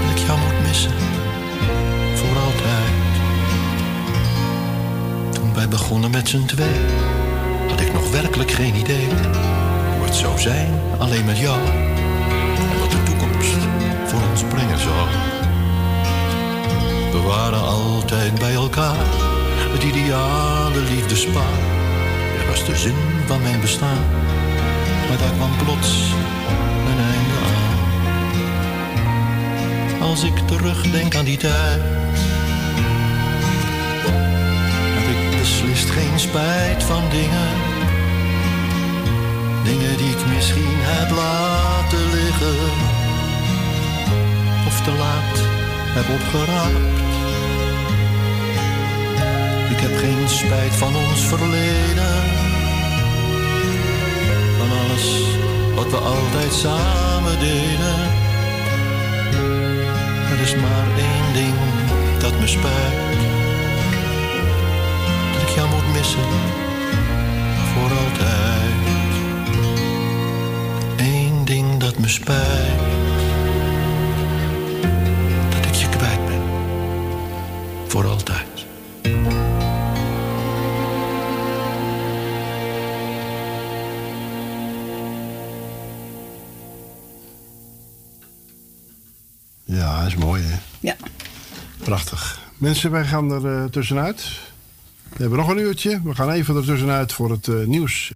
dat ik jou moet missen voor altijd. Toen wij begonnen met z'n twee, had ik nog werkelijk geen idee hoe het zou zijn alleen met jou en wat de toekomst voor ons brengen zou. We waren altijd bij elkaar, het ideale liefdespaar. Er was de zin van mijn bestaan, maar daar kwam plots een einde aan. Als ik terugdenk aan die tijd, heb ik beslist geen spijt van dingen. Dingen die ik misschien heb laten liggen, of te laat heb opgeraapt. Ik heb geen spijt van ons verleden, van alles wat we altijd samen deden. Er is maar één ding dat me spijt. Dat ik jou moet missen voor altijd. Eén ding dat me spijt. Dat ik je kwijt ben voor altijd. Mensen, wij gaan er eh, tussenuit. We hebben nog een uurtje. We gaan even er tussenuit voor het eh, nieuws.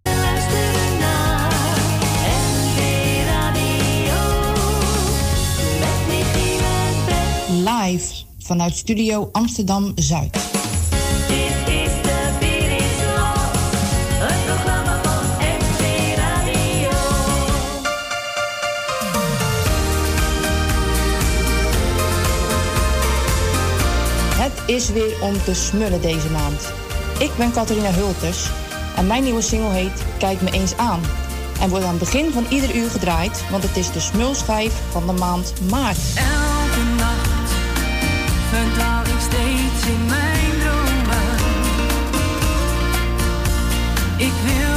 Live vanuit Studio Amsterdam Zuid. Is weer om te smullen deze maand. Ik ben Catharina Hulters en mijn nieuwe single heet Kijk me eens aan. En wordt aan het begin van ieder uur gedraaid, want het is de smulschijf van de maand maart. Elke nacht verdwaal ik steeds in mijn dromen. Ik wil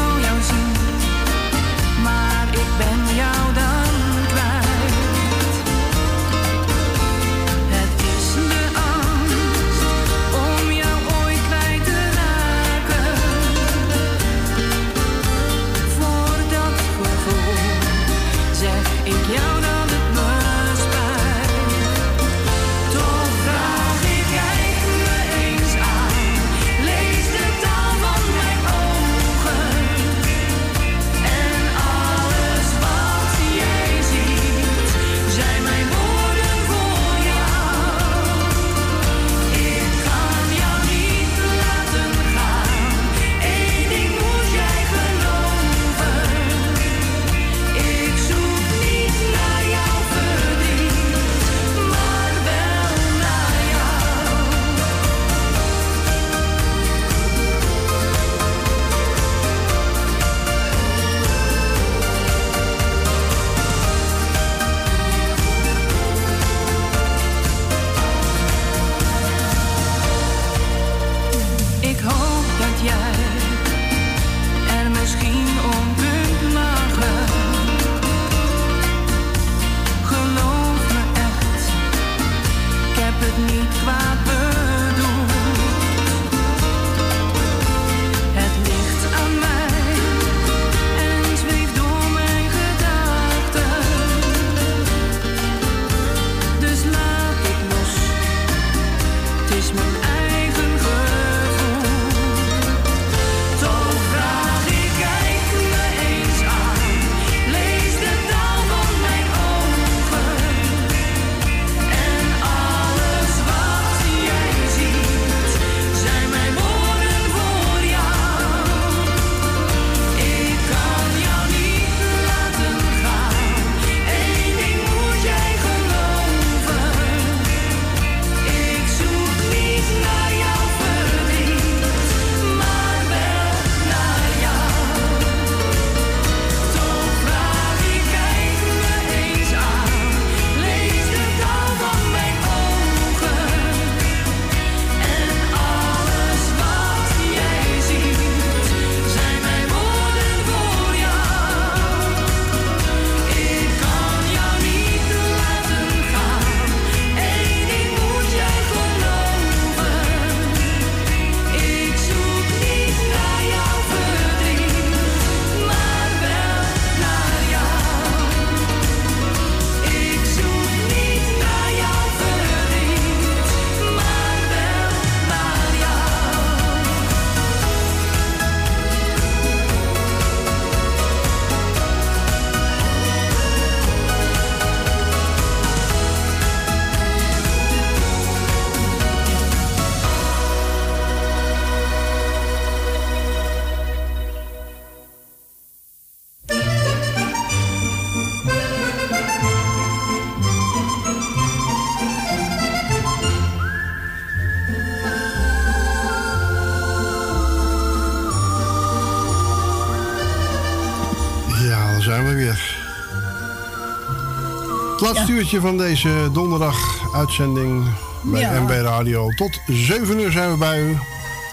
laatste uurtje van deze donderdag uitzending bij Ja. MB Radio. Tot 7 uur zijn we bij u.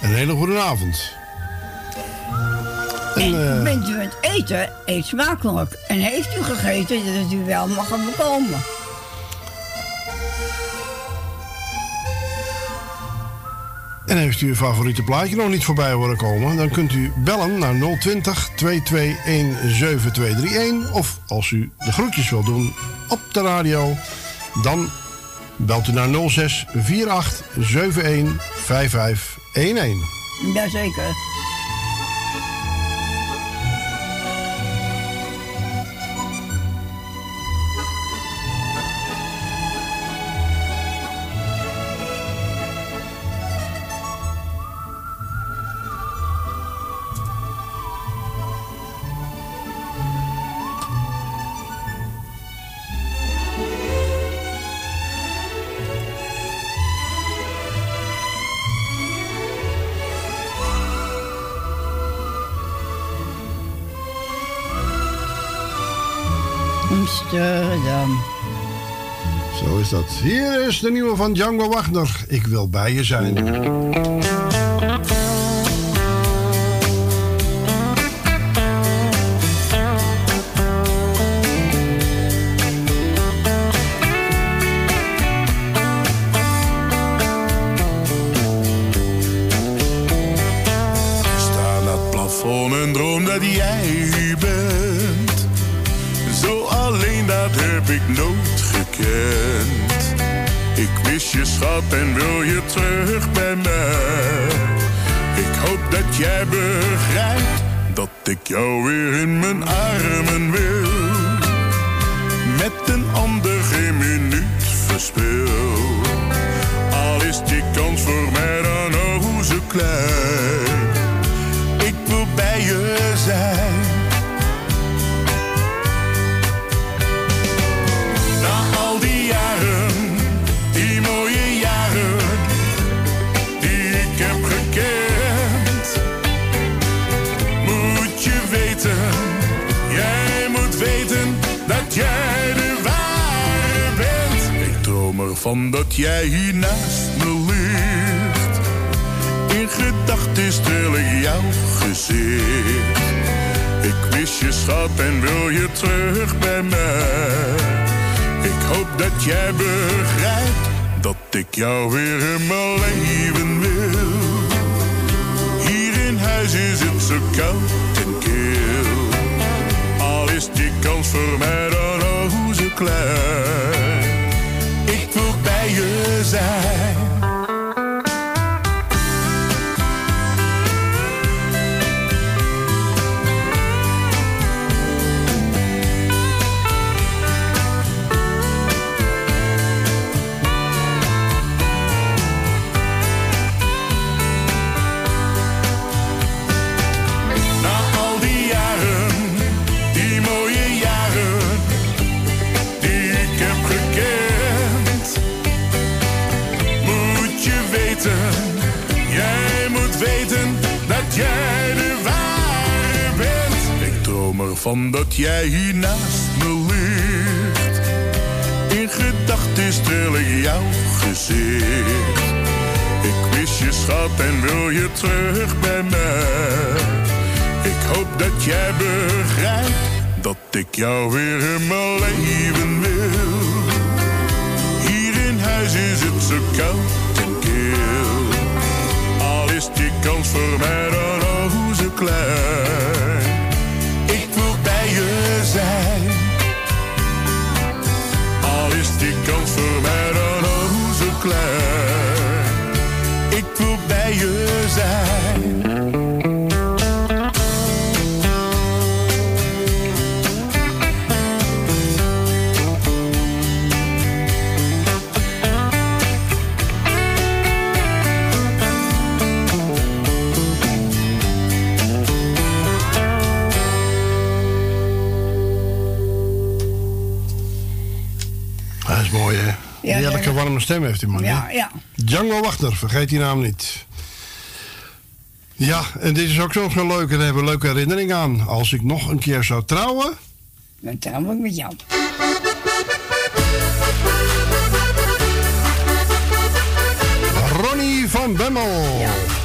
Een hele goede avond. En, En eh, bent u aan het eten? Eet smakelijk. En heeft u gegeten dat u wel mag bekomen? En heeft u uw favoriete plaatje nog niet voorbij horen komen, dan kunt u bellen naar 020 221 7231. Of als u de groetjes wilt doen op de radio, dan belt u naar 06 48 71 5511. Jazeker. Hier is de nieuwe van Django Wagner. Ik wil bij je zijn. heeft die. Ja, ja. Django Wagner, vergeet die naam niet. Ja, en dit is ook zo'n leuke, daar hebben we leuke herinnering aan. Als ik nog een keer zou trouwen. Dan trouw ik met jou. Ronnie van Bemmel. Ja.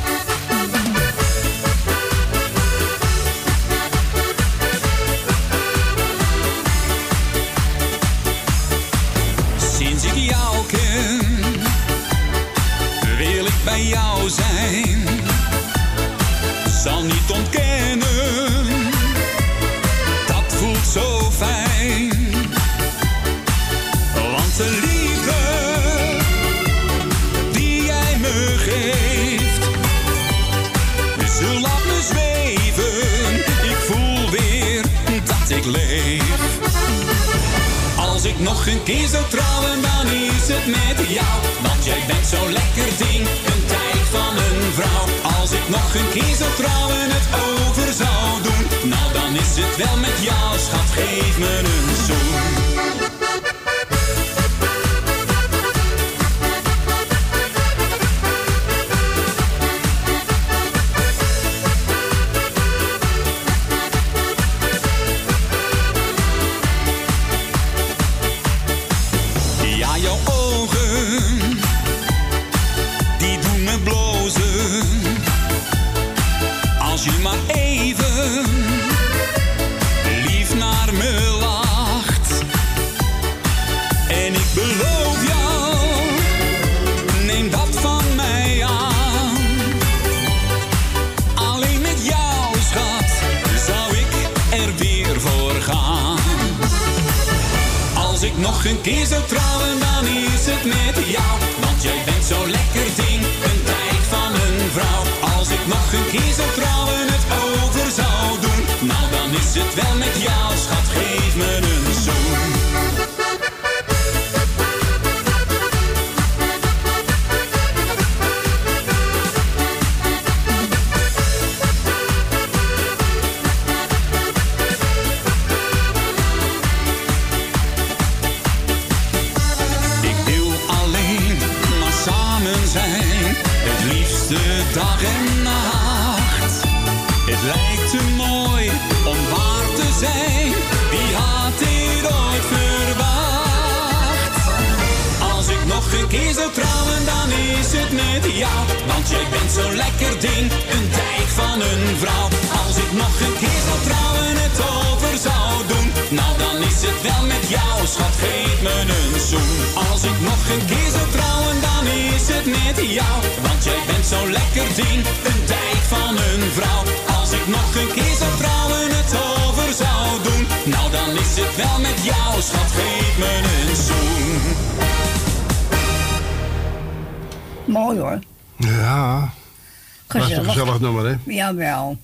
wel.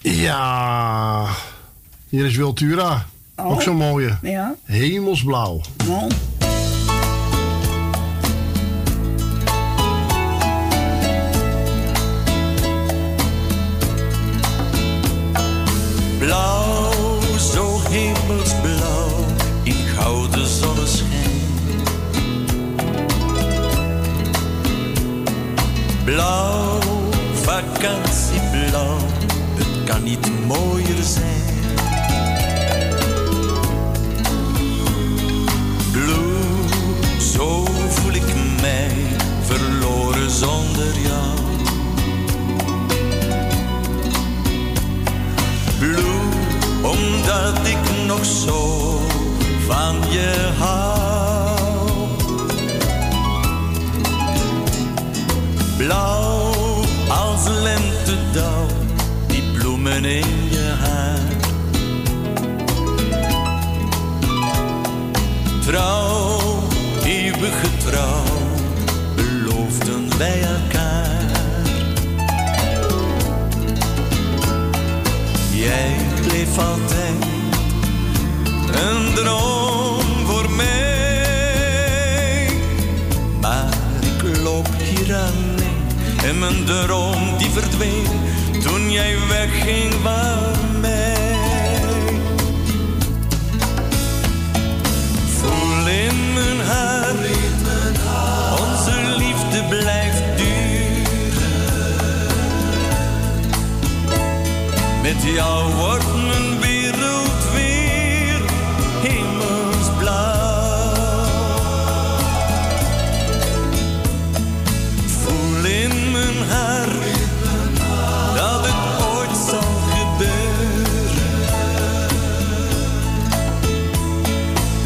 Ja, hier is Wiltura. Ook oh. zo'n mooie. Ja. Hemelsblauw. Nou.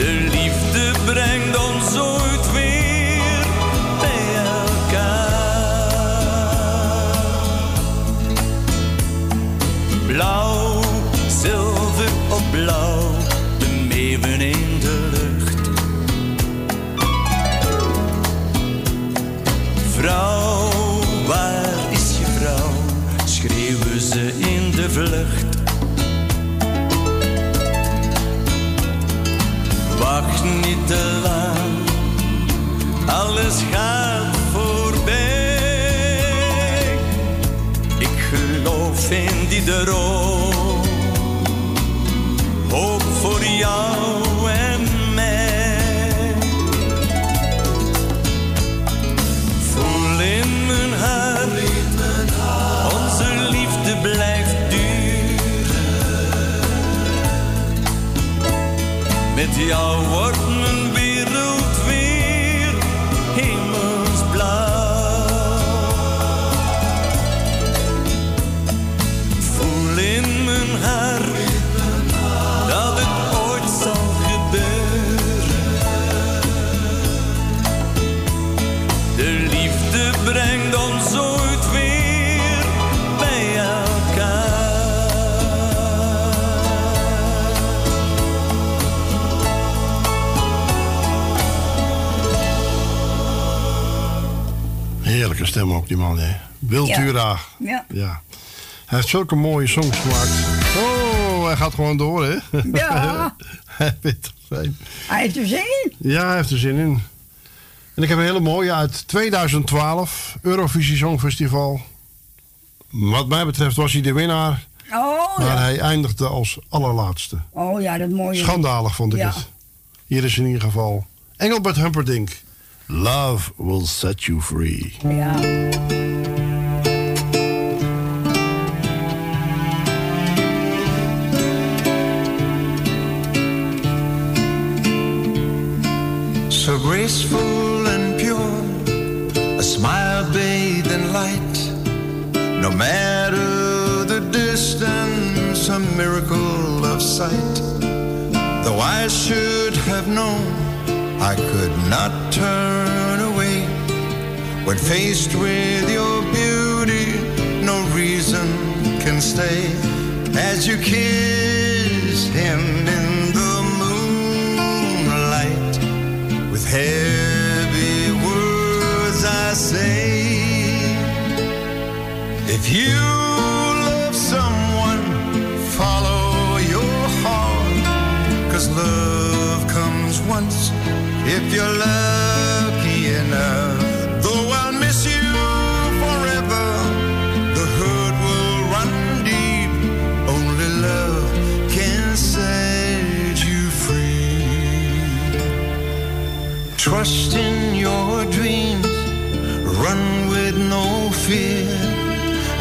De liefde brengt ons ooit weer droom, hoop voor jou en mij. Voel in mijn hart, onze liefde blijft duren. Met jou wordt Heerlijke stem ook, die man, hè. Wiltura. Ja. ja. Hij heeft zulke mooie songs gemaakt. Oh, hij gaat gewoon door, hè? Ja. hij vindt het fijn. Hij heeft er zin in. Ja, hij heeft er zin in. En ik heb een hele mooie uit 2012, Eurovisie Songfestival. Wat mij betreft was hij de winnaar, Oh, maar ja. hij eindigde als allerlaatste. Oh ja, dat mooie. Schandalig vond ik Ja. het. Hier is in ieder geval Engelbert Humperdinck. Love will set you free. Ja. So graceful and pure, a smile bathed in light. No matter the distance, a miracle of sight. Though I should have known, I could not turn away. When faced with your beauty, no reason can stay. As you kiss him in the moonlight, with heavy words I say, if you love someone, follow your heart, cause love comes once if you're lucky enough. Though I'll miss you forever, the hurt will run deep. Only love can set you free. Trust in your dreams, run with no fear.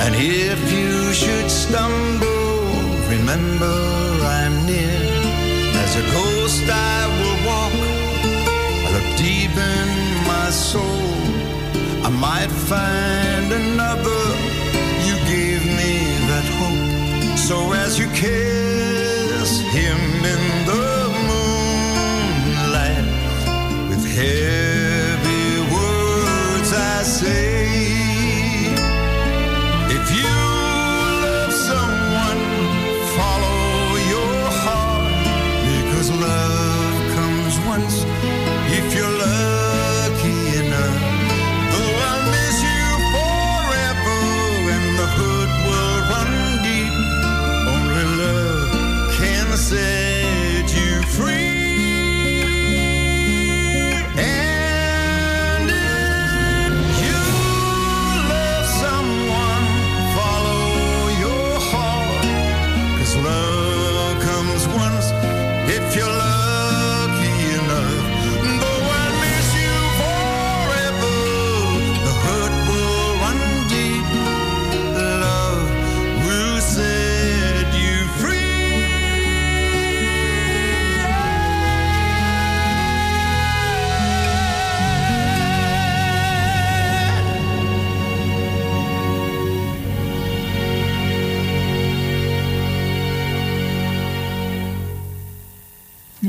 And if you should stumble, remember I'm near. As a ghost I in my soul. I might find another. You gave me that hope. So as you kiss him in the moonlight, with heavy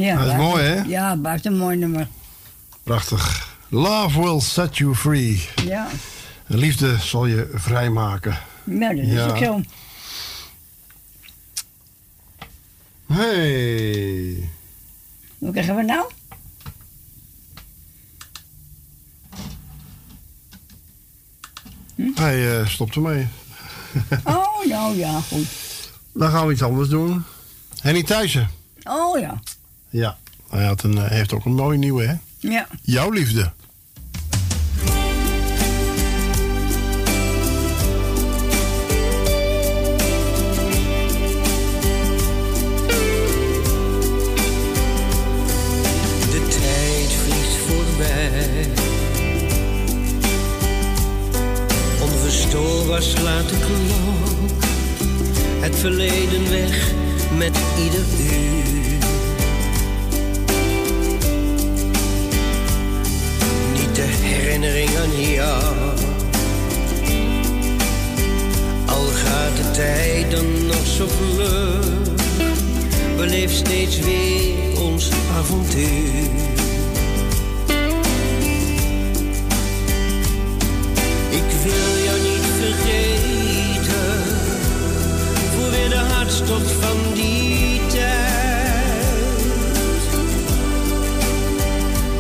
Ja, Dat is mooi, hè? Ja, buiten een mooi nummer. Prachtig. Love will set you free. Ja, Liefde zal je vrijmaken. ja dat is Ja. ook zo. Hey. Wat krijgen we nou? Hij eh, stopt ermee. Oh, nou ja, goed. Dan gaan we iets anders doen. Henny Thijssen. Oh ja, Ja. Hij had een, eh, heeft ook een mooie nieuwe, hè? ja. Jouw liefde. De tijd vliegt voorbij. Onverstoorbaar slaat de klok. Het verleden weg met ieder uur. De herinnering aan jou. Al gaat de tijd dan nog zo vlug. Beleef steeds weer ons avontuur. Ik wil jou niet vergeten, voor weer de hartstocht van die tijd.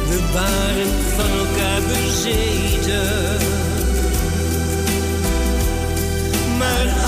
We waren van elkaar bezeten, maar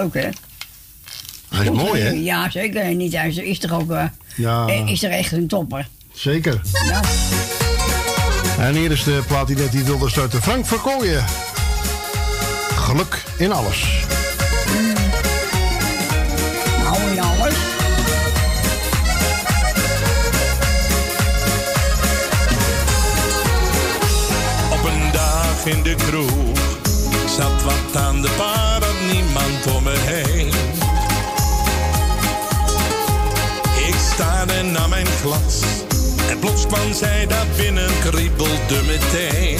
leuk, hè? Hij is mooi, hè? Ja, zeker. En niet, hij is, is toch ook... eh, Ja. eh, Is er echt een topper. Zeker. Ja. En hier is de plaat die net die wilde starten. Frank Verkooyen. Geluk in alles. Nou, in alles. Op een dag in de kroeg. Zat wat aan de bar, plots zij daar binnen, kriebelde meteen.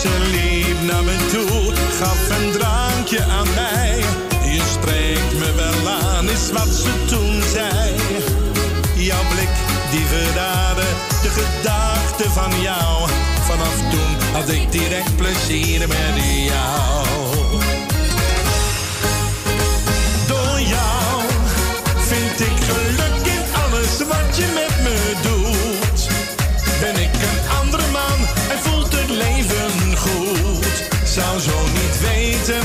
Ze liep naar me toe, gaf een drankje aan mij. Je spreekt me wel aan, is wat ze toen zei. Jouw blik, die verraadde de gedachte van jou. Vanaf toen had ik direct plezier met jou. Door jou vind ik geluk wat je met me doet. Ben ik een andere man en voelt het leven goed. Zou zo niet weten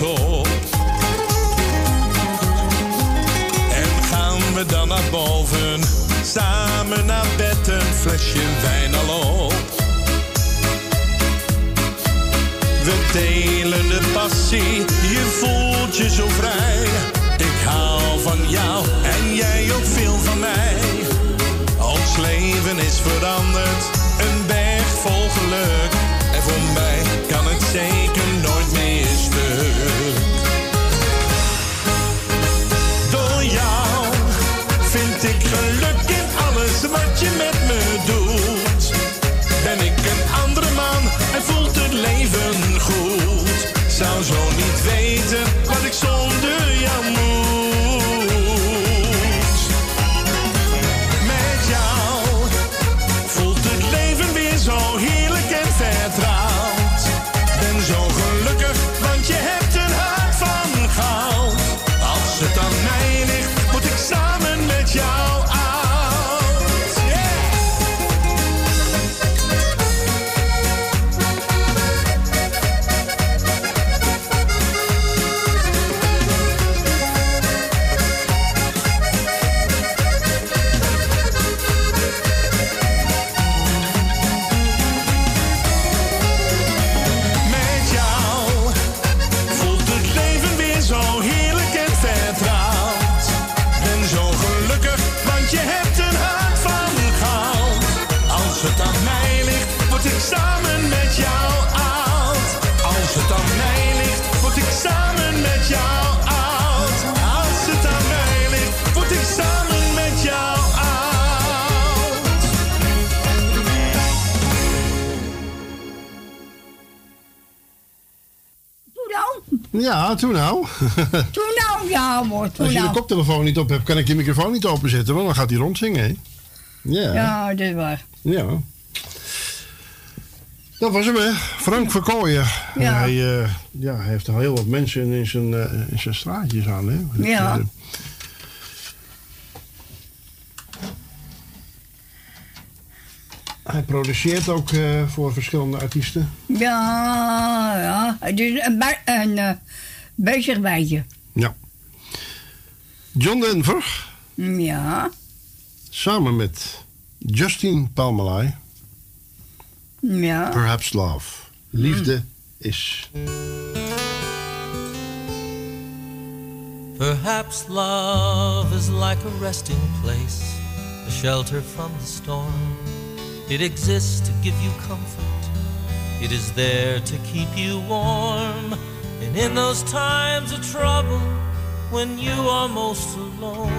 En gaan we dan naar boven, samen naar bed, een flesje wijn al op. We delen de passie, je voelt je zo vrij. Ik hou van jou en jij ook veel van mij. Ons leven is veranderd, een berg vol geluk. En voor mij kan het zeker met me doet. Ja, toen nou. Toen nou? Ja hoor, toen Als je de nou. koptelefoon niet op hebt, kan ik je microfoon niet openzetten, want dan gaat hij rondzingen, hè? Ja. Ja, dat is waar. Ja. Dat was hem, hè? Frank Verkooyen. Ja. Hij, eh, ja, hij heeft al heel wat mensen in zijn, eh, in zijn straatjes aan, hè? Ja. eh, hij produceert ook voor verschillende artiesten. Ja, ja. Het is een, bij- een bezig bijtje. Ja. John Denver, mm, Ja, samen met Justine Palmelai, mm, ja. Perhaps Love. Liefde is. Perhaps love is like a resting place, a shelter from the storm. It exists to give you comfort, it is there to keep you warm. In those times of trouble, when you are most alone,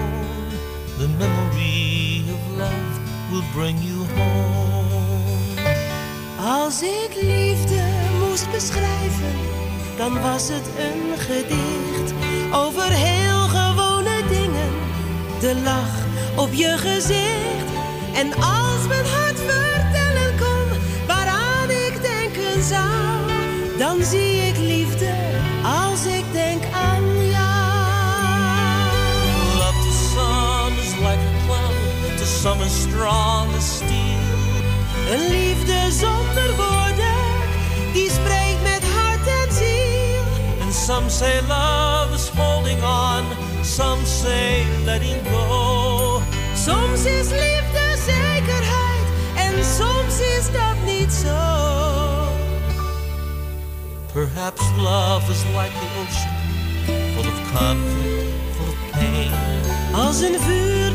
the memory of love will bring you home. Als ik liefde moest beschrijven, dan was het een gedicht over heel gewone dingen. De lach op je gezicht. En als mijn hart vertellen kon waaraan ik denken zou, dan zie ik some is like a cloud, to some as strong as steel. Een liefde zonder woorden, die spreekt met hart en ziel. And some say love is holding on, some say letting go. Soms is liefde zekerheid en soms is dat niet zo. Perhaps love is like the ocean, full of conflict, full of pain. Als een vuur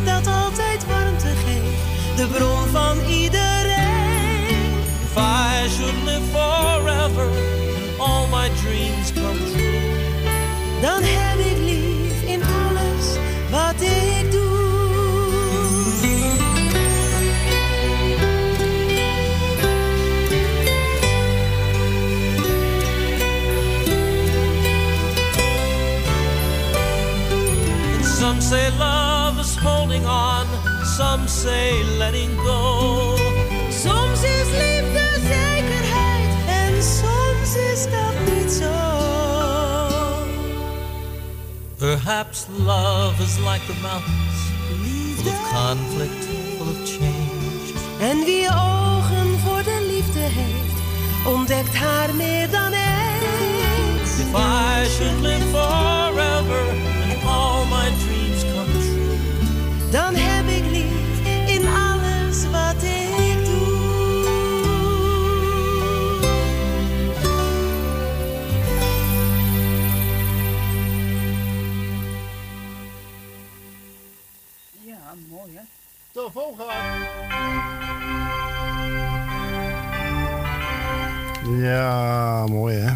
de bron van iedereen. If I should live forever all my dreams come true, Dan heb ik lief in alles wat ik some say letting go. Soms is liefde zekerheid en soms is dat niet zo. Perhaps love is like the mountains, full of conflict, full of change. En wie ogen voor de liefde heeft, ontdekt haar meer dan eens. If I should live forever and all my dreams come true, Dan heb ik Telefoon. Ja, mooi hè.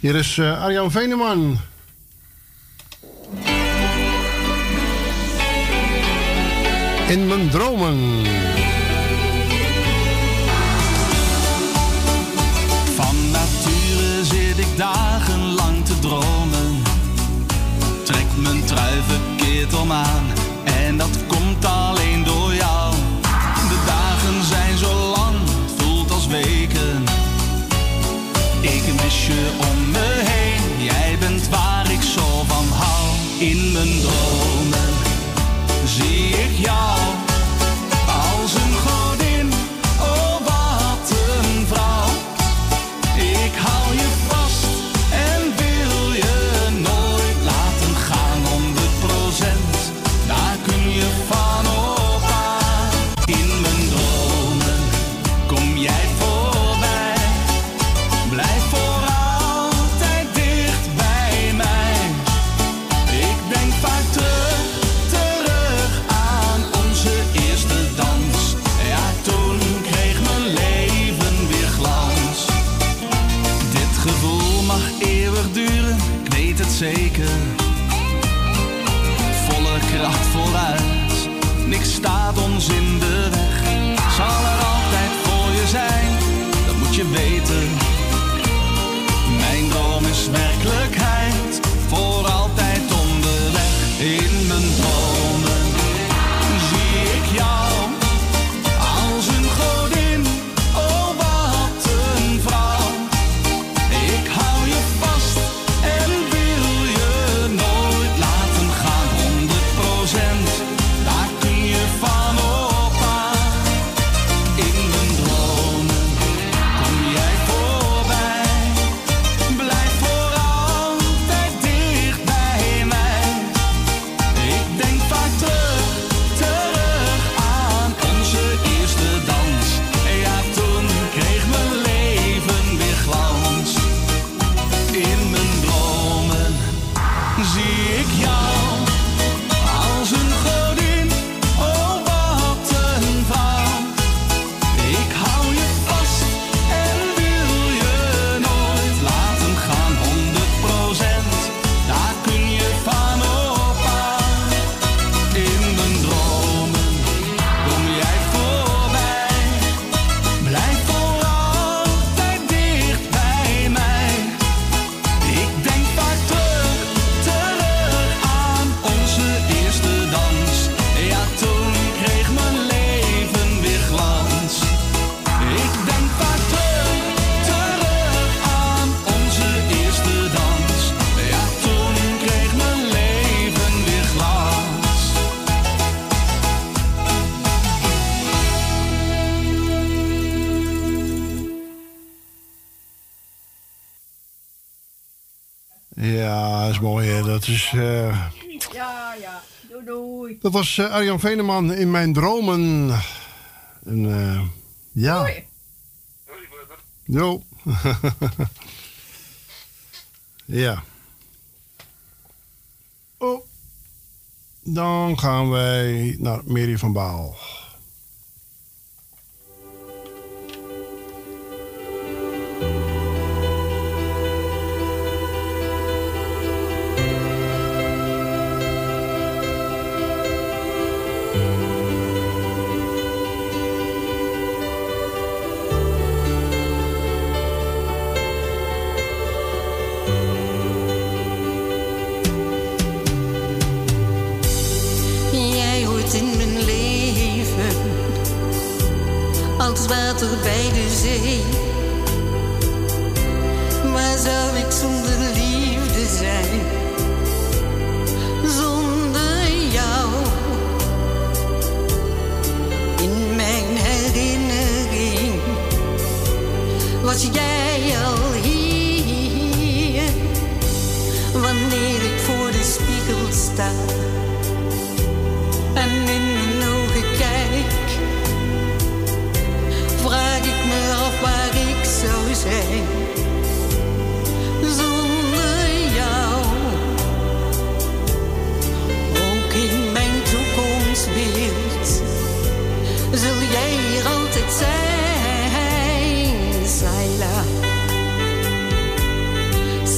Hier is eh, Arjan Veneman. In mijn dromen. Van nature zit ik dagenlang te dromen. Trek mijn trui verkeerd om aan. Ik Dat is... eh, Ja, ja. Doei, doei. Dat was eh, Arjan Veneman in mijn dromen. En, eh, ja. Jo. ja. Oh. Dan gaan wij naar Mary van Baal. Als water bij de zee. Waar zou ik zonder liefde zijn? Zonder jou in mijn herinnering was jij al hier. Wanneer ik voor de spiegel sta me waar ik zou zijn zonder jou. Ook in mijn toekomstbeeld zul jij hier altijd zijn, Saila.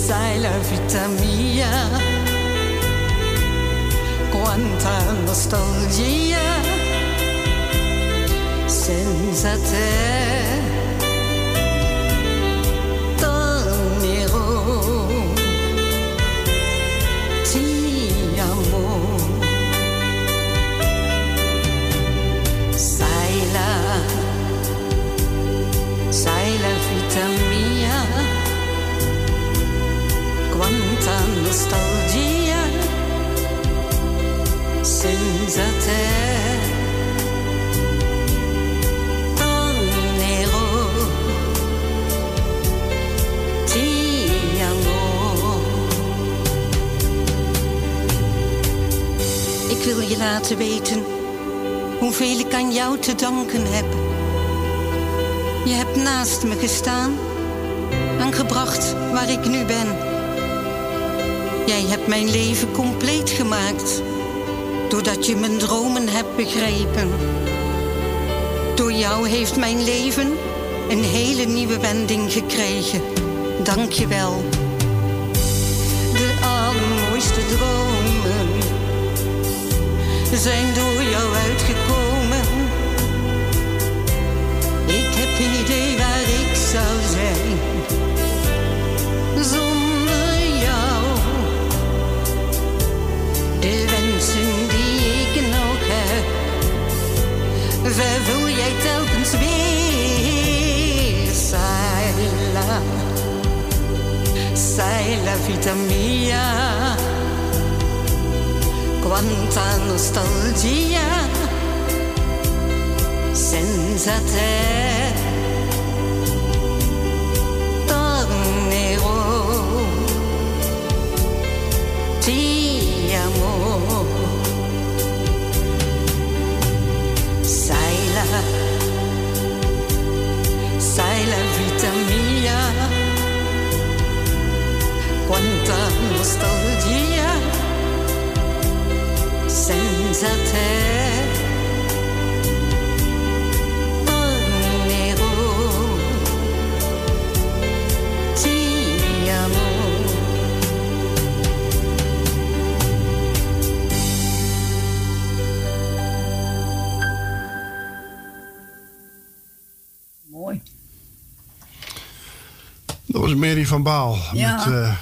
Saila vita mia quanta nostalgia senza te tornerò ti amo sai la sai la vita mia à. quanta nostalgia senza te ik wil je laten weten hoeveel ik aan jou te danken heb je hebt naast me gestaan en gebracht waar ik nu ben jij hebt mijn leven compleet gemaakt doordat je mijn dromen hebt begrepen. Door jou heeft mijn leven een hele nieuwe wending gekregen. Dank je wel. De allermooiste dromen zijn door jou uitgekomen. Ik heb geen idee waar ik zou zijn zonder jou. De wensen die ik nog heb, vervul jij telkens weer. Saila, Saila vita mia, quanta nostalgia, senza te. Tornerò ti amo. Sai la, sai la vita mia, quanta nostalgia senza te. Tornerò, ti amo. Mooi. Dat was Mary van Baal. Ja. Met, eh,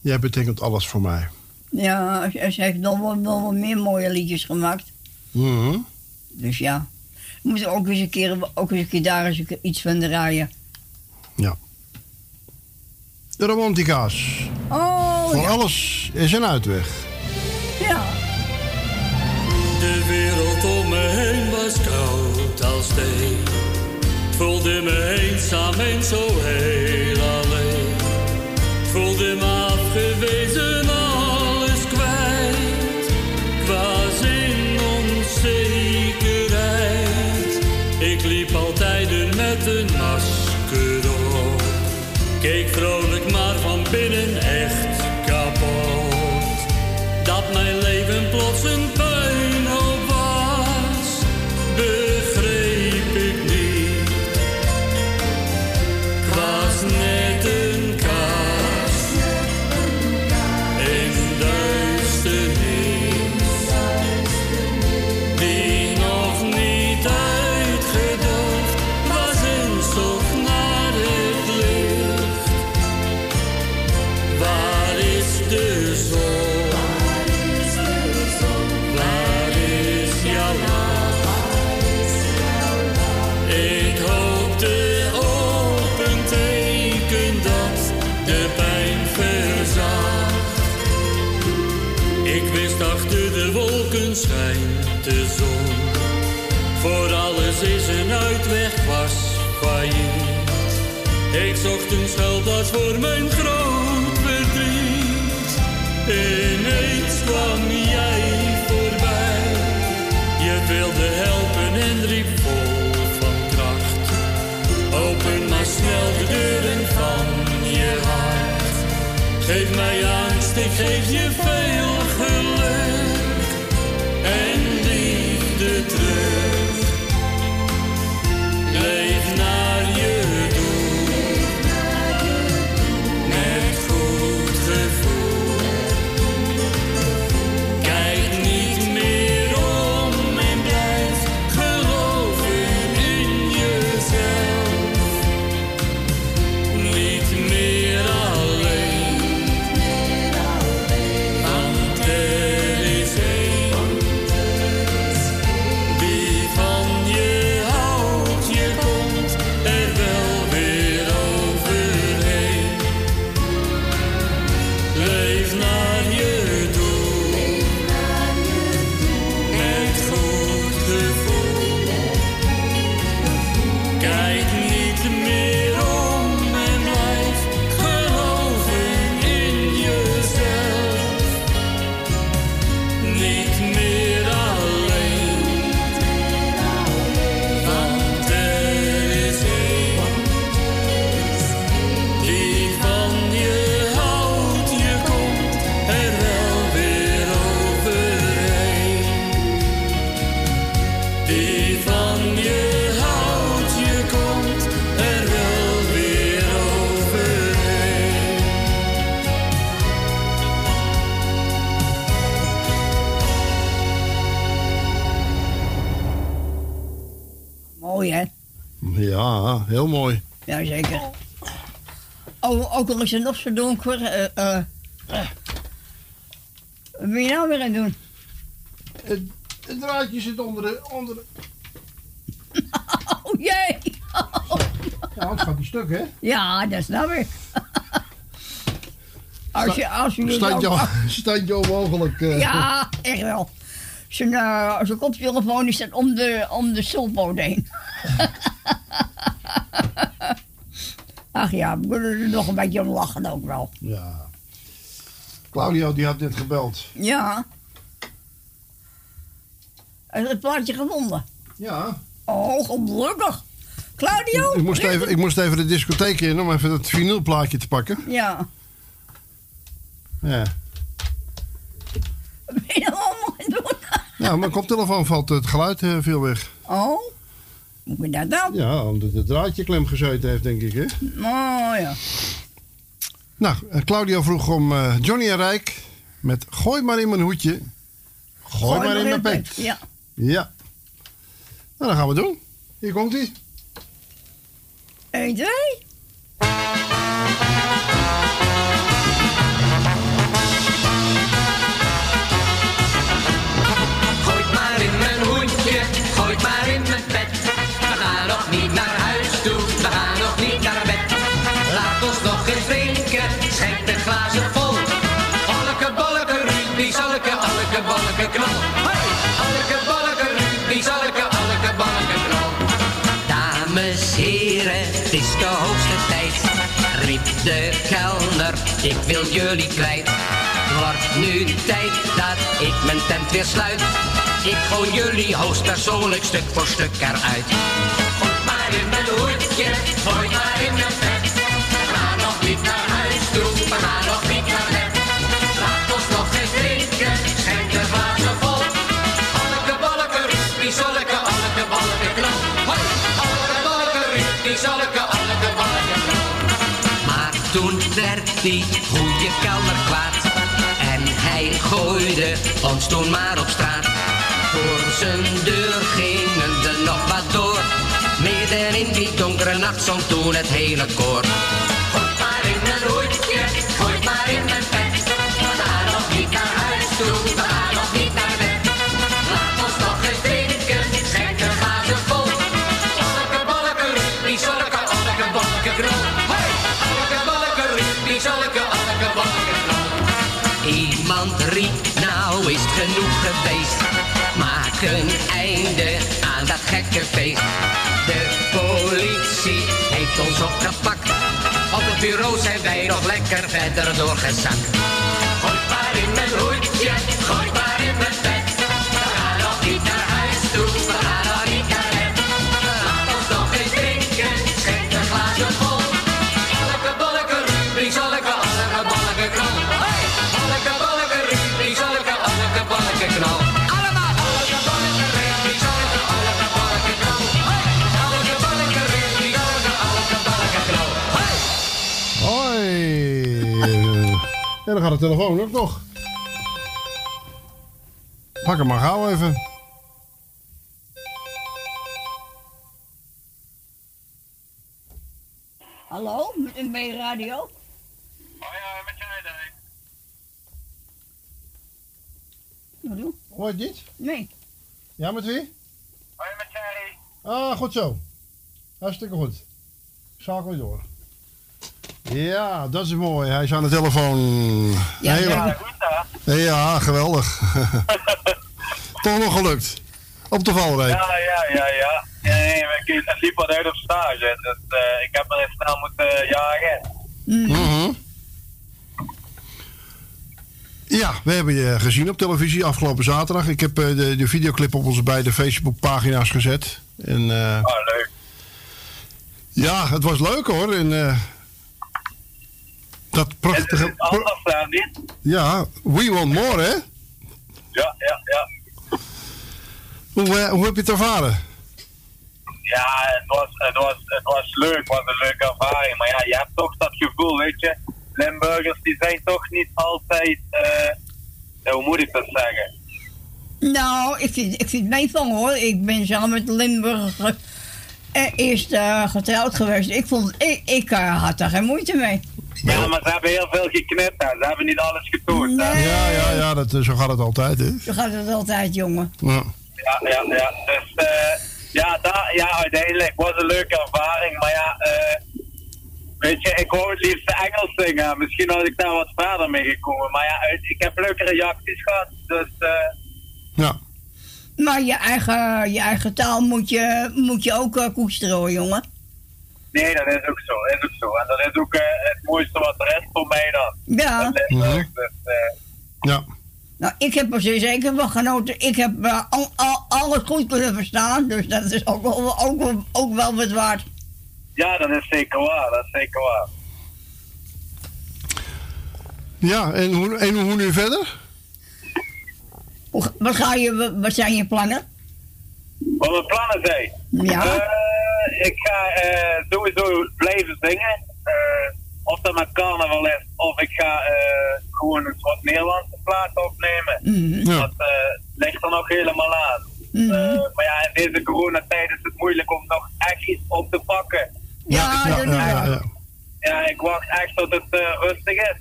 jij betekent alles voor mij. Ja, ze heeft nog wel, wel wat meer mooie liedjes gemaakt. Mhm. Dus ja. We moeten ook eens een keer, ook eens een keer daar eens een keer iets van draaien. Ja. De romantica's. Oh, Voor ja. alles is een uitweg. Ja. De wereld om me heen was koud als. Ik voelde me eenzaam en zo heel alleen. Ik voelde me afgewezen Keek vrolijk, maar van binnen is een uitweg, was failliet. Ik zocht een schuilplaats voor mijn groot verdriet. Ineens kwam jij voorbij. Je wilde helpen en riep vol van kracht. Open maar snel de deuren van je hart. Geef mij angst, ik geef je veel geluk. Heel mooi. Jazeker. Oh, ook al is het nog zo donker. eh eh, eh. Wat ben je nou weer aan het doen? Het, het draadje zit onder de... Onder de... Oh jee! Ja, anders gaat die stuk, hè? Ja, dat snap ik. Als je, als je Standje, standje onmogelijk. eh. Ja, echt wel. Zijn, eh, zijn koptelefoon is staat om de, om de heen. Ach ja, we kunnen er nog een beetje om lachen ook wel. Ja. Claudio, die had net gebeld. Ja. Heb je het plaatje gevonden? Ja. Oh, gelukkig. Claudio? Ik moest, even, ik moest even de discotheek in om even dat vinylplaatje te pakken. Ja. Ja. Wat ben je nou allemaal doen? Ja, mijn koptelefoon valt het geluid eh, veel weg. Oh? Hoe kan dat dan? Ja, omdat het draadje klem gezeten heeft, denk ik, hè? Oh ja. Nou, eh, Claudio vroeg om eh, Johnny en Rijk met Gooi maar in mijn hoedje. Gooi, maar in mijn pet. Ja. Ja. Nou, dat gaan we doen. Hier komt hij. 1, 2. de kelner, ik wil jullie kwijt. Het wordt nu tijd dat ik mijn tent weer sluit. Ik gooi jullie hoogst persoonlijk stuk voor stuk eruit. Goed maar in mijn hoedje, die goede kelner kwaad. En hij gooide ons toen maar op straat. Voor zijn deur gingen er nog wat door. Midden in die donkere nacht zong toen het hele koor. Een einde aan dat gekke feest. De politie heeft ons opgepakt. Op het bureau zijn wij nog lekker verder doorgezakt. Gooi maar in mijn Gaat de telefoon ook nog. Pak hem maar gauw even. Hallo, met een B-radio? Oh ja, met jij daar. Wat doe? Hoor je dit? Nee. Ja, met wie? Hoi, met Jerry. Ah, goed zo. Hartstikke goed. Schakel je door. Ja, dat is mooi. Hij is aan de telefoon. Ja, Heel- ja. ja, geweldig. Toch nog gelukt. Op de valreep. Ja, ja, ja, ja. Het liep wat uit op stage, dus eh, ik heb er even snel moeten jagen. Mhm. Ja, we hebben je gezien op televisie afgelopen zaterdag. Ik heb eh, de, de videoclip op onze beide Facebookpagina's gezet. En, eh, Oh, leuk. ja, het was leuk hoor. En, eh, dat prachtige... Niet? Ja, We Want More, hè? Ja, ja, ja. Hoe, eh, hoe heb je het ervaren? Ja, het was, het, was, het was leuk, het was een leuke ervaring. Maar ja, je hebt toch dat gevoel, weet je. Limburgers die zijn toch niet altijd, eh, ja, hoe moet ik dat zeggen? Nou, ik vind, ik vind het meevallen hoor. Ik ben samen met Limburg eerst getrouwd geweest. Ik, vond, ik, ik had daar geen moeite mee. Ja, maar ze hebben heel veel geknipt, hè. ze hebben niet alles getoond. hè. Ja, ja, ja, dat, eh, zo gaat het altijd, hè? Zo gaat het altijd, jongen. Ja. Ja, ja, ja. Dus eh, ja, daar, ja, uiteindelijk was een leuke ervaring. Maar ja, eh, weet je, ik wou het liefst Engels zingen. Misschien had ik daar wat verder mee gekomen. Maar ja, uit- ik heb leuke reacties gehad. Dus eh, Ja. Maar je eigen, je eigen taal moet je, moet je ook koesteren hoor, jongen. Nee, dat is ook zo. Is ook zo. En dat is ook eh, het mooiste wat er is voor mij dan. Ja. Dat Limburg, dus, eh, Ja. Nou, ik heb er zeker van genoten. Ik heb eh, al, al, alles goed kunnen verstaan. Dus dat is ook wel, ook, wel- ook wel wat waard. ja, dat is zeker waar. Dat is zeker waar. Ja, en hoe, en hoe nu verder? Hoe- Wat, ga je, wat zijn je plannen? Wat mijn plannen zijn? Ja. Eh, ik ga eh, sowieso blijven zingen. Eh, of dat met carnaval is, of ik ga eh, gewoon een wat Nederlandse plaat opnemen. Mhm. Dat eh, ligt er nog helemaal aan. Mhm. Eh, maar ja, in deze coronatijd is het moeilijk om nog echt iets op te pakken. Ja, ja, ja, ja, ja. Ja, ik wacht echt tot het rustig is.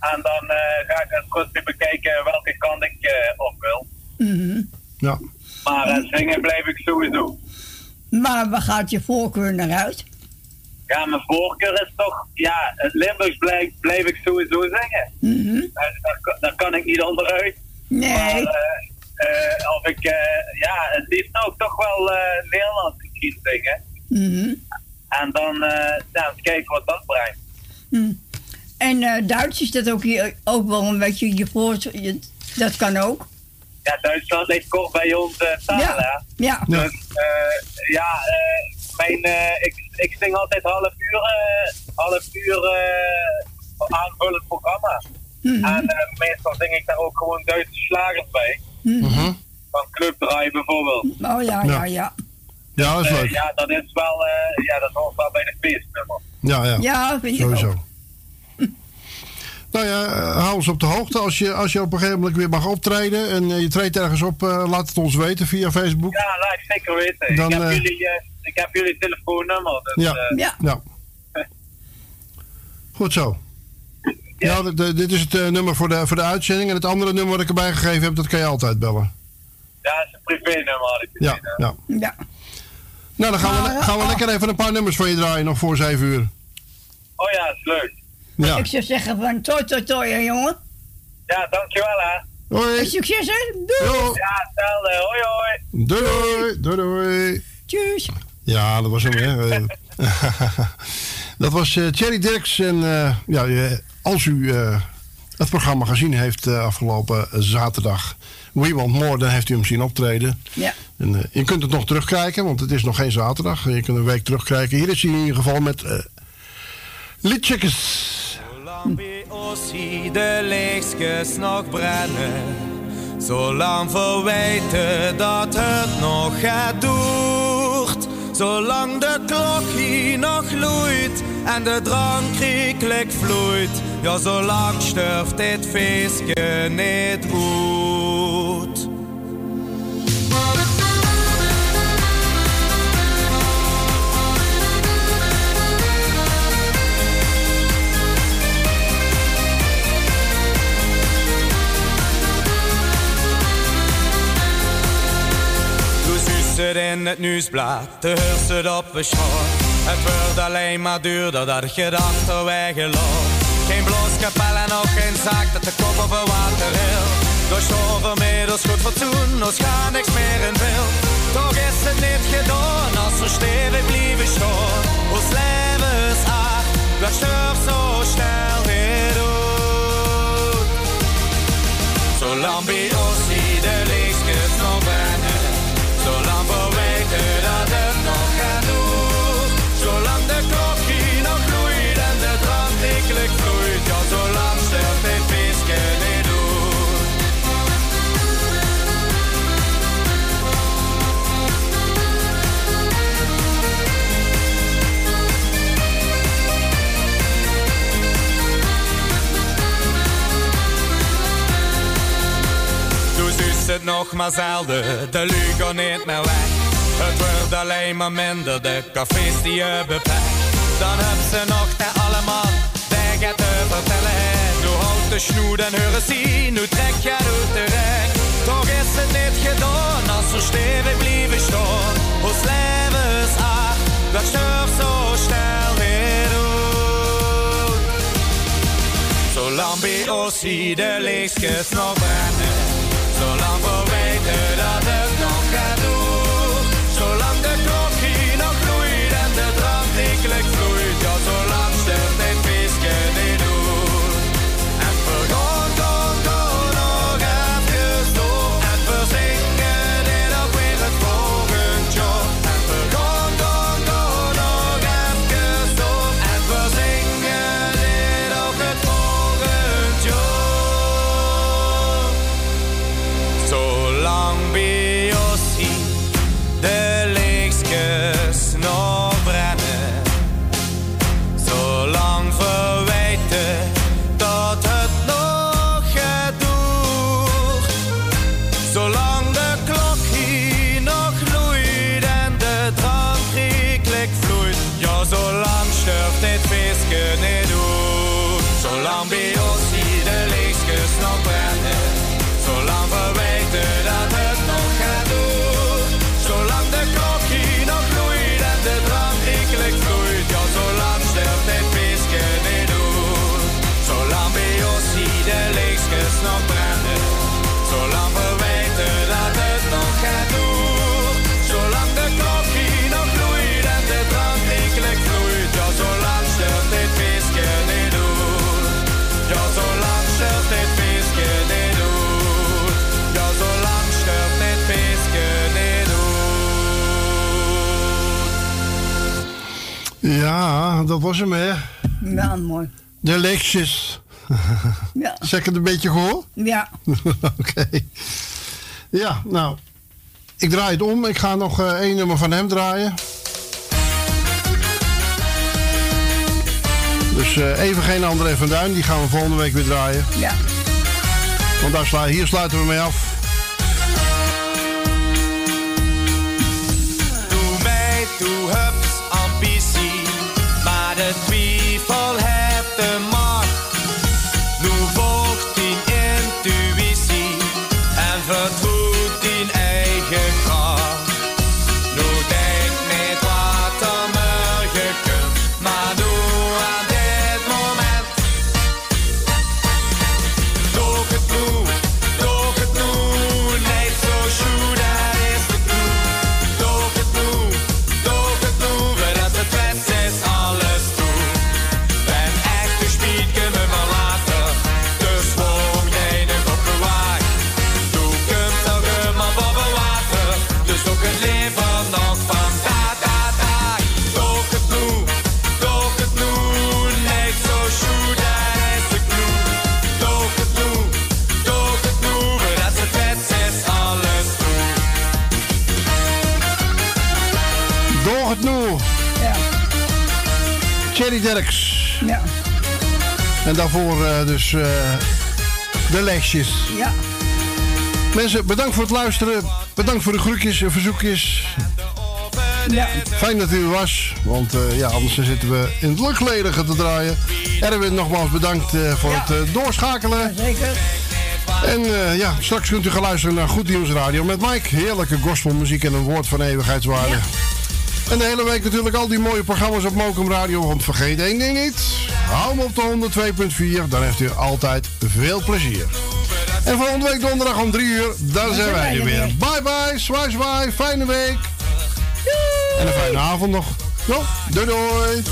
En dan eh, ga ik eens rustig bekijken welke kant ik eh, op wil. Mhm. Ja. Maar eh, zingen blijf ik sowieso. Maar waar gaat je voorkeur naar uit? Ja, mijn voorkeur is toch, ja, het Limburgs blijf, blijf ik sowieso zingen. Mhm. Daar, kan- daar kan ik niet onderuit. Nee. Maar eh, eh, of ik, ja, het liefst ook toch wel Nederlands misschien zingen. Mhm. En dan ja, kijken wat dat brengt. Hm. En Duits is dat ook, hier, ook wel een beetje je voort. je- Dat kan ook. Ja, Duitsland ligt kort bij ons eh, taal, Ja. hè. Ja. Dus eh, ja, eh, mijn, eh, ik, ik zing altijd half uur, eh, half uur eh, aanvullend programma. Mhm. En meestal zing ik daar ook gewoon Duitse slagers bij. Mhm. Van Clubdraai bijvoorbeeld. Oh ja, ja, ja. Ja, dat is leuk. ja, dat is wel, eh, ja, dat hoort wel bij de feestnummer. Ja, ja. Ja, vind ik Sowieso. Nou ja, hou ons op de hoogte. Als je, als je op een gegeven moment weer mag optreden en eh, je treedt ergens op, eh, laat het ons weten via Facebook. Ja, laat ik zeker weten. Dan, ik, heb eh, jullie, eh, ik heb jullie telefoonnummer. Dus, Ja. eh, ja. Goed zo. Ja, de- de- dit is het nummer voor de, voor de uitzending. En het andere nummer wat ik erbij gegeven heb, dat kan je altijd bellen. ja, dat is een privé-nummer had ik Ja, ja. Ja. Nou, dan gaan we, gaan we lekker even een paar nummers van je draaien, nog voor 7 uur. Oh ja, dat is leuk. Ja. Ik zou zeggen van toi toi toi, hè, jongen. Ja, dankjewel hè. Hoi. En succes, hè. Doei. Ja, hetzelfde. Hoi hoi. Doei, doei, doei. Tjus. Ja, dat was hem, hè. Eh, dat was eh Thierry Dirks. En eh, ja, als u eh, het programma gezien heeft afgelopen zaterdag... We Want More, dan heeft u hem zien optreden. Ja. En, je kunt het nog terugkijken, want het is nog geen zaterdag. Je kunt een week terugkijken. Hier is hij in ieder geval met liedcheckers. Zolang de lichtjes nog brennen. Zolang verwijten dat het nog gaat doort. Zolang de klok hier nog gloeit en de drank kriekelijk vloeit. Ja, zolang sterft dit feestje niet uit. Het in het nieuwsblad, te hurst het op een schoot. Het wordt alleen maar duurder dat achterwege gelooft. Geen blooskapel en ook geen zaak dat de kop op het water wil. Door stovermiddels goed fatsoen, ons gaat niks meer in beeld. Toch is het niet gedaan als we stevig blijven staan. Ons leven is acht, dat sterft zo snel niet uit. Zolang bij ons het nog maar zelden, de niet meer weg. Het wordt alleen maar minder, de cafés die je beperkt. Dan hebben ze nog te allemaal dingen te vertellen. Nu houdt de snoet en horen zien, nu trek je uit de rek. Toch is het niet gedaan als we stevig blijven staan. Ons leven is acht, dat sterft zo snel uit. Zolang bij ons hier de lichtjes nog brennen. De Ja, dat was hem, hè. Ja, mooi. De lichtjes. Ja. Zeg ik het een beetje gehoord? Ja. Oké. Ja, nou. Ik draai het om. Ik ga nog eh, één nummer van hem draaien. Dus eh, even geen André van Duin, die gaan we volgende week weer draaien. Ja. Want daar slu- hier sluiten we mee af. Doe mij toe hups Derks. Ja. En daarvoor eh, dus eh, de lesjes. Ja. Mensen, bedankt voor het luisteren. Bedankt voor de groetjes en verzoekjes. Ja. Fijn dat u er was, want eh, ja, anders zitten we in het luchtledige te draaien. Erwin, nogmaals bedankt voor het doorschakelen. Zeker. En ja, straks kunt u gaan luisteren naar Goed Nieuws Radio met Mike. Heerlijke gospelmuziek en een woord van eeuwigheidswaarde. En de hele week natuurlijk al die mooie programma's op Mokum Radio. Want vergeet één ding niet. Hou hem op de 102.4. Dan heeft u altijd veel plezier. En volgende week donderdag om 3 uur, dan zijn wij er weer. Bye bye, zwaai zwaai, fijne week. En een fijne avond nog. Jo, doei doei.